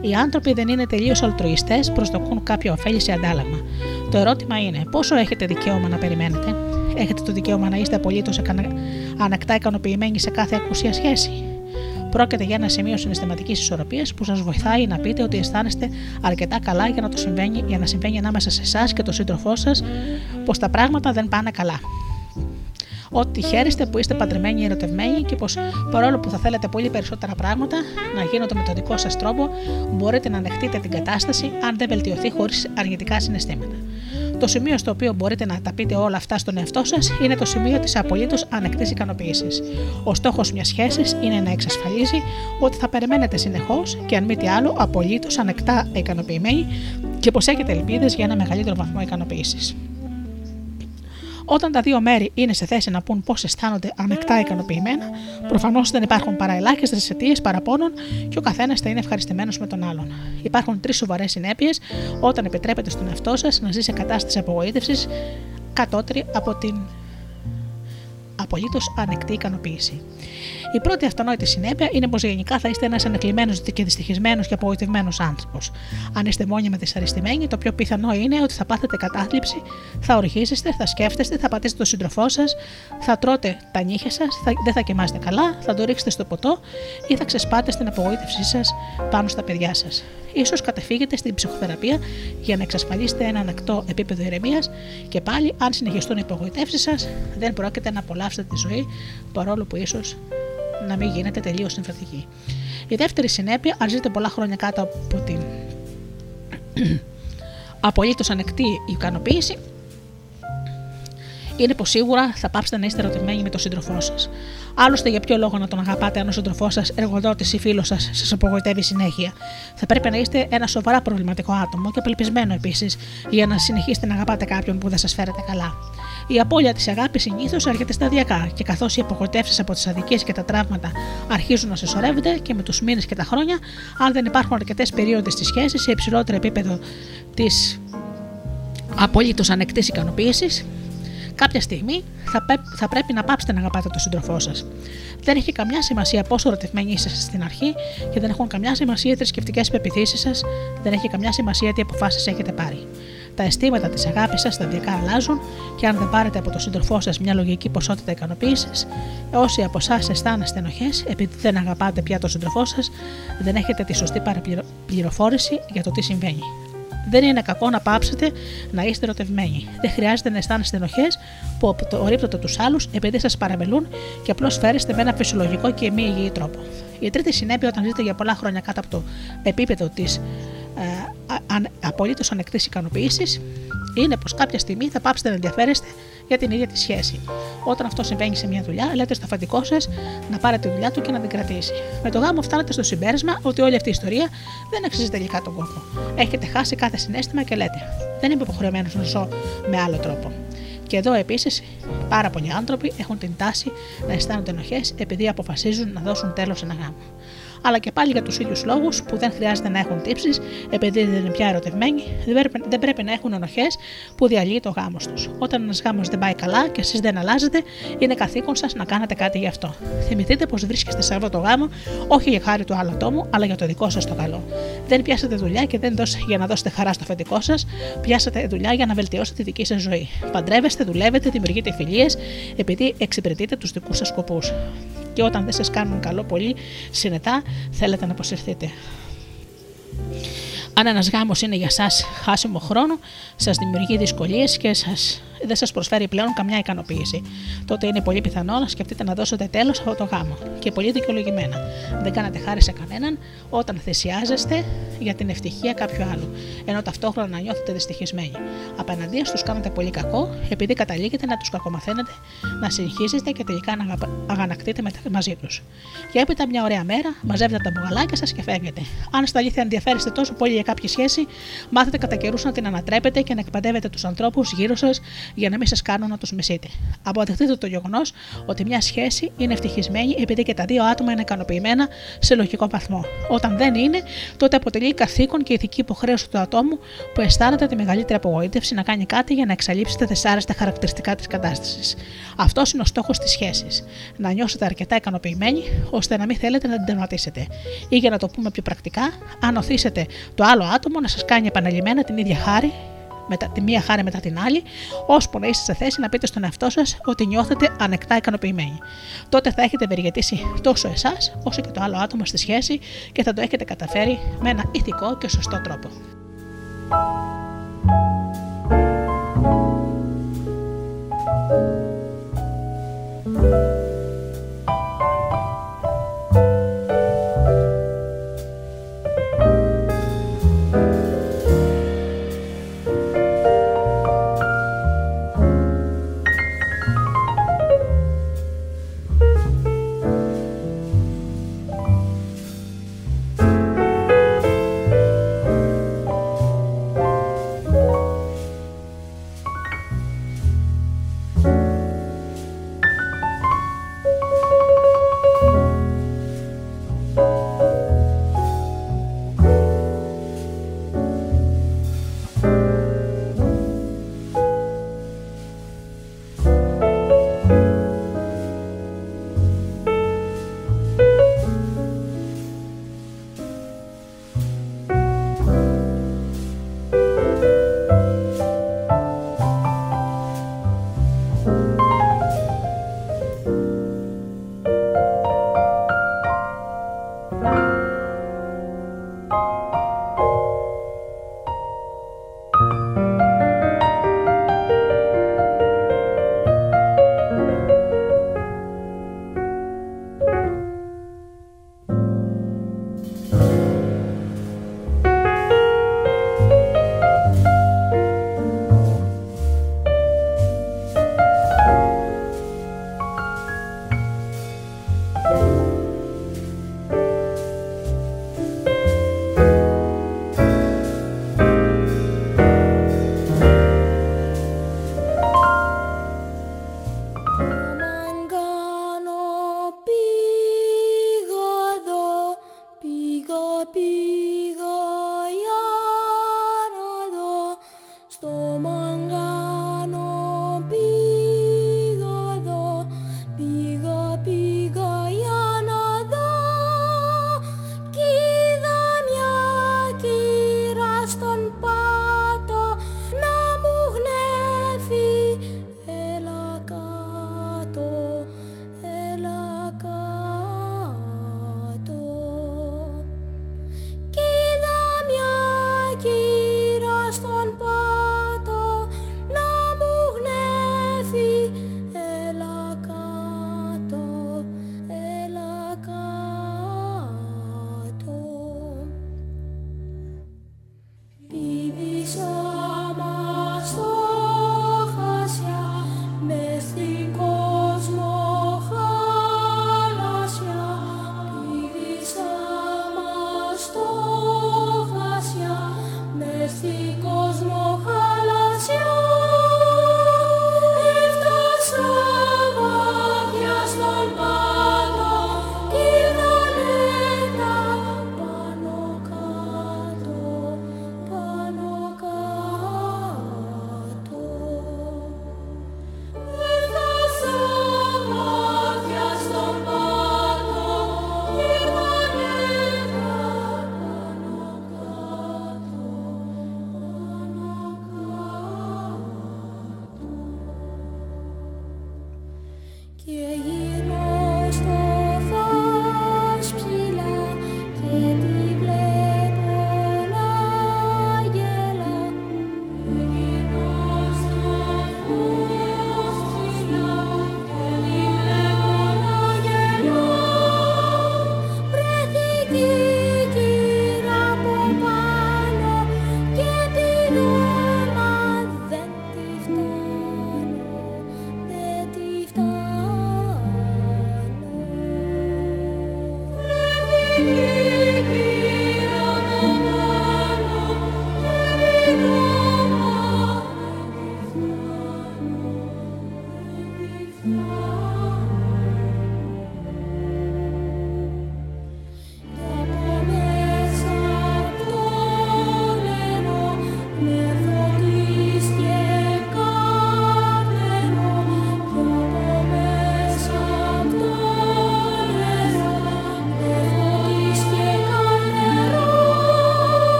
Οι άνθρωποι δεν είναι τελείως αλτρουιστές, προσδοκούν κάποια ωφέλη σε αντάλλαγμα. Το ερώτημα είναι πόσο έχετε δικαίωμα να περιμένετε; Έχετε το δικαίωμα να είστε απολύτως ανακτά ικανοποιημένοι σε κάθε ακουσία σχέση; Πρόκειται για ένα σημείο συναισθηματικής ισορροπίας που σας βοηθάει να πείτε ότι αισθάνεστε αρκετά καλά για να, το συμβαίνει, για να συμβαίνει ανάμεσα σε εσάς και τον σύντροφό σας πως τα πράγματα δεν πάνε καλά ότι χαίρεστε που είστε παντρεμένοι ή ερωτευμένοι και πως παρόλο που θα θέλετε πολύ περισσότερα πράγματα να γίνονται με τον δικό σας τρόπο, μπορείτε να ανεχτείτε την κατάσταση αν δεν βελτιωθεί χωρίς αρνητικά συναισθήματα. Το σημείο στο οποίο μπορείτε να τα πείτε όλα αυτά στον εαυτό σας είναι το σημείο της απολύτως ανεκτής ικανοποίησης. Ο στόχος μιας σχέσης είναι να εξασφαλίζει ότι θα περιμένετε συνεχώς και αν μη τι άλλο απολύτως ανεκτά ικανοποιημένοι και πως έχετε ελπίδες για ένα μεγαλύτερο βαθμό ικανοποίησης. Όταν τα δύο μέρη είναι σε θέση να πούν πώς αισθάνονται ανεκτά ικανοποιημένα, προφανώς δεν υπάρχουν παρά ελάχιστε αιτίες παραπώνων και ο καθένας θα είναι ευχαριστημένος με τον άλλον. Υπάρχουν τρεις σοβαρές συνέπειες όταν επιτρέπετε στον εαυτό σας να ζει σε κατάσταση απογοήτευσης κατώτερη από την απολύτως ανεκτή ικανοποίηση. Η πρώτη αυτονόητη συνέπεια είναι πως γενικά θα είστε ένας ανεκλημένος και δυστυχισμένος και απογοητευμένος άνθρωπος. Αν είστε μόνοι με δυσαρεστημένοι, το πιο πιθανό είναι ότι θα πάθετε κατάθλιψη, θα ορχίζεστε, θα σκέφτεστε, θα πατήσετε τον σύντροφό σας, θα τρώτε τα νύχια σας, δεν θα κοιμάστε καλά, θα το ρίξετε στο ποτό ή θα ξεσπάτε στην απογοήτευσή σας πάνω στα παιδιά σας. σω κατεφύγετε στην ψυχοθεραπεία για να εξασφαλίσετε ένα ανακτό επίπεδο ηρεμίας και πάλι, αν συνεχιστούν οι απογοητεύσεις σας, δεν πρόκειται να απολαύσετε τη ζωή παρόλο που ίσως να μην γίνεται τελείως συμφατική. Η δεύτερη συνέπεια, αν ζείτε πολλά χρόνια κάτω από την απολύτως ανεκτή ικανοποίηση, είναι πως σίγουρα θα πάψετε να είστε ερωτημένοι με τον σύντροφό σας. Άλλωστε, για ποιο λόγο να τον αγαπάτε αν ο σύντροφός σας, εργοδότης ή φίλος σας, σας απογοητεύει συνέχεια; Θα πρέπει να είστε ένα σοβαρά προβληματικό άτομο και απελπισμένο επίσης για να συνεχίσετε να αγαπάτε κάποιον που δεν σας φέρετε καλά. Η απώλεια της αγάπης συνήθως έρχεται σταδιακά και καθώς οι απογοητεύσεις από τις αδικίες και τα τραύματα αρχίζουν να συσσωρεύονται και με τους μήνες και τα χρόνια, αν δεν υπάρχουν αρκετές περίοδοι στη σχέση σε υψηλότερο επίπεδο της απολύτως ανεκτής ικανοποίησης, κάποια στιγμή θα, θα πρέπει να πάψετε να αγαπάτε τον σύντροφό σας. Δεν έχει καμιά σημασία πόσο ερωτευμένοι είστε στην αρχή και δεν έχουν καμιά σημασία οι θρησκευτικές πεπιθήσεις σας, δεν έχει καμιά σημασία τι αποφάσεις έχετε πάρει. Τα αισθήματα της αγάπης σας σταδιακά αλλάζουν και αν δεν πάρετε από τον σύντροφό σας μια λογική ποσότητα ικανοποίησης, όσοι από εσάς αισθάνεστε ενοχέ επειδή δεν αγαπάτε πια τον σύντροφό σας, δεν έχετε τη σωστή παραπληροφόρηση για το τι συμβαίνει. Δεν είναι κακό να πάψετε να είστε ερωτευμένοι. Δεν χρειάζεται να αισθάνεστε ενοχέ που απορρίπτονται τους άλλους επειδή σας παραμελούν και απλώς φέρεστε με ένα φυσιολογικό και μη υγιή τρόπο. Η τρίτη συνέπεια όταν ζείτε για πολλά χρόνια κάτω από το επίπεδο της ε, απολύτως ανεκτή ικανοποίηση είναι πως κάποια στιγμή θα πάψετε να ενδιαφέρεστε για την ίδια τη σχέση. Όταν αυτό συμβαίνει σε μια δουλειά, λέτε στο αφεντικό σας να πάρει τη δουλειά του και να την κρατήσει. Με το γάμο φτάνετε στο συμπέρασμα ότι όλη αυτή η ιστορία δεν αξίζει τελικά τον κόπο. Έχετε χάσει κάθε συνέστημα και λέτε: Δεν είμαι υποχρεωμένος να ζω με άλλο τρόπο. Και εδώ επίσης πάρα πολλοί άνθρωποι έχουν την τάση να αισθάνονται ενοχές επειδή αποφασίζουν να δώσουν τέλος σε ένα γάμο αλλά και πάλι για τους ίδιους λόγους που δεν χρειάζεται να έχουν τύψεις επειδή δεν είναι πια ερωτευμένοι, δεν πρέπει να έχουν ενοχές που διαλύει το γάμος τους. Όταν ένας γάμος δεν πάει καλά και εσείς δεν αλλάζετε, είναι καθήκον σας να κάνετε κάτι γι' αυτό. Θυμηθείτε πως βρίσκεστε σε αυτό το γάμο όχι για χάρη του άλλου ατόμου, αλλά για το δικό σας το καλό. Δεν πιάσατε δουλειά και δεν δώσετε για να δώσετε χαρά στο αφεντικό σας, πιάσατε δουλειά για να βελτιώσετε τη δική σας ζωή. Παντρεύεστε, δουλεύετε, δημιουργείτε φιλίες επειδή εξυπηρετείτε τους δικούς σας σκοπούς και όταν δεν σας κάνουν καλό πολύ συνετά θέλετε να αποσυρθείτε. Αν ένας γάμος είναι για εσά χάσιμο χρόνο, σας δημιουργεί δυσκολίες και σας δεν σας προσφέρει πλέον καμιά ικανοποίηση. Τότε είναι πολύ πιθανό να σκεφτείτε να δώσετε τέλος σε αυτό το γάμο. Και πολύ δικαιολογημένα. Δεν κάνατε χάρη σε κανέναν όταν θυσιάζεστε για την ευτυχία κάποιου άλλου, ενώ ταυτόχρονα να νιώθετε δυστυχισμένοι. Απέναντία τους κάνετε πολύ κακό, επειδή καταλήγετε να τους κακομαθαίνετε, να συγχύζεστε και τελικά να αγανακτείτε μαζί τους. Και έπειτα μια ωραία μέρα μαζεύετε τα μπουγαλάκια σας και φεύγετε. Αν στα αλήθεια ενδιαφέρεστε τόσο πολύ για κάποια σχέση, μάθετε κατά καιρούς να την ανατρέπετε και να εκπαιδεύετε τους ανθρώπους γύρω σας για να μην σας κάνουν να τους μισείτε. Αποδεχτείτε το γεγονός ότι μια σχέση είναι ευτυχισμένη επειδή και τα δύο άτομα είναι ικανοποιημένα σε λογικό βαθμό. Όταν δεν είναι, τότε αποτελεί καθήκον και ηθική υποχρέωση του ατόμου που αισθάνεται τη μεγαλύτερη απογοήτευση να κάνει κάτι για να εξαλείψει τα δεσάρεστα χαρακτηριστικά της κατάστασης. Αυτός είναι ο στόχος της σχέσης. Να νιώσετε αρκετά ικανοποιημένοι ώστε να μην θέλετε να την τερματίσετε. Ή για να το πούμε πιο πρακτικά, αν οθήσετε το άλλο άτομο να σας κάνει επαναλημμένα την ίδια χάρη μετά, τη μία χάρη μετά την άλλη, ώσπου να είστε σε θέση να πείτε στον εαυτό σας ότι νιώθετε ανεκτά ικανοποιημένοι. Τότε θα έχετε ευεργετήσει τόσο εσάς όσο και το άλλο άτομο στη σχέση και θα το έχετε καταφέρει με ένα ηθικό και σωστό τρόπο.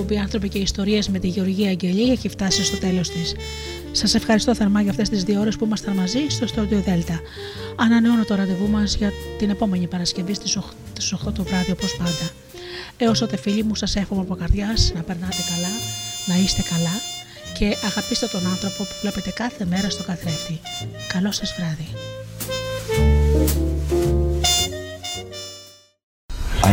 Εκπομπή Άνθρωποι και Ιστορίες με τη Γεωργία Αγγελή έχει φτάσει στο τέλος της. Σας ευχαριστώ θερμά για αυτές τις δύο ώρες που ήμασταν μαζί στο Στόρτιο Δέλτα. Ανανεώνω το ραντεβού μας για την επόμενη Παρασκευή στις 8 το βράδυ όπως πάντα. Έως τότε, φίλοι μου, σας εύχομαι από καρδιάς να περνάτε καλά, να είστε καλά και αγαπήστε τον άνθρωπο που βλέπετε κάθε μέρα στο καθρέφτη. Καλό σας βράδυ.